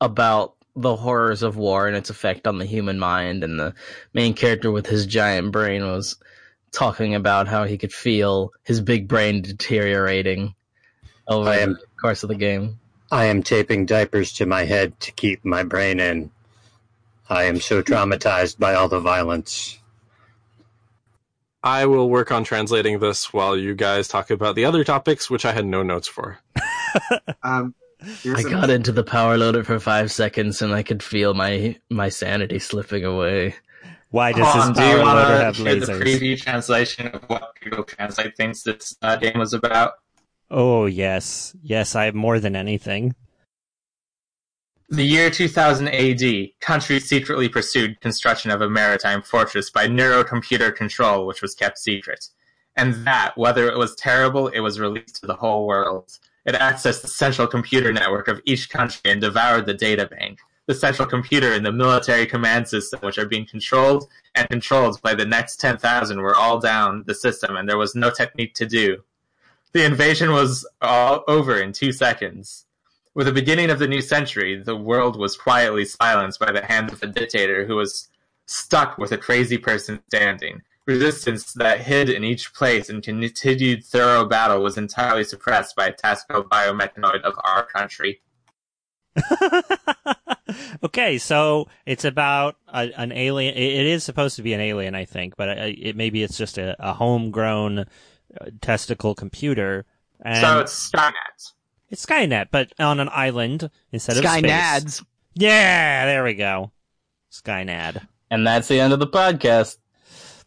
D: about the horrors of war and its effect on the human mind and the main character with his giant brain was talking about how he could feel his big brain deteriorating over
H: am-
D: the course of the game.
H: I am taping diapers to my head to keep my brain in. I am so traumatized by all the violence.
B: I will work on translating this while you guys talk about the other topics, which I had no notes for.
G: Um, here's
D: I
G: a-
D: got into the power loader for five seconds and I could feel my my sanity slipping away.
E: Why does
A: Hold on,
E: this
A: do you
E: power
A: want
E: loader
A: to
E: have
A: hear the preview translation of what Google Translate thinks this uh, game was about?
E: Oh yes, yes, I have more than anything.
A: The year 2000 AD, countries secretly pursued construction of a maritime fortress by neurocomputer control, which was kept secret. And that, whether it was terrible, it was released to the whole world. It accessed the central computer network of each country and devoured the data bank. The central computer and the military command system, which are being controlled and controlled by the next 10,000, were all down the system, and there was no technique to do. The invasion was all over in two seconds. With the beginning of the new century, the world was quietly silenced by the hand of a dictator who was stuck with a crazy person standing. Resistance that hid in each place and continued thorough battle was entirely suppressed by a tactical biomechanoid of our country.
E: okay, so it's about a, an alien. It it is supposed to be an alien, I think, but it, it maybe it's just a, a homegrown uh, testicle computer. And
A: so it's Skynet.
E: It's Skynet, but on an island instead of space.
F: Skynads.
E: Yeah, there we go. Skynad.
D: And that's the end of the podcast.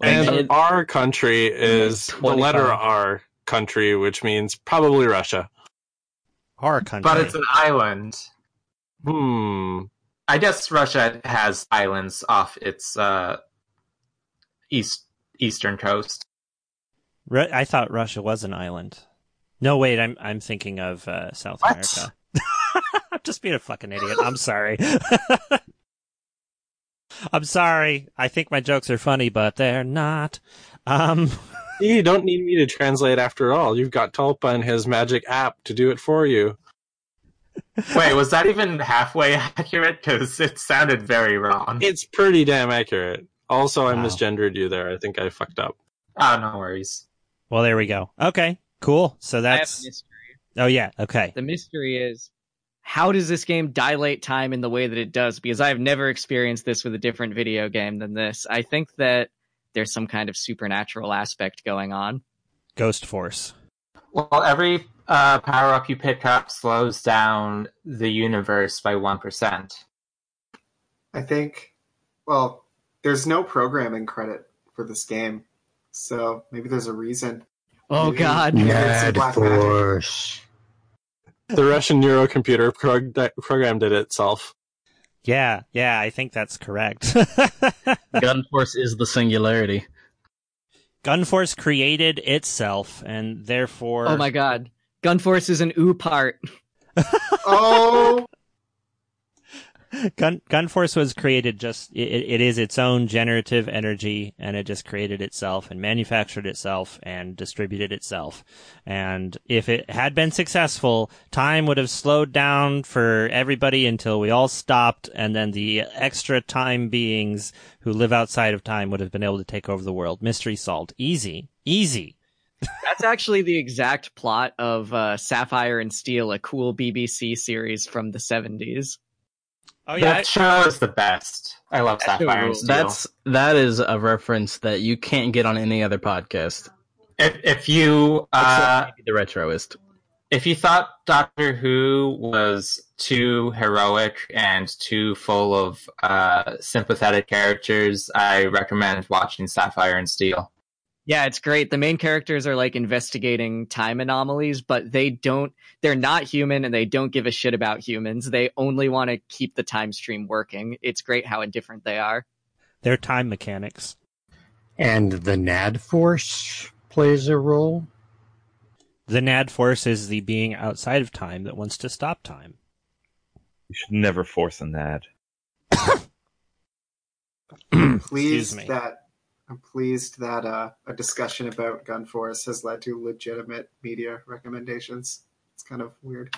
B: And
D: it-
B: our country is the letter R country, which means probably Russia.
E: Our country.
A: But it's an island.
B: Hmm.
A: I guess Russia has islands off its uh, east eastern coast.
E: Ru- I thought Russia was an island. No, wait, I'm I'm thinking of uh, South
A: What?
E: America. I'm just being a fucking idiot. I'm sorry. I'm sorry. I think my jokes are funny, but they're not. Um,
B: You don't need me to translate after all. You've got Tulpa and his magic app to do it for you.
A: Wait, was that even halfway accurate? Because it sounded very wrong.
B: It's pretty damn accurate. Also, I
E: Wow.
B: misgendered you there. I think I fucked up.
A: Oh, no worries.
E: well, there we go. Okay, cool. So
D: I have
E: that's
D: a mystery.
E: Oh yeah. Okay.
F: The mystery is how does this game dilate time in the way that it does? Because I've never experienced this with a different video game than this. I think that there's some kind of supernatural aspect going on.
E: Ghost Force.
A: Well, every uh, power up you pick up slows down the universe by 1%.
G: I think, well, there's no programming credit for this game, so maybe there's a reason.
F: Oh
G: Maybe-
F: God.
G: maybe
H: Mad. Force.
B: The Russian neurocomputer prog- programmed it itself.
E: Yeah. Yeah. I think that's correct.
D: Gun Force is the singularity.
E: Gunforce created itself, and therefore.
F: Oh my God. Gunforce is an OOPArt.
G: Oh,
E: Gun Gunforce was created just it, it is its own generative energy and it just created itself and manufactured itself and distributed itself. And if it had been successful, time would have slowed down for everybody until we all stopped and then the extra time beings who live outside of time would have been able to take over the world. Mystery solved. Easy. Easy.
F: That's actually the exact plot of uh, Sapphire and Steel, a cool BBC series from the 70s.
E: Oh
A: that show is the best. I love
F: That
A: Sapphire and. Steel.
D: That's that is a reference that you can't get on any other podcast.
A: if, if you uh,
D: maybe the retroist.
A: if you thought Doctor Who was too heroic and too full of uh, sympathetic characters, I recommend watching Sapphire and Steel.
F: Yeah, it's great. The main characters are like investigating time anomalies, but they don't, they're not human and they don't give a shit about humans. They only want to keep the time stream working. It's great how indifferent they are.
E: They're time mechanics.
H: And the NAD Force plays a role.
E: The Nad Force is the being outside of time that wants to stop time.
C: You should never force an ad.
E: Excuse
G: pleased
E: me.
G: that I'm pleased that uh, a discussion about Gun Force has led to legitimate media recommendations. It's kind of weird.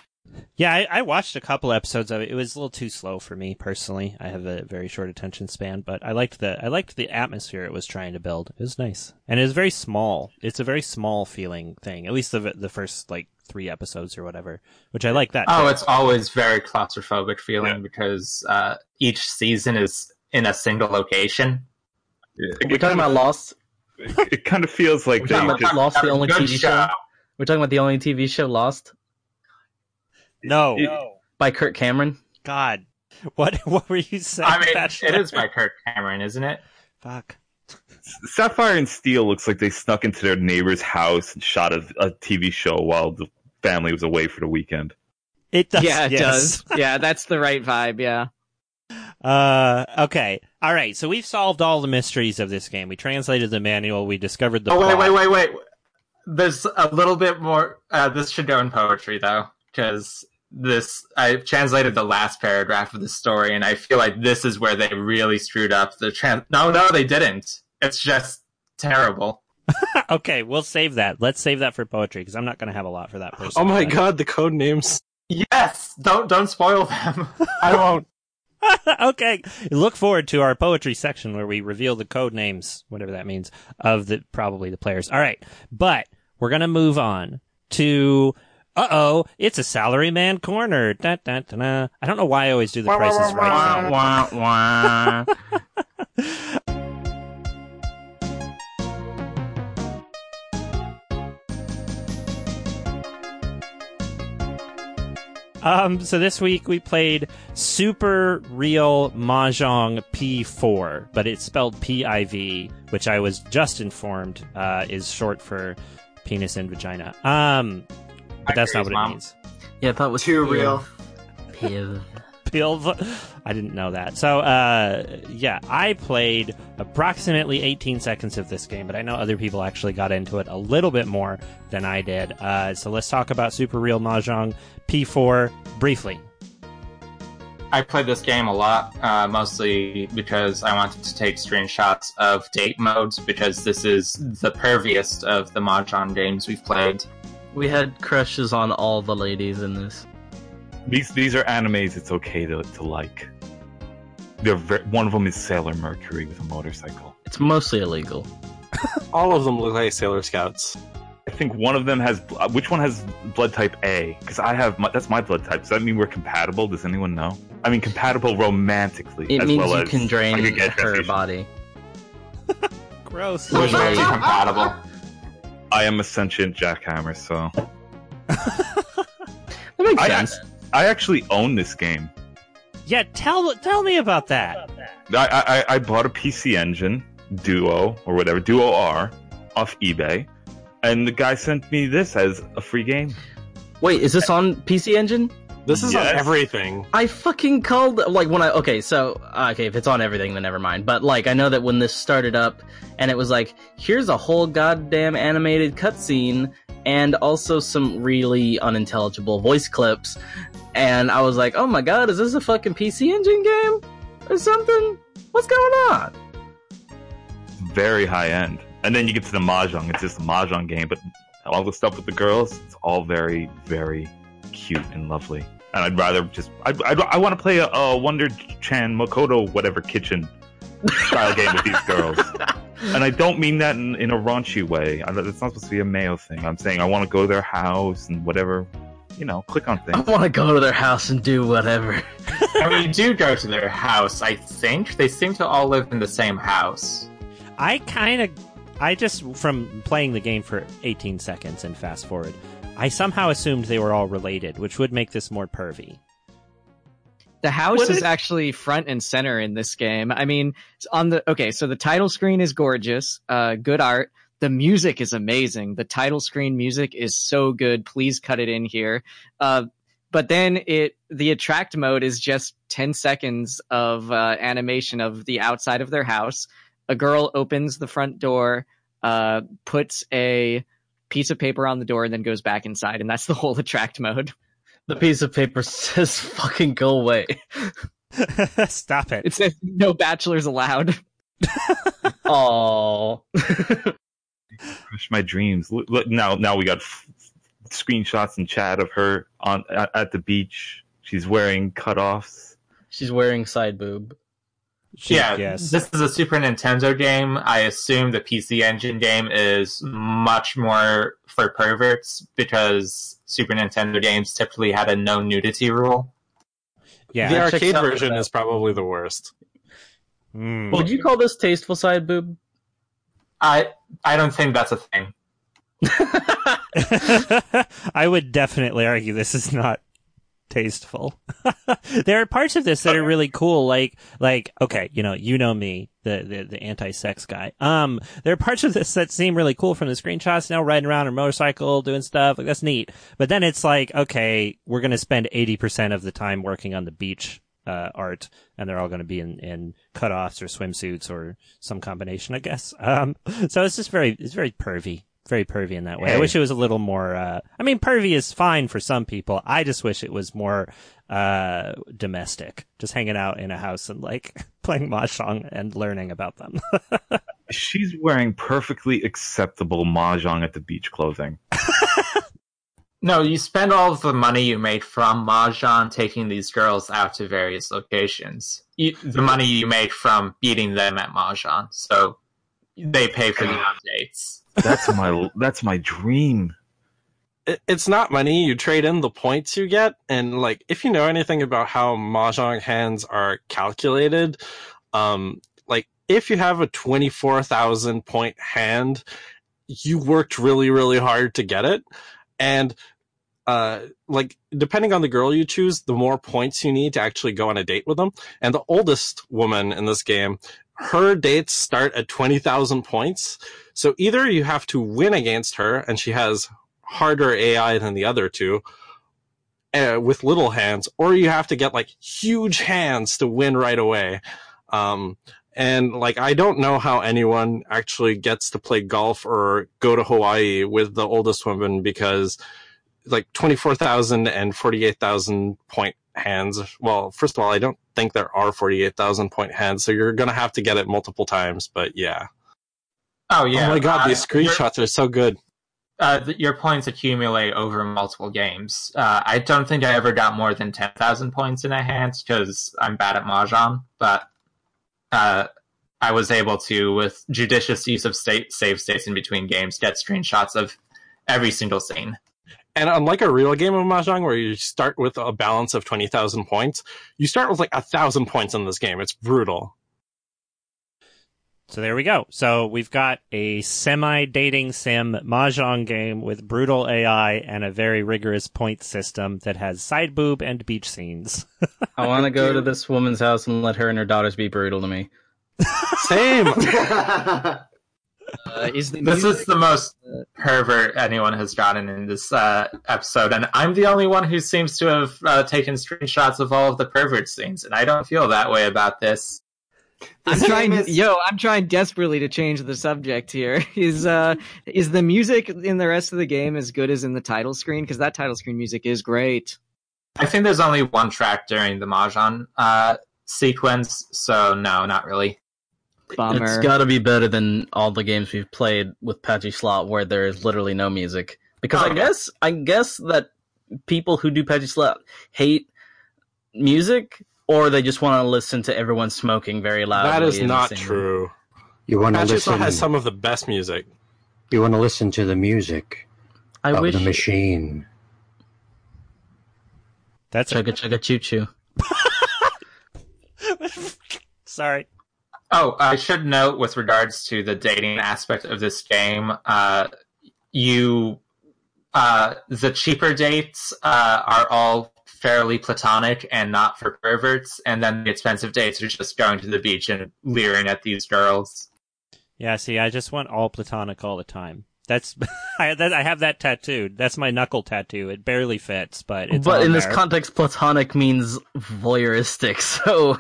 E: Yeah, I, I watched a couple episodes of it. It was a little too slow for me personally. I have a very short attention span, but I liked the I liked the atmosphere it was trying to build. It was nice, and it was very small. It's a very small feeling thing. At least the the first like three episodes or whatever, which I like that.
A: Oh,
E: too.
A: it's always very claustrophobic feeling
C: Yeah.
A: because uh, each season is in a single location.
D: We're talking about Lost.
C: It, it kind of feels like
D: We're
C: they
D: talking about
C: just,
D: Lost, the only TV show. We're talking about the only TV show Lost
E: no,
C: it-
D: by Kurt Cameron.
E: God, what what were you saying?
A: I mean,
E: Bachelor?
A: it is by Kurt Cameron, isn't it?
E: Fuck.
C: Sapphire and Steel looks like they snuck into their neighbor's house and shot a, a TV show while the family was away for the weekend.
E: It does.
F: yeah, it
E: yes.
F: does. Yeah, that's the right vibe. Yeah.
E: Uh, okay. All right. So we've solved all the mysteries of this game. We translated the manual. We discovered the.
A: oh wait,
E: plot.
A: wait, wait, wait. There's a little bit more. Uh, this should go in poetry though, because this I translated the last paragraph of the story, and I feel like this is where they really screwed up the trans. No, no, they didn't. It's just terrible.
E: okay, we'll save that. Let's save that for poetry because I'm not going to have a lot for that person.
B: Oh my god, the code names.
A: Yes, don't don't spoil them.
B: I won't.
E: okay. Look forward to our poetry section where we reveal the code names, whatever that means, of the probably the players. All right, but we're gonna move on to. Uh oh, it's a salaryman corner. Da, da, da. I don't know why I always do the prices right. thing.
D: Wah, wah.
E: Um, so this week we played Super Real Mahjong P4, but it's spelled P-I-V, which I was just informed uh, is short for penis and vagina. Um, but that's not what
A: agree,
E: it means.
D: Yeah, I thought it was
G: Too
D: Piv.
G: real.
D: Piv.
E: Pilv. I didn't know that. So, uh, yeah, I played approximately 18 seconds of this game, but I know other people actually got into it a little bit more than I did. Uh, so let's talk about Super Real Mahjong P4 briefly.
A: I played this game a lot, uh, mostly because I wanted to take screenshots of date modes because this is the perviest of the Mahjong games we've played.
D: We had crushes on all the ladies in this.
C: These these are animes. It's okay to, to like. They're ve- one of them is Sailor Mercury with a motorcycle.
D: It's mostly illegal.
B: All of them look like Sailor Scouts.
C: I think one of them has. uh, Which one has blood type A? Because I have. My, that's my blood type. Does that mean we're compatible? Does anyone know? I mean, compatible romantically.
D: It
C: as
D: means
C: well
D: you
C: as
D: can drain
C: I could get
D: her body.
E: Gross.
A: We're very compatible.
C: I am a sentient jackhammer, so
D: That makes
C: I-
D: sense.
C: I actually own this game.
E: Yeah, tell tell me about that.
C: I, I I bought a PC Engine Duo or whatever Duo R off eBay, and the guy sent me this as a free game.
D: Wait, is this on PC Engine?
B: This is on everything.
D: I fucking called like when I okay, so uh, okay, if it's on everything, then never mind. But like, I know that when this started up, and it was like, here's a whole goddamn animated cutscene, and also some really unintelligible voice clips, and I was like, oh my god, is this a fucking PC Engine game or something? What's going on?
C: Very high end. And then you get to the mahjong. It's just a mahjong game, but all the stuff with the girls, it's all very, very cute and lovely. And I'd rather just, I, I, I want to play a, a Wonder Chan Makoto whatever kitchen style game with these girls. And I don't mean that in, in a raunchy way. I, it's not supposed to be a male thing. I'm saying I want to go to their house and whatever, you know, click on things.
D: I want to go to their house and do whatever.
A: and we do go to their house, I think. They seem to all live in the same house.
E: I kind of, I just from playing the game for 18 seconds and fast forward, I somehow assumed they were all related, which would make this more pervy.
F: The house
C: What
F: is
C: is-
F: actually front and center in this game. I mean, it's on the okay, so the title screen is gorgeous, uh, good art. The music is amazing. The title screen music is so good. Please cut it in here. Uh, but then it the attract mode is just 10 seconds of uh, animation of the outside of their house. A girl opens the front door, uh, puts a piece of paper on the door, and then goes back inside, and that's the whole attract mode.
D: The piece of paper says "fucking go away."
E: Stop it.
F: It says no bachelors allowed.
D: Oh,
C: Crush my dreams. Look, look, now, now we got f- screenshots and chat of her on at, at the beach. She's wearing cutoffs.
D: she's wearing side boob.
A: yeah,
E: yes.
A: this is a Super Nintendo game. I assume the PC Engine game is much more for perverts because Super Nintendo games typically had a no nudity rule.
E: yeah.
B: the arcade version is probably the worst.
E: Mm.
D: Would you call this tasteful side boob?
A: I I don't think that's a thing.
E: I would definitely argue this is not tasteful. there are parts of this that are really cool, like like okay, you know, you know me, the the, the anti-sex guy. Um, there are parts of this that seem really cool from the screenshots. Now riding around on a motorcycle, doing stuff like that's neat. But then it's like, okay, we're gonna spend eighty percent of the time working on the beach. Uh, art, and they're all going to be in, in cutoffs or swimsuits or some combination, I guess. Um, so it's just very, it's very pervy, very pervy in that way. I wish it was a little more. Uh, I mean, pervy is fine for some people. I just wish it was more uh, domestic, just hanging out in a house and like playing mahjong and learning about them.
C: She's wearing perfectly acceptable mahjong at the beach clothing.
A: No, you spend all of the money you made from Mahjong taking these girls out to various locations. You, the money you made from beating them at Mahjong. So they pay for the updates.
C: That's my that's my dream.
B: It, it's not money. You trade in the points you get, and like if you know anything about how mahjong hands are calculated, um, like if you have a twenty four thousand point hand, you worked really really hard to get it, and uh, like depending on the girl you choose, the more points you need to actually go on a date with them. And the oldest woman in this game, her dates start at twenty thousand points. So either you have to win against her, and she has harder AI than the other two uh, with little hands, or you have to get like huge hands to win right away. Um, and like, I don't know how anyone actually gets to play golf or go to Hawaii with the oldest woman because like 24,000 and 48,000 point hands. Well, first of all, I don't think there are 48,000 point hands, so you're going to have to get it multiple times, but yeah.
A: Oh yeah!
B: oh my god,
A: uh,
B: these screenshots are so good.
A: Uh, your points accumulate over multiple games. Uh, I don't think I ever got more than ten thousand points in a hand because I'm bad at mahjong. But uh, I was able to, with judicious use of state save states in between games, get screenshots of every single scene.
B: And unlike a real game of Mahjong where you start with a balance of 20,000 points, you start with like a thousand points in this game. It's brutal.
E: So there we go. So we've got a semi-dating sim mahjong game with brutal AI and a very rigorous point system that has side boob and beach scenes.
D: I want to go to this woman's house and let her and her daughters be brutal to me.
B: Same.
F: Uh, is the
A: This
F: music-
A: is the most pervert anyone has gotten in this uh, episode, and I'm the only one who seems to have uh, taken screenshots of all of the pervert scenes, and I don't feel that way about this.
F: I'm trying,
G: game is-
F: yo, I'm trying desperately to change the subject here. Is uh, is the music in the rest of the game as good as in the title screen? Because that title screen music is great.
A: I think there's only one track during the Mahjong uh, sequence, so no, not really.
F: Bummer.
D: It's got to be better than all the games we've played with Pachislot, where there is literally no music. Because
A: Oh,
D: I guess I guess that people who do Pachislot hate music, or they just want to listen to everyone smoking very loudly.
B: that is not
D: singing.
B: true.
H: You want to
B: Patchy
H: listen?
B: has some of the best music.
H: You want to listen to the music
D: I
H: of
D: wish.
H: the machine.
E: That's a
D: Chugga chugga choo choo.
E: sorry.
A: Oh, I should note with regards to the dating aspect of this game, uh, you, uh, the cheaper dates uh, are all fairly platonic and not for perverts, and then the expensive dates are just going to the beach and leering at these girls.
E: Yeah, see, I just want all platonic all the time. That's I that, I have that tattooed. That's my knuckle tattoo. It barely fits, but it's
D: but
E: on
D: in this context, platonic means voyeuristic. So,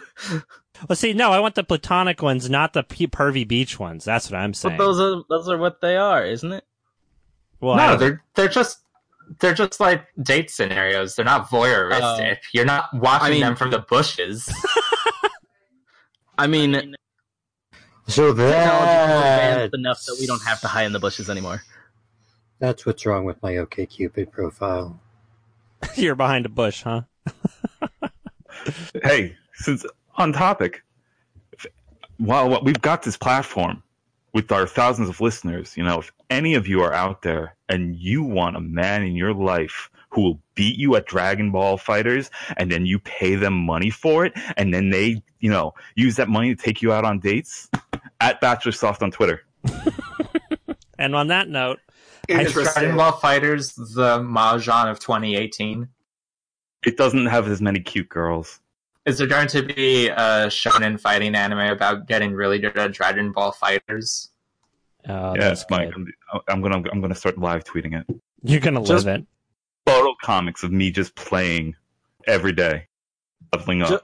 E: well, see, no, I want the platonic ones, not the p- pervy beach ones. That's what I'm saying.
D: but those are those are what they are, isn't it?
E: well,
A: no, they're they're just they're just like date scenarios. They're not voyeuristic. Oh. You're not watching
D: I mean-
A: them from the bushes.
D: I mean,
H: So
D: technology
H: that
D: advanced enough that we don't have to hide in the bushes anymore.
H: that's what's wrong with my OKCupid profile.
E: you're behind a bush, huh?
C: hey, since on topic, if, while while we've got this platform with our thousands of listeners, you know, if any of you are out there and you want a man in your life who will beat you at Dragon Ball FighterZ, and then you pay them money for it, and then they, you know, use that money to take you out on dates, at Bachelor Soft on Twitter.
E: And on that note,
A: Is Dragon Ball FighterZ the Mahjong of 2018?
C: It doesn't have as many cute girls.
A: Is there going to be a shonen fighting anime about getting really good at Dragon Ball FighterZ?
E: oh,
C: yeah,
E: that's
C: it's Mike. I'm, I'm gonna I'm gonna start live tweeting it.
E: You're gonna
B: Just-
E: live it.
C: Photo comics of me just playing every day, leveling up.
B: Ju-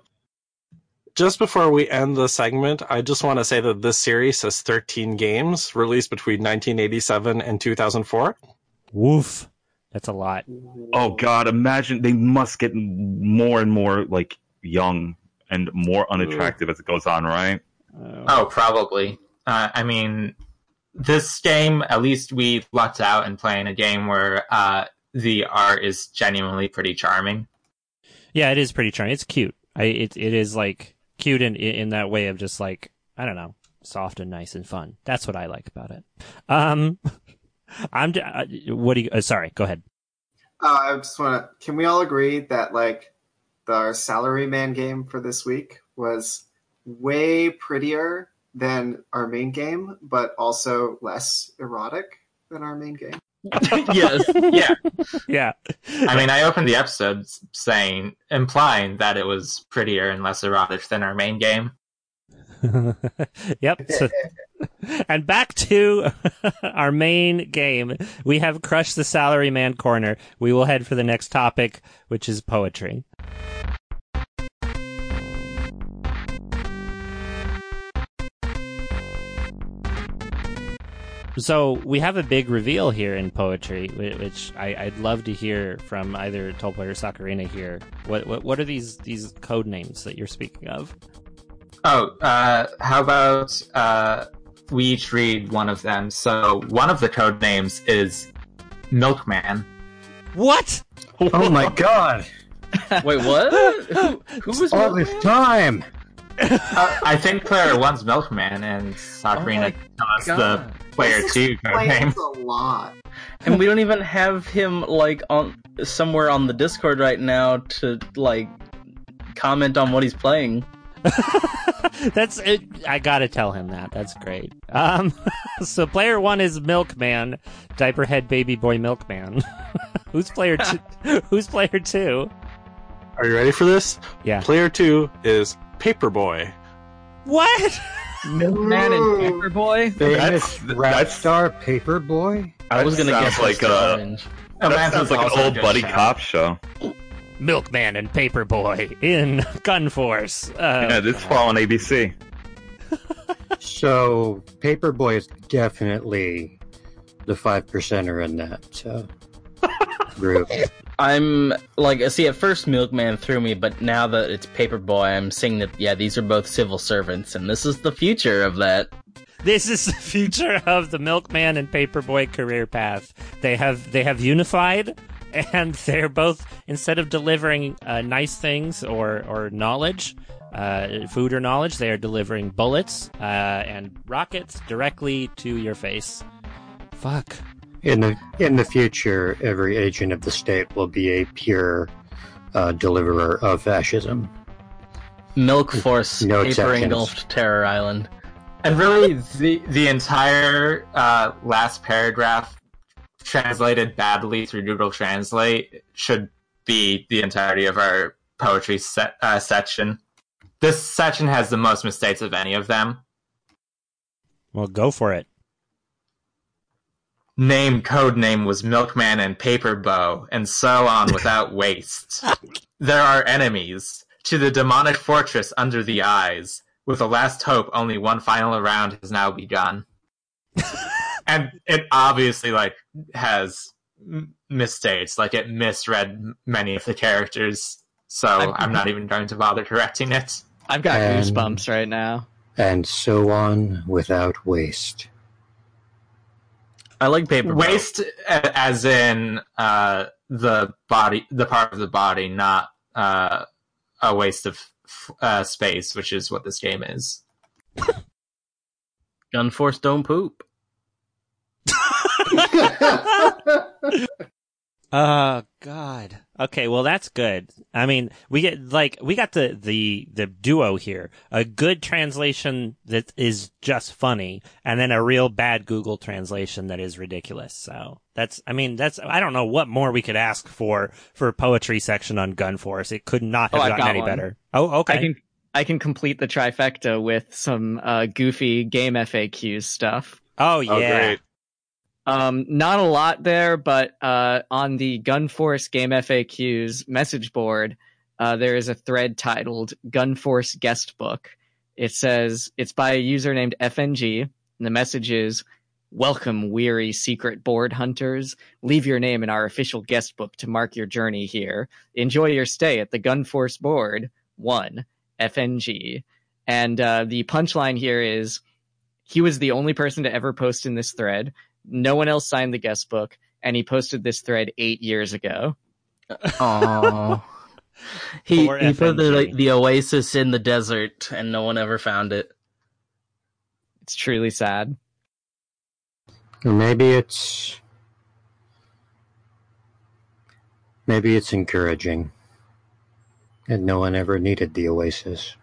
B: Just before we end the segment, I just want to say that this series has 13 games released between 1987 and 2004.
E: Woof. That's a lot.
C: Oh God! Imagine they must get more and more like young and more unattractive as it goes on, right?
A: Oh, probably. Uh, I mean, this game, at least we lucked out in playing a game where uh, the art is genuinely pretty charming.
E: Yeah, it is pretty charming. It's cute. I it it is like cute in in that way of just like I don't know, soft and nice and fun. That's what I like about it. Um, I'm. Uh, what do you? Uh, sorry, go ahead.
G: Uh, I just want to. Can we all agree that like the Salaryman game for this week was way prettier than our main game, but also less erotic than our main game?
D: yes.
A: Yeah.
E: Yeah.
A: I mean, I opened the episode saying, implying that it was prettier and less erotic than our main game.
E: yep. So, and back to our main game. We have crushed the salary man corner. We will head for the next topic, which is poetry. So we have a big reveal here in poetry, which I, I'd love to hear from either Tulpa or Sakurina here. What, what what are these these code names that you're speaking of?
A: Oh, uh, how about uh, we each read one of them? So one of the code names is Milkman.
E: What?
H: Oh my god!
D: Wait, what? who, who was
H: All this time!
A: Uh, I think player one's Milkman, and
D: Oh
A: Sakurina
D: my
A: tells the player
G: This
A: two code name.
G: a lot.
D: and we don't even have him like on somewhere on the Discord right now to like comment on what he's playing.
E: That's it. I gotta tell him that. That's great. Um, so player one is Milkman, diaperhead baby boy Milkman. who's player two? who's player two?
B: Are you ready for this?
E: Yeah.
B: Player two is Paperboy.
E: What?
F: Milkman and Paperboy.
C: That's-
H: rap
C: that's-
H: star Paperboy?
D: I was gonna
C: That
D: guess
C: like a
D: Orange.
C: That
A: man,
C: sounds like an
A: a
C: old buddy
A: show.
C: cop show.
E: Milkman and Paperboy in Gun Force. Uh,
C: yeah, this fall on ABC.
H: So Paperboy is definitely the five percenter in that uh, group.
D: I'm like, see, at first Milkman threw me, but now that it's Paperboy, I'm seeing that yeah, these are both civil servants, and this is the future of that.
E: This is the future of the Milkman and Paperboy career path. They have they have unified, and they're both instead of delivering uh, nice things or or knowledge, uh, food or knowledge, they are delivering bullets uh, and rockets directly to your face. Fuck.
H: In the in the future, every agent of the state will be a pure uh, deliverer of fascism.
D: Milk Force,
H: No
D: Paper
H: exceptions.
D: Engulfed Terror Island.
A: And really, the the entire uh, last paragraph, translated badly through Google Translate, should be the entirety of our poetry se- uh, section. This section has the most mistakes of any of them.
E: Well, go for it.
A: Name code name was Milkman and Paper Bow, and so on without waste. There are enemies to the demonic fortress under the eyes. With the last hope, only one final round has now begun. and it obviously like has m- mistakes, like it misread many of the characters. So
F: I-
A: I'm not even going to bother correcting it.
F: I've got
H: And-
F: goosebumps right now.
H: And so on without waste.
D: I like Paper.
A: Waste, a- as in uh, the body, the part of the body, not uh, a waste of uh, space, which is what this game is.
D: Gun Force don't poop.
E: Oh God. Okay, well that's good. I mean, we get like we got the the the duo here. A good translation that is just funny, and then a real bad Google translation that is ridiculous. So that's I mean that's I don't know what more we could ask for for a poetry section on Gun Force. It could not have
F: Oh,
E: gotten
F: got
E: any
F: one.
E: better. Oh, okay.
F: I can I can complete the trifecta with some uh, goofy game FAQs stuff.
E: oh
B: Oh,
E: yeah.
B: great.
F: Um, not a lot there, but uh, on the Gunforce Game FAQs message board, uh, there is a thread titled Gunforce Guest Book. It says it's by a user named FNG, and the message is Welcome, weary secret board hunters. Leave your name in our official guest book to mark your journey here. Enjoy your stay at the Gunforce board. 1. FNG. And uh, the punchline here is he was the only person to ever post in this thread. No one else signed the guest book, and he posted this thread eight years ago.
D: Oh. he
E: Poor
D: he put the like, the oasis in the desert, and no one ever found it.
F: It's truly sad.
H: Maybe it's maybe it's encouraging. And no one ever needed the oasis.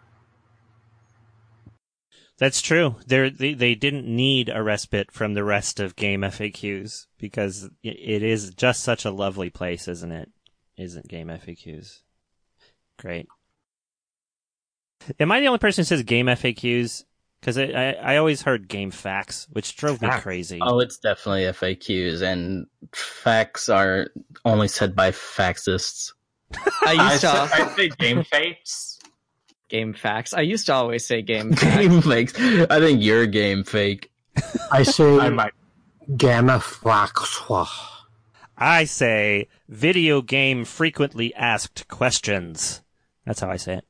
E: That's true. They're, they they didn't need a respite from the rest of game FAQs because it is just such a lovely place, isn't it? Isn't game FAQs? Great. Am I the only person who says game FAQs? Because I, I I always heard game facts, which drove me crazy.
D: Oh, it's definitely FAQs, and facts are only said by faxists.
F: I
A: I
F: used to
A: I say game fakes.
F: Game facts. I used to always say game facts.
D: Game fakes. I think you're game fake.
H: I say
A: I might.
H: gamma facts.
E: I say video game frequently asked questions. That's how I say it.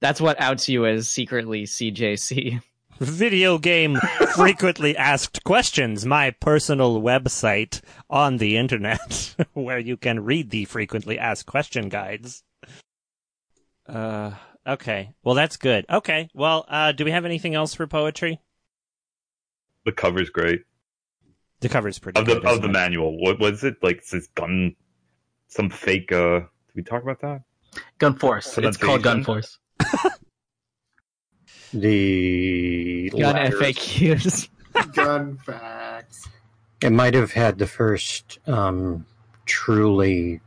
F: That's what outs you as secretly CJC.
E: Video game frequently asked questions, my personal website on the internet where you can read the frequently asked question guides. Uh okay. Well that's good. Okay. Well, uh do we have anything else for poetry?
C: The cover's great.
E: The cover's pretty
C: of the
E: good.
C: of the
E: it?
C: manual. What was it like? It says gun, some fake. uh Did we talk about that?
D: Gun Force. It's called Gun Force.
H: The
F: Gun
H: latter-
F: FAQs.
G: Gun facts.
H: It might have had the first um, truly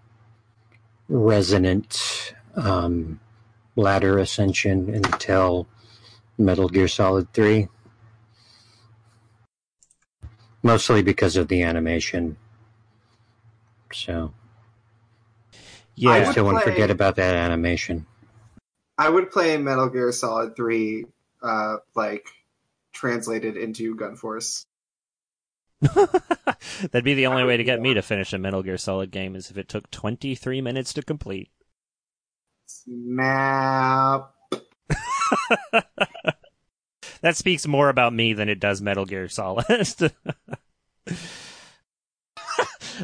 H: resonant um, ladder ascension until Metal Gear Solid 3. Mostly because of the animation. So,
E: Yeah.
G: I
H: I
G: would
H: still won't
G: play-
H: forget about that animation.
G: I would play Metal Gear Solid 3, uh, like, translated into Gun Force.
E: That'd be the only way to get me to finish a Metal Gear Solid game is if it took 23 minutes to complete.
G: Snap.
E: that speaks more about me than it does Metal Gear Solid.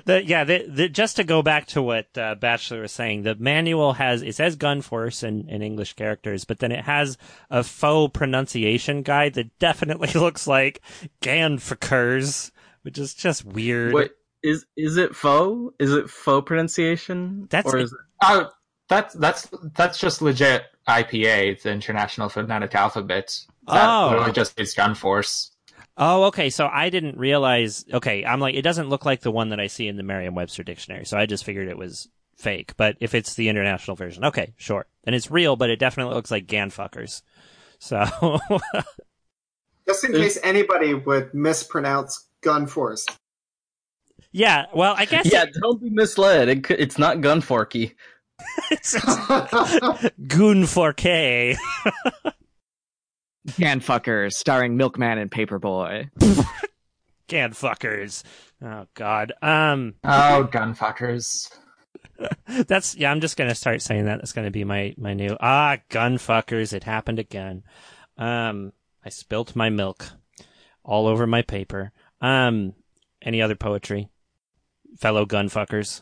E: the, yeah, the, the, just to go back to what uh, Bachelor was saying, the manual has it says Gun Force in, in English characters, but then it has a faux pronunciation guide that definitely looks like Ganfakers, which is just weird.
D: Wait, is is it faux? Is it faux pronunciation?
E: That's-
D: or is it...
A: Oh, that's that's that's just legit IPA. It's the International Phonetic Alphabet. That
E: Oh.
A: literally just is Gun Force.
E: Oh, okay. So I didn't realize. Okay, I'm like, it doesn't look like the one that I see in the Merriam-Webster dictionary. So I just figured it was fake. But if it's the international version, okay, sure. Then it's real, but it definitely looks like ganfuckers. So
G: Just in case anybody would mispronounce Gun Force.
E: yeah. Well, I guess
D: Yeah, don't be misled. It, it's not gun forky.
E: it's Goon 4K.
F: Ganfucker, starring Milkman and Paperboy.
E: Ganfuckers. Oh God. Um.
A: Oh, gunfuckers.
E: That's yeah. I'm just gonna start saying that. That's gonna be my my new ah gunfuckers. It happened again. Um, I spilt my milk all over my paper. Um, any other poetry, fellow gunfuckers?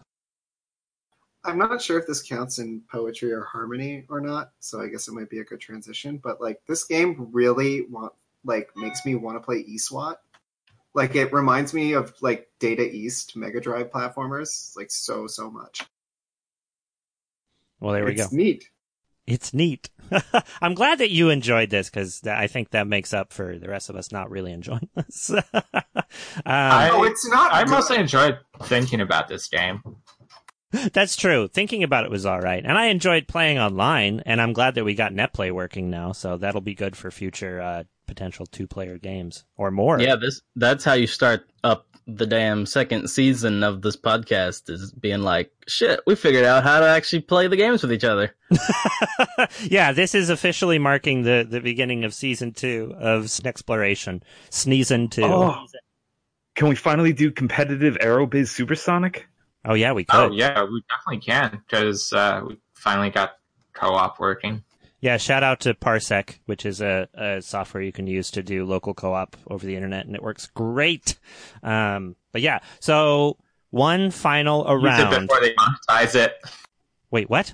G: I'm not sure if this counts in poetry or harmony or not, so I guess it might be a good transition. But like this game really want like makes me want to play eSWAT. Like it reminds me of like Data East Mega Drive platformers, like so so much.
E: Well, there we
G: it's
E: go.
G: It's neat.
E: It's neat. I'm glad that you enjoyed this because I think that makes up for the rest of us not really enjoying this. um,
A: I-
G: oh, it's not.
A: I
G: good.
A: mostly enjoyed thinking about this game.
E: That's true. Thinking about it was all right, and I enjoyed playing online. And I'm glad that we got NetPlay working now, so that'll be good for future uh, potential two-player games or more.
D: Yeah, this that's how you start up the damn second season of this podcast is being like, shit, we figured out how to actually play the games with each other.
E: yeah, this is officially marking the, the beginning of season two of Exploration. Sneezing two.
C: Oh. Can we finally do competitive Aerobiz Supersonic?
E: Oh, yeah, we could.
A: Oh yeah, we definitely can because uh, we finally got co-op working.
E: Yeah, shout out to Parsec, which is a, a software you can use to do local co-op over the internet, and it works great. Um, but yeah, so one final around
A: Use it before they monetize it.
E: Wait, what?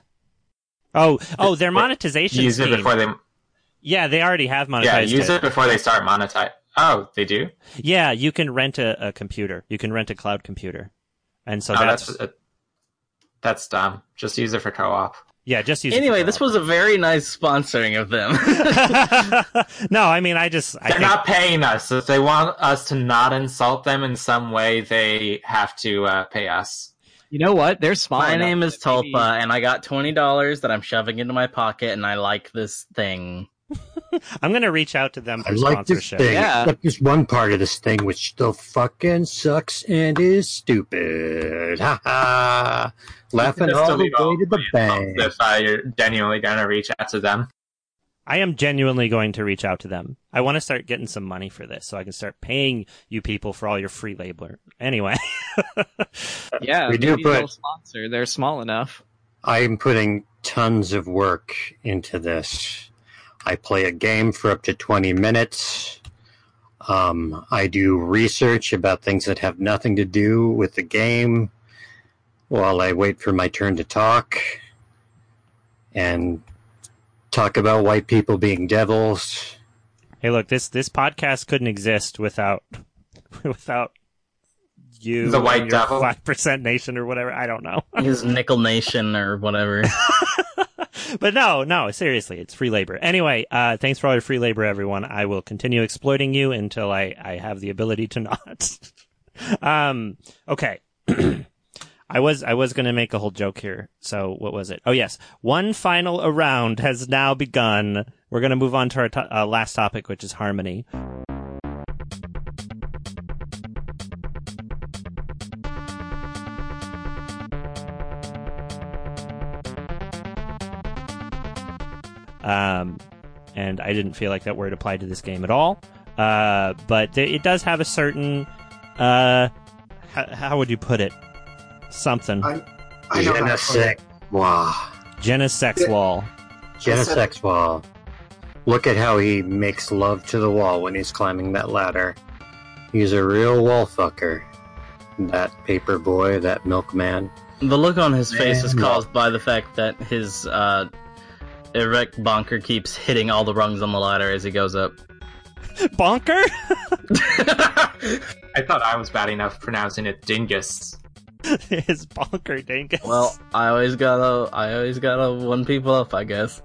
E: Oh, oh, their monetization
A: Use it
E: scheme.
A: before they.
E: Yeah, they already have monetized
A: Yeah, use
E: it.
A: it before they start monetize. Oh, they do.
E: Yeah, you can rent a, a computer. You can rent a cloud computer, and so
A: oh,
E: that's,
A: that's uh, that's dumb. Just use it for co-op.
E: yeah. Just use. it
D: Anyway, this was a very nice sponsoring of them.
E: no, I mean, I just I
A: They're
E: think,
A: not paying us. If they want us to not insult them in some way, they have to uh, pay us.
F: You know what? They're small.
D: my name is Tulpa, and I got twenty dollars that I'm shoving into my pocket, and I like this thing.
E: I'm gonna reach out to them for
H: I like this
E: sponsorship.
H: thing,
F: Yeah.
H: except there's one part of this thing which still fucking sucks and is stupid. Ha ha! Laughing
A: Just
H: all the way to the bank.
A: If uh, you're genuinely gonna reach out to them,
E: I am genuinely going to reach out to them. I want to start getting some money for this, so I can start paying you people for all your free labor. Anyway,
F: Yeah,
H: We do put-
F: sponsor. They're small enough.
H: I'm putting tons of work into this. I play a game for up to 20 minutes. Um, I do research about things that have nothing to do with the game while I wait for my turn to talk and talk about white people being devils.
E: hey, look this this podcast couldn't exist without without you,
A: The White
E: and
A: Devil?
E: five percent nation or whatever. I don't know.
D: His Nickel Nation or whatever.
E: but no, no, seriously, it's free labor. Anyway, uh, thanks for all your free labor, everyone. I will continue exploiting you until I, I have the ability to not. um, okay. I was I was going to make a whole joke here. So what was it? Oh yes, one final round has now begun. We're going to move on to our to- uh, last topic, which is harmony. Um, and I didn't feel like that word applied to this game at all. Uh, but it does have a certain, uh, h- how would you put it? Something.
G: I, I know
H: Je ne
G: how to put it.
H: sais quoi.
E: Jenna's sex
G: Yeah.
E: wall.
H: Je ne
G: Yes,
H: sais quoi. Look at how he makes love to the wall when he's climbing that ladder. He's a real wall fucker. That paper boy, that milkman.
D: the look on his face is caused by the fact that his uh, erect bonker keeps hitting all the rungs on the ladder as he goes up.
E: Bonker?
A: I thought I was bad enough pronouncing it dingus.
E: His bonker dingus.
D: well, I always gotta, I always gotta one people up, I guess.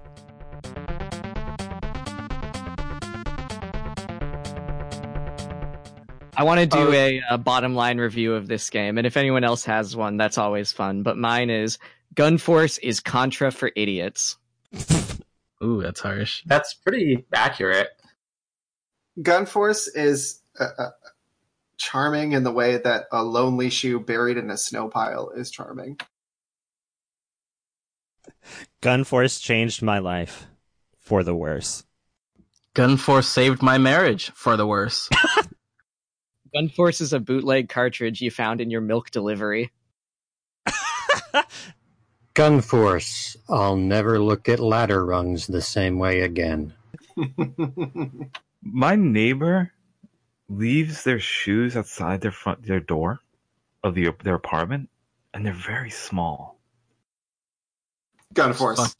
F: I want to do
A: Oh.
F: a, uh bottom line review of this game, and if anyone else has one, that's always fun. But mine is Gun Force is Contra for idiots.
D: Ooh, that's harsh.
A: That's pretty accurate.
G: Gun Force is uh, uh, charming in the way that a lonely shoe buried in a snow pile is charming.
E: Gun Force changed my life for the worse.
D: Gun Force saved my marriage for the worse.
F: Gun Force is a bootleg cartridge you found in your milk delivery.
H: Gun Force. I'll never look at ladder rungs the same way again.
C: My neighbor leaves their shoes outside their front their door of the their apartment, and they're very small.
G: Gun Force.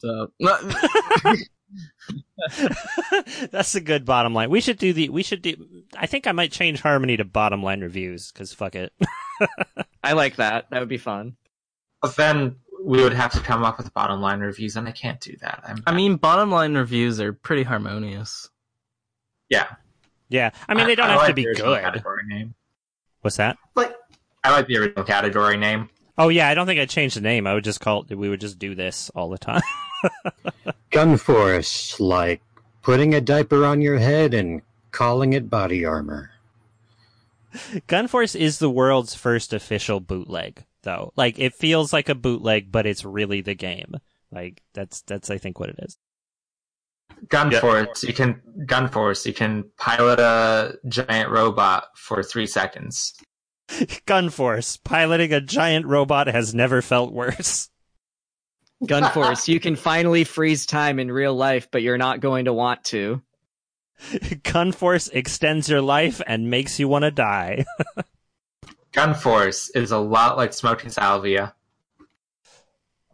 E: That's a good bottom line. We should do the. We should do. I think I might change Harmony to bottom line reviews because fuck it.
F: I like that. That would be fun.
A: But then we would have to come up with bottom line reviews, and I can't do that. I'm,
D: I mean, bottom line reviews are pretty harmonious.
A: yeah.
E: yeah, I mean they don't
A: I
E: have
A: like
E: to be good.
A: Category name.
E: What's that?
G: Like
A: I like the original category name.
E: Oh yeah, I don't think I'd change the name. I would just call it. We would just do this all the time.
H: Gun Force, like putting a diaper on your head and calling it body armor.
E: Gun Force is the world's first official bootleg, though. Like it feels like a bootleg, but it's really the game. Like that's that's I think what it is.
A: Gun
B: Yeah.
A: Force, you can Gun Force, you can pilot a giant robot for three seconds.
E: Gun Force piloting a giant robot has never felt worse.
F: Gun Force, you can finally freeze time in real life, but you're not going to want to.
E: Gun Force extends your life and makes you want to die.
A: Gun Force is a lot like smoking salvia.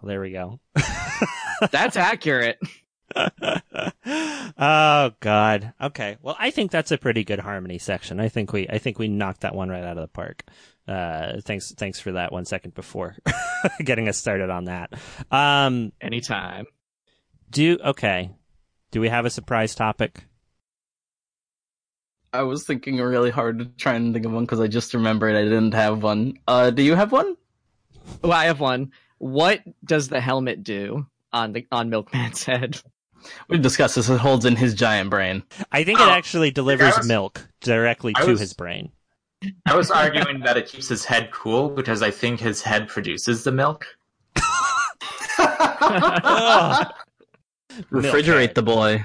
E: there we go.
F: That's accurate.
E: oh god. Okay. Well, I think that's a pretty good harmony section. I think we I think we knocked that one right out of the park. Uh thanks thanks for that one second before getting us started on that. Um
F: Anytime.
E: do okay. Do we have a surprise topic?
D: I was thinking really hard to try and think of one because I just remembered I didn't have one. Uh, do you have one?
F: Well, I have one. What does the helmet do on the on Milkman's head?
D: We've discussed this. It holds in his giant brain.
E: I think it
A: Oh,
E: actually delivers
A: was-
E: milk directly
A: I
E: to
A: was-
E: his brain.
A: I was arguing that it keeps his head cool because I think his head produces the milk.
E: Ugh.
D: Refrigerate the boy.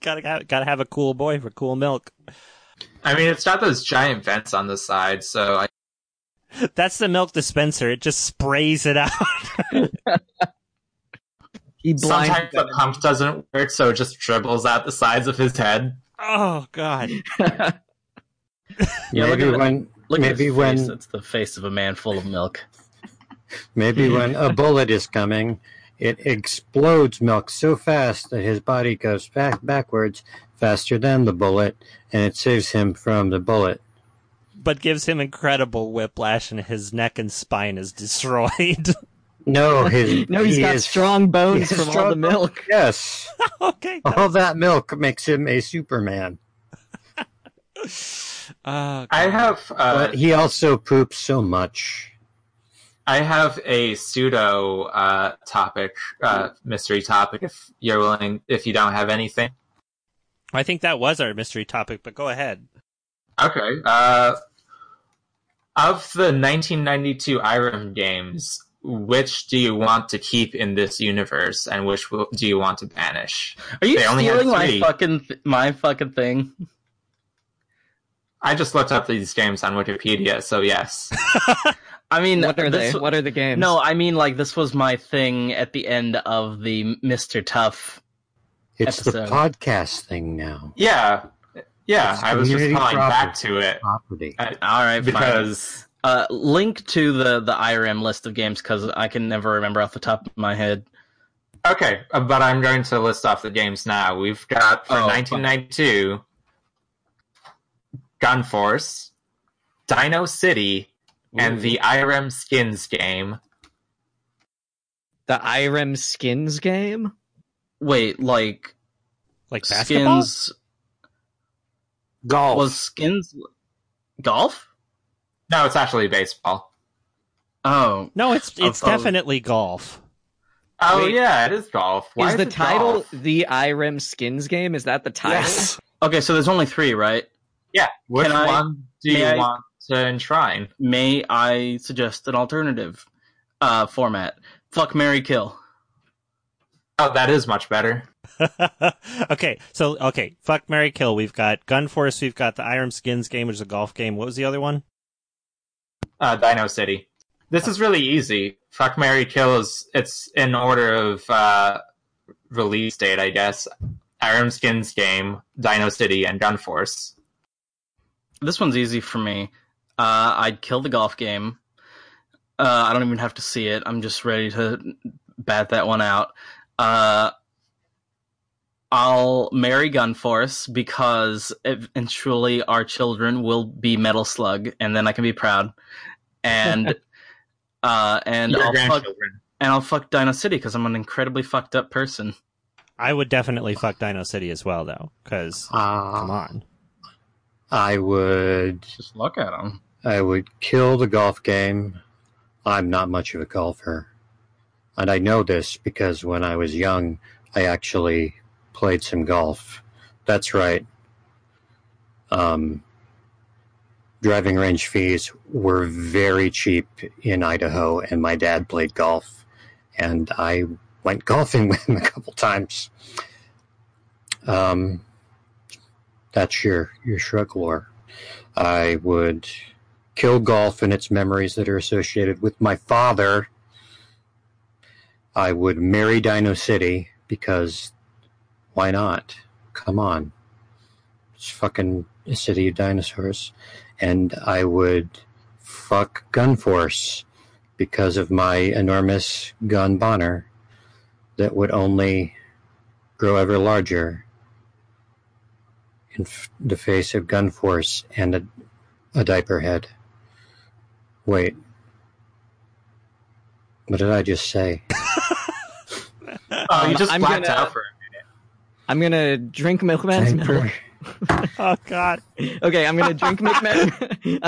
E: Gotta have, gotta have a cool boy for cool milk.
A: I mean, it's got those giant vents on the side, so I,
E: That's the milk dispenser. It just sprays it out.
F: He
A: sometimes the pump doesn't work, so it just dribbles out the sides of his head.
E: oh god.
D: Yeah, look at that.
H: when
D: Look
H: maybe
D: at
H: when
D: face. It's the face of a man full of milk.
H: maybe when a bullet is coming, it explodes milk so fast that his body goes back backwards faster than the bullet, and it saves him from the bullet.
E: but gives him incredible whiplash, and his neck and spine is destroyed.
H: No, his
F: no, he's
H: he
F: got
H: is-
F: strong bones
H: he has
F: from all the milk.
H: Yes,
E: okay.
H: all that milk makes him a Superman.
E: Uh,
A: I have uh,
H: But he also poops so much.
A: I have a pseudo uh, topic, uh, mystery topic. If you're willing, if you don't have anything,
E: I think that was our mystery topic, but go ahead.
A: okay. Uh, of the 1992 Irem games, which do you want to keep in this universe, and which will, do you want to banish?
D: Are you
A: They only
D: stealing my fucking th- my fucking thing?
A: I just looked up these games on Wikipedia, so yes.
D: I mean,
F: What are
D: this,
F: they? What are the games?
D: No, I mean like this was my thing at the end of the Mister Tough.
H: It's the podcast thing now.
A: Yeah, yeah.
H: It's
A: I was just
H: community
A: calling back to it
H: Property.
A: uh,
D: All right, fine.
A: because
D: uh, link to the the Irem list of games because I can never remember off the top of my head.
A: Okay, uh, but I'm going to list off the games now. We've got for
D: Oh,
A: 1992 Gun Force, Dino City, and the Irem Skins game.
F: the Irem Skins game.
D: Wait, like
E: Like basketball?
D: skins
B: Golf.
D: was skins golf?
A: No, it's actually baseball.
D: Oh,
E: No, it's it's
D: Of- of-
E: definitely golf.
A: Oh
F: Wait.
A: yeah, it is golf. Why
F: is the
A: it
F: title
A: golf?
F: the Irem Skins game? Is that the title?
B: yes.
D: okay. So there's only three, right?
A: Yeah, which
D: Can I-
A: one do you
D: I-
A: want to enshrine?
D: May I suggest an alternative uh, format? Fuck Mary Kill.
A: Oh, that is much better.
E: okay, so okay, fuck Mary Kill. We've got Gun Force. We've got the Irem Skins game, which is a golf game. What was the other one?
A: Uh, Dino City. This is really easy. Fuck Mary Kill is it's in order of uh, release date, I guess. Irem Skins game, Dino City, and Gun Force.
D: This one's easy for me. Uh, I'd kill the golf game. Uh, I don't even have to see it. I'm just ready to bat that one out. Uh, I'll marry Gunforce because eventually our children will be Metal Slug, and then I can be proud. And uh, and
A: Your
D: I'll fuck
A: grandchildren.
D: and I'll fuck Dino City because I'm an incredibly fucked up person.
E: I would definitely fuck Dino City as well, though, because come
H: Uh,
E: on.
H: I would
D: Just look at him.
H: I would kill the golf game. I'm not much of a golfer. And I know this because when I was young, I actually played some golf. That's right. Um, driving range fees were very cheap in Idaho, and my dad played golf. And I went golfing with him a couple times. Um, that's your, your shrug lore. I would kill golf and its memories that are associated with my father. I would marry Dino City because why not? Come on. It's fucking a city of dinosaurs. And I would fuck Gun Force because of my enormous gun bonner that would only grow ever larger in f- the face of Gun Force and a, a diaper head. Wait. What did I just say?
A: Oh, you
F: Um,
A: just
F: I'm
A: blacked
F: gonna-
A: out for
F: I'm gonna drink Milkman's
H: Diaper.
F: milk.
E: Oh God.
F: Okay, I'm gonna drink Milkman.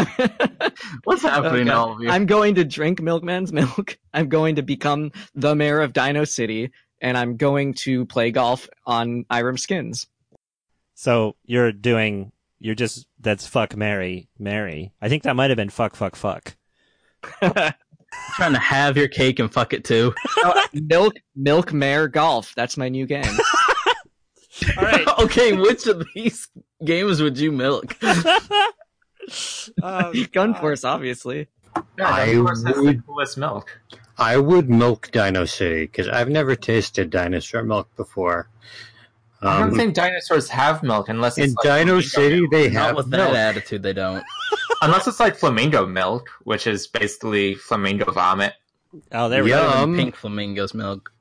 D: What's happening to
F: Okay.
D: all of you?
F: I'm going to drink Milkman's milk. I'm going to become the mayor of Dino City, and I'm going to play golf on Irem Skins.
E: So you're doing. You're just. That's fuck Mary Mary. I think that might have been fuck fuck fuck.
D: trying to have your cake and fuck it too.
F: Oh, milk, Milk Mare Golf. That's my new game.
E: All right.
D: okay, which of these games would you milk?
E: Oh,
F: Gun Force, obviously.
A: Yeah,
H: I
A: of course, that's the
H: would-
A: coolest milk.
H: I would milk Dino City because I've never tasted dinosaur milk before.
A: I don't
H: Um,
A: think dinosaurs have milk unless it's
H: in
A: like
H: Dino
A: flamingo
H: City,
A: milk.
H: they
D: Not
H: have
D: with
H: milk.
D: that attitude, they don't.
A: unless it's like flamingo milk, which is basically flamingo vomit.
E: Oh, there we
H: Yeah.
E: go.
D: Better than Pink Flamingo's milk.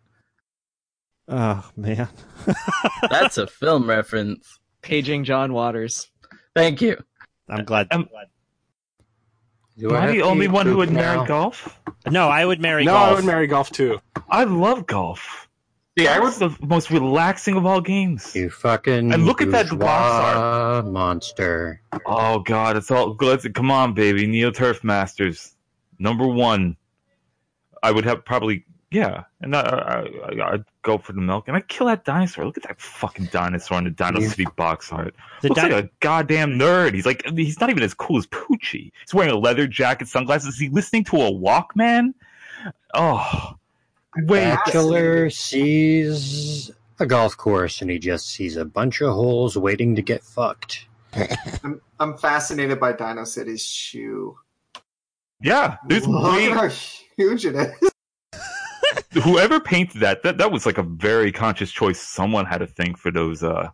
E: Oh man.
D: That's a film reference.
F: Paging John Waters.
D: Thank you.
E: I'm glad.
A: Um,
H: Do
C: Am
H: I
C: I the only one who
H: poop
C: would marry golf?
E: No, I would marry
B: no,
E: golf.
B: I would marry golf too.
C: I love golf. Yeah, it's the most relaxing of all games.
H: You fucking
C: And look at that box
H: monster.
C: Oh god, it's all let's come on, baby. Neo Turf Masters, number one. I would have probably yeah, and I, I, I, I'd go for the milk, and I'd kill that dinosaur. Look at that fucking dinosaur in the Dino
H: Yeah.
C: City box art.
E: The
C: Looks
E: di-
C: like a goddamn nerd. He's like he's not even as cool as Poochie. He's wearing a leather jacket, sunglasses. Is he listening to a Walkman? Oh.
H: Bachelor sees a golf course and he just sees a bunch of holes waiting to get fucked.
G: I'm, I'm fascinated by Dino City's shoe.
C: Yeah, there's
G: Look
C: way
G: at how huge it is.
C: whoever painted that, that that was like a very conscious choice. Someone had a thing for those uh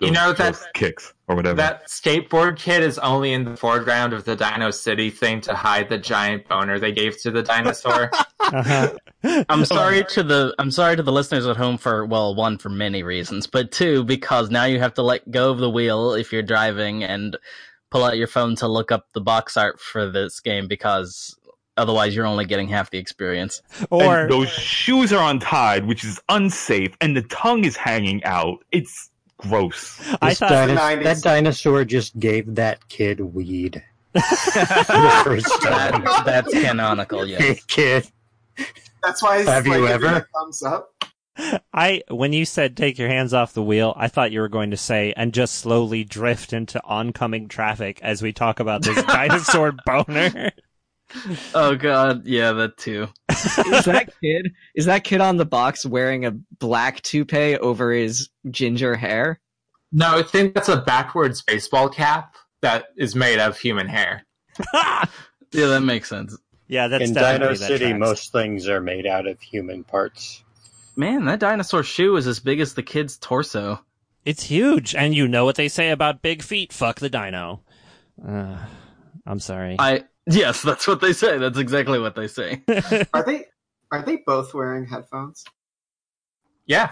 C: those,
A: You know, that-
C: those kicks or whatever.
A: That skateboard kid is only in the foreground of the Dino City thing to hide the giant boner they gave to the dinosaur.
E: Uh-huh.
D: I'm sorry to the I'm sorry to the listeners at home for well, one for many reasons, but two because now you have to let go of the wheel if you're driving and pull out your phone to look up the box art for this game because otherwise you're only getting half the experience.
E: Or
C: and those shoes are untied, which is unsafe, and the tongue is hanging out. It's gross.
E: I
H: This
E: thought
G: dino-
H: dino-
G: 90s.
H: that dinosaur just gave that kid weed. The first time.
D: That, that's canonical, yes.
H: Hey, kid.
G: That's why he's
H: Have you
G: like, giving
H: ever?
G: thumbs up.
E: I when you said take your hands off the wheel, I thought you were going to say and just slowly drift into oncoming traffic as we talk about this dinosaur boner.
D: Oh god, yeah, that too.
F: is that kid is that kid on the box wearing a black toupee over his ginger hair?
A: no, I think that's a backwards baseball cap that is made of human hair.
D: Yeah, that makes sense.
E: yeah, that's
H: In
E: definitely
H: Dino City,
E: tracks.
H: most things are made out of human parts.
D: Man, that dinosaur shoe is as big as the kid's torso.
E: It's huge, and you know what they say about big feet. Fuck the dino. Uh, I'm sorry.
D: I yes, that's what they say. That's exactly what they say.
G: Are they are they both wearing headphones?
A: Yeah.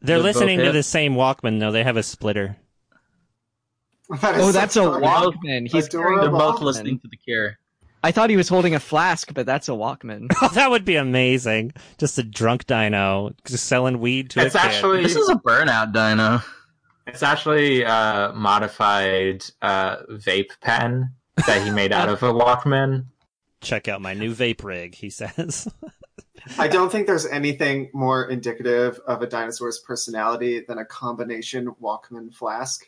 E: They're
D: They both
E: listening to the same Walkman, though. They have a splitter.
G: That is
F: Oh, that's a. Walkman. He's carrying
D: They're both
F: Walkman.
D: listening to the Cure.
F: I thought he was holding a flask, but that's a Walkman.
E: Oh, that would be amazing. Just a drunk dino just selling weed to
A: It's
E: a kid.
A: actually
D: This is a burnout dino.
A: it's actually a modified uh, vape pen that he made out of a Walkman.
E: Check out my new vape rig, he says.
G: I don't think there's anything more indicative of a dinosaur's personality than a combination Walkman flask.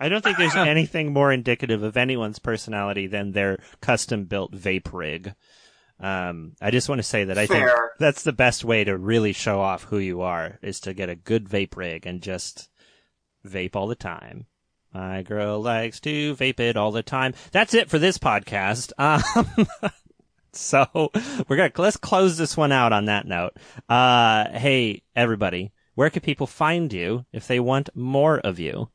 E: I don't think there's anything more indicative of anyone's personality than their custom built vape rig. Um, I just want to say that I think that's the best way to really show off who you are is to get a good vape rig and just vape all the time. My girl likes to vape it all the time. That's it for this podcast. Um, so we're gonna let's close this one out on that note. Uh, hey everybody, where can people find you if they want more of you?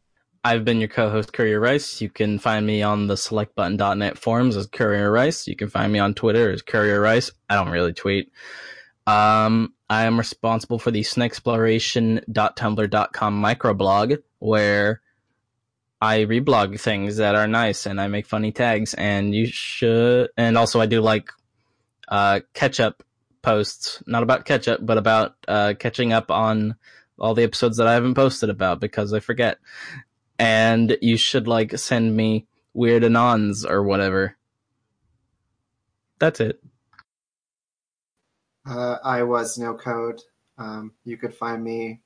D: I've been your co-host Courier Rice. You can find me on the selectbutton.net forums as Courier Rice. You can find me on Twitter as Courier Rice. I don't really tweet. Um, I am responsible for the snakeexploration.tumblr.com microblog where I reblog things that are nice and I make funny tags and you should and also I do like uh catch-up posts, not about ketchup, but about uh catching up on all the episodes that I haven't posted about because I forget and you should like send me weird anons or whatever. That's it.
G: Uh, I was no code. Um, you could find me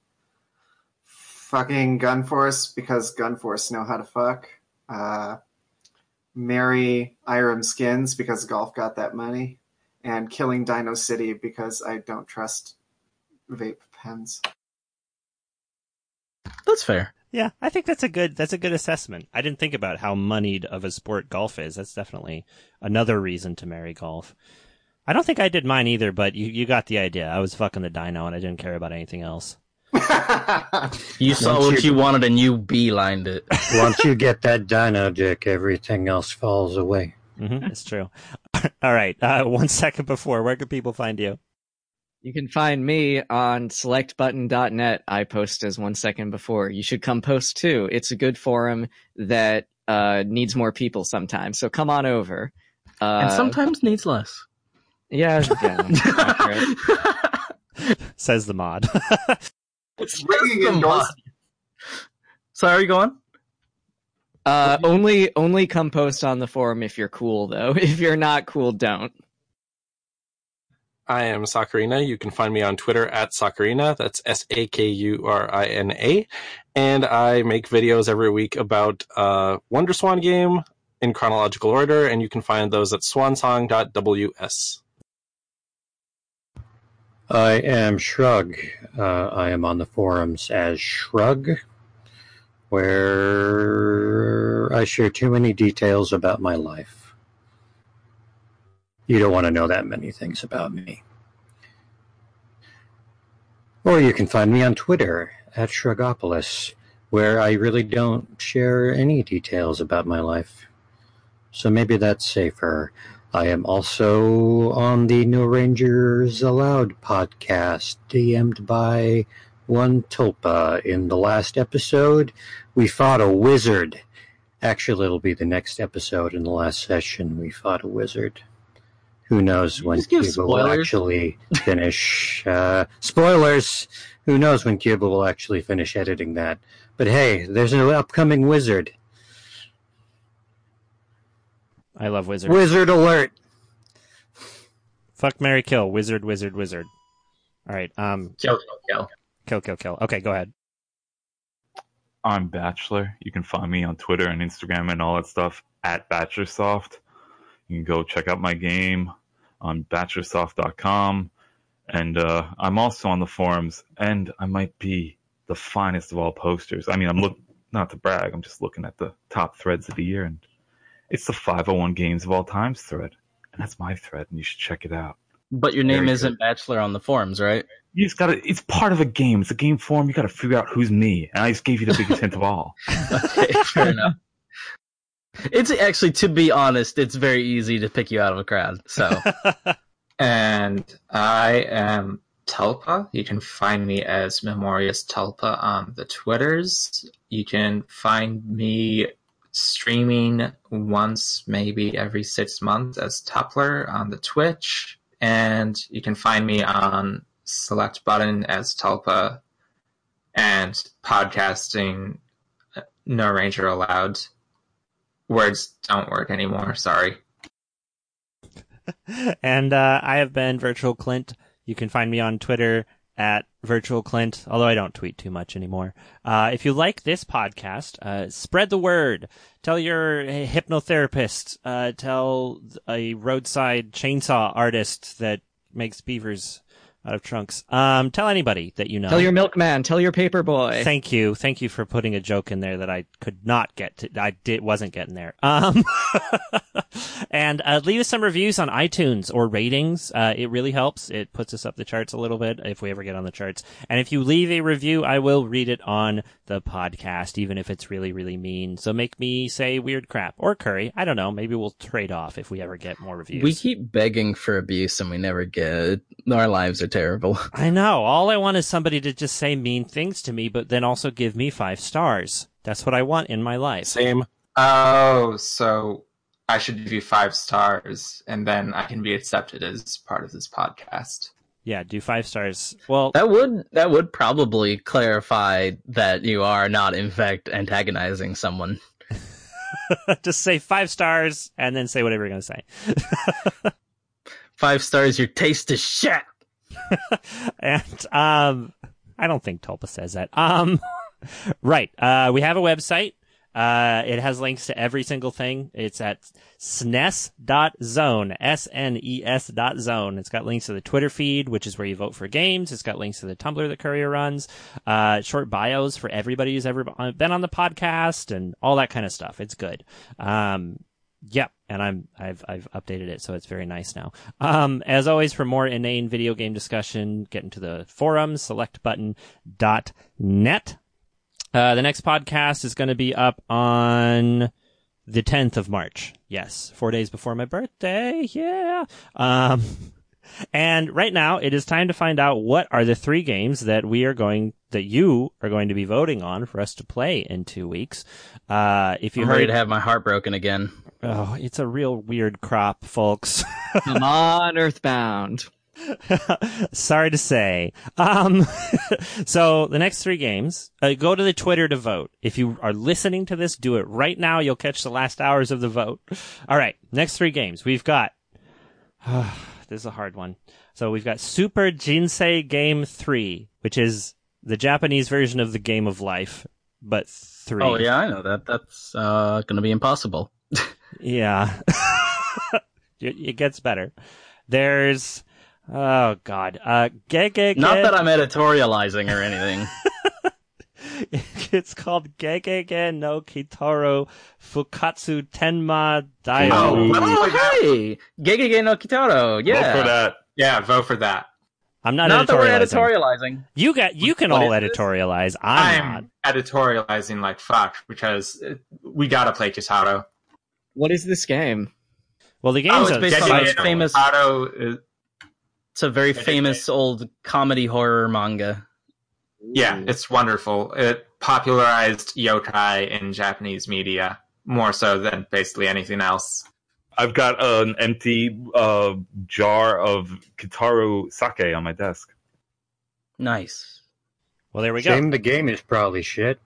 G: fucking Gunforce because Gunforce know how to fuck. Uh, marry Irem Skins because Golf got that money. And killing Dino City because I don't trust vape pens.
D: That's fair.
E: Yeah, I think that's a good that's a good assessment. I didn't think about how moneyed of a sport golf is. That's definitely another reason to marry golf. I don't think I did mine either, but you, you got the idea. I was fucking the dino and I didn't care about anything else.
D: You saw
H: Once
D: what
H: you-
D: you wanted and you beelined it.
H: Once you get that dino dick, everything else falls away.
E: hmm it's true. All right, uh, one second before, where can people find you?
F: You can find me on selectbutton.net. I post as one second before. You should come post too. It's a good forum that uh, needs more people sometimes. So come on over. Uh,
D: and sometimes needs less.
F: yeah, yeah.
E: Says the mod.
G: It's ringing
D: Come
G: endorsement.
D: Sorry, go on.
F: Uh, only only come post on the forum if you're cool though. If you're not cool, don't.
B: I am Sakurina. You can find me on Twitter at Sakurina. That's S A K U R I N A. And I make videos every week about uh, Wonder Swan game in chronological order, and you can find those at swansong.ws.
H: I am Shrug. Uh, I am on the forums as Shrug, where I share too many details about my life. You don't want to know that many things about me. Or you can find me on Twitter at Shrugopolis, where I really don't share any details about my life. So maybe that's safer. I am also on the No Rangers Allowed podcast, DM'd by one Tulpa. In the last episode, we fought a wizard. Actually, it'll be the next episode in the last session. We fought a wizard. Who knows when Cuba will actually finish? uh, spoilers! Who knows when Cuba will actually finish editing that? But hey, there's an upcoming wizard.
E: I love wizard.
H: Wizard alert!
E: Fuck Mary Kill. Wizard, wizard, wizard. All right. Um,
A: Kill, kill, kill.
E: kill, kill, kill. Okay, go ahead.
C: I'm Bachelor. You can find me on Twitter and Instagram and all that stuff at Bachelorsoft. You can go check out my game on bachelorsoft.com. And uh, I'm also on the forums, and I might be the finest of all posters. I mean, I'm look not to brag. I'm just looking at the top threads of the year, and it's the 501 games of all times thread, and that's my thread, and you should check it out.
D: But your name
C: Very
D: isn't Bachelor on the forums, right?
C: You just gotta. It's part of a game. It's a game form. You gotta figure out who's me, and I just gave you the biggest hint of all.
D: Okay, fair enough. It's actually, to be honest, it's very easy to pick you out of a crowd. So
A: And I am Tulpa. You can find me as Memorious Tulpa on the Twitters. You can find me streaming once, maybe every six months as Tupler on the Twitch. And you can find me on Select Button as Tulpa and podcasting uh, No Ranger Allowed. Words don't work anymore, sorry.
E: and uh, I have been Virtual Clint. You can find me on Twitter at Virtual Clint, although I don't tweet too much anymore. Uh, if you like this podcast, uh, spread the word. Tell your hypnotherapist. Uh, tell a roadside chainsaw artist that makes beavers out of trunks. Um, tell anybody that you know.
F: Tell your milkman. Tell your paper boy.
E: Thank you, thank you for putting a joke in there that I could not get to. I did wasn't getting there. Um, and uh, leave us some reviews on iTunes or ratings. Uh, it really helps. It puts us up the charts a little bit if we ever get on the charts. And if you leave a review, I will read it on the podcast, even if it's really really mean. So make me say weird crap or curry. I don't know. Maybe we'll trade off if we ever get more reviews.
D: we keep begging for abuse and we never get it. Our lives are terrible.
E: I know. All I want is somebody to just say mean things to me, but then also give me five stars. That's what I want in my life.
B: Same.
A: Oh, so I should give you five stars, and then I can be accepted as part of this podcast.
E: Yeah, do five stars. Well,
D: That would that would probably clarify that you are not in fact antagonizing someone.
E: just say five stars and then say whatever you're going to say.
D: Five stars, your taste is shit.
E: and um, I don't think Tulpa says that. Um, right. Uh, we have a website. Uh, it has links to every single thing. It's at snes.zone, S-N-E-S dot zone. It's got links to the Twitter feed, which is where you vote for games. It's got links to the Tumblr that Courier runs, uh, short bios for everybody who's ever been on the podcast and all that kind of stuff. It's good. Um, Yep, and I'm I've I've updated it so it's very nice now. Um, as always, for more inane video game discussion, get into the forums, selectbutton.net. Uh, the next podcast is going to be up on the 10th of March. Yes, four days before my birthday. Yeah. Um, and right now it is time to find out what are the three games that we are going that you are going to be voting on for us to play in two weeks. Uh, if you
D: I'm
E: heard,
D: ready to have my heart broken again.
E: oh, it's a real weird crop, folks.
F: Come on, Earthbound.
E: Sorry to say. Um, so the next three games, uh, go to the Twitter to vote. If you are listening to this, do it right now. You'll catch the last hours of the vote. All right. Next three games. We've got, this is a hard one. So we've got Super Jinsei Game 3, which is the Japanese version of the Game of Life, but three.
D: Oh yeah, I know that. That's uh, going to be impossible.
E: Yeah. it, it gets better. There's, oh god, uh, Gege
D: Not that I'm editorializing or anything.
E: it's called Gegege no Kitaro Fukkatsu Tenma Daio.
C: Oh,
D: oh, hey, Gegege no Kitaro. Yeah,
C: Vote for that.
A: Yeah, vote for that.
E: I'm not,
D: Not that we're
E: editorializing.
D: editorializing.
E: You got, you can
D: What
E: all
D: is this?
E: editorialize. I'm.
A: I'm editorializing like fuck because uh, we gotta play Kitaro.
F: What is this game?
E: Well, the game's
D: Oh, it's
E: a-
D: based on a famous-
A: Kitaro is,
D: It's a very famous old comedy horror manga.
A: yeah, it's wonderful. It popularized yokai in Japanese media more so than basically anything else.
C: I've got an empty uh, jar of Kitaru sake on my desk.
D: Nice.
E: well, there we go.
H: Shame the game is probably shit.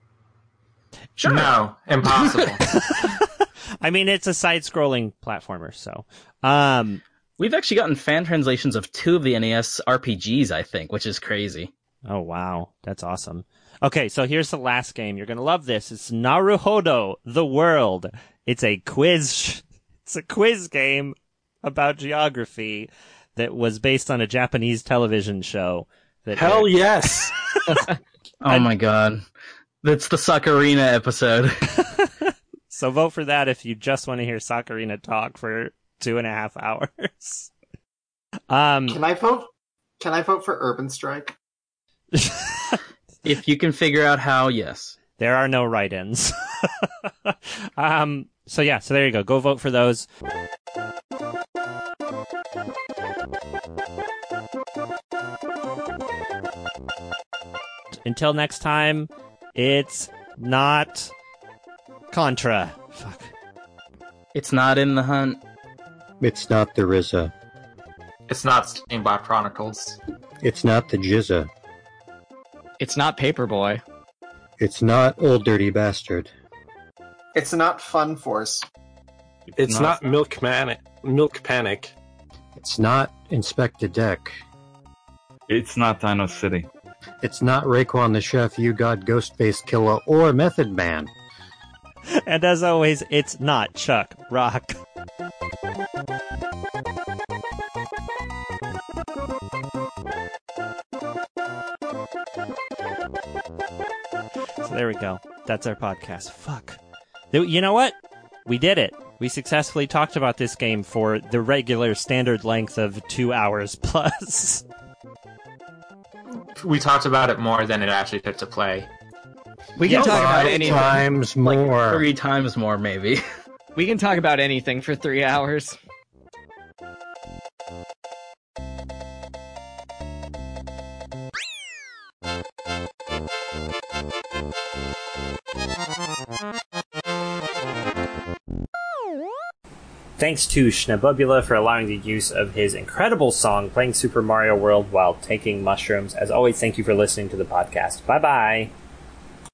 D: Sure.
A: No, impossible.
E: I mean, it's a side-scrolling platformer, so, um,
D: We've actually gotten fan translations of two of the NES RPGs, I think, which is crazy.
E: Oh wow, that's awesome. Okay, so here's the last game. You're gonna love this. It's Naruhodo, the world. It's a quiz. It's a quiz game about geography that was based on a Japanese television show. That
B: Hell yes.
D: Oh my god. That's the Sakurina episode.
E: So vote for that if you just want to hear Sakurina talk for two and a half hours. um,
G: Can I vote? Can I vote for Urban Strike?
D: if you can figure out how, yes.
E: There are no write-ins. um, so yeah, so there you go. Go vote for those. Until next time, it's not Contra. Fuck.
D: It's not in the hunt.
H: It's not the RZA.
A: it's not Steambot Chronicles.
H: It's not the GZA.
F: It's not Paperboy.
H: It's not Old Dirty Bastard.
G: It's not Fun Force.
B: It's not Milk Manic. Milk Panic.
H: It's not Inspectah Deck.
C: It's not Dino City.
H: It's not Raekwon the Chef, U-God, Ghostface Killah, or Method Man.
E: And as always, it's not Chuck Rock. There we go. That's our podcast. Fuck. You know what? We did it. We successfully talked about this game for the regular standard length of two hours plus.
A: We talked about it more than it actually took to play.
F: We can
E: Yeah,
F: talk about
H: Five
F: anything.
H: times
D: Like
H: more.
D: three times more, maybe.
F: We can talk about anything for three hours.
E: Thanks to Schnabubula for allowing the use of his incredible song playing Super Mario World while taking mushrooms. As always, thank you for listening to the podcast. Bye bye.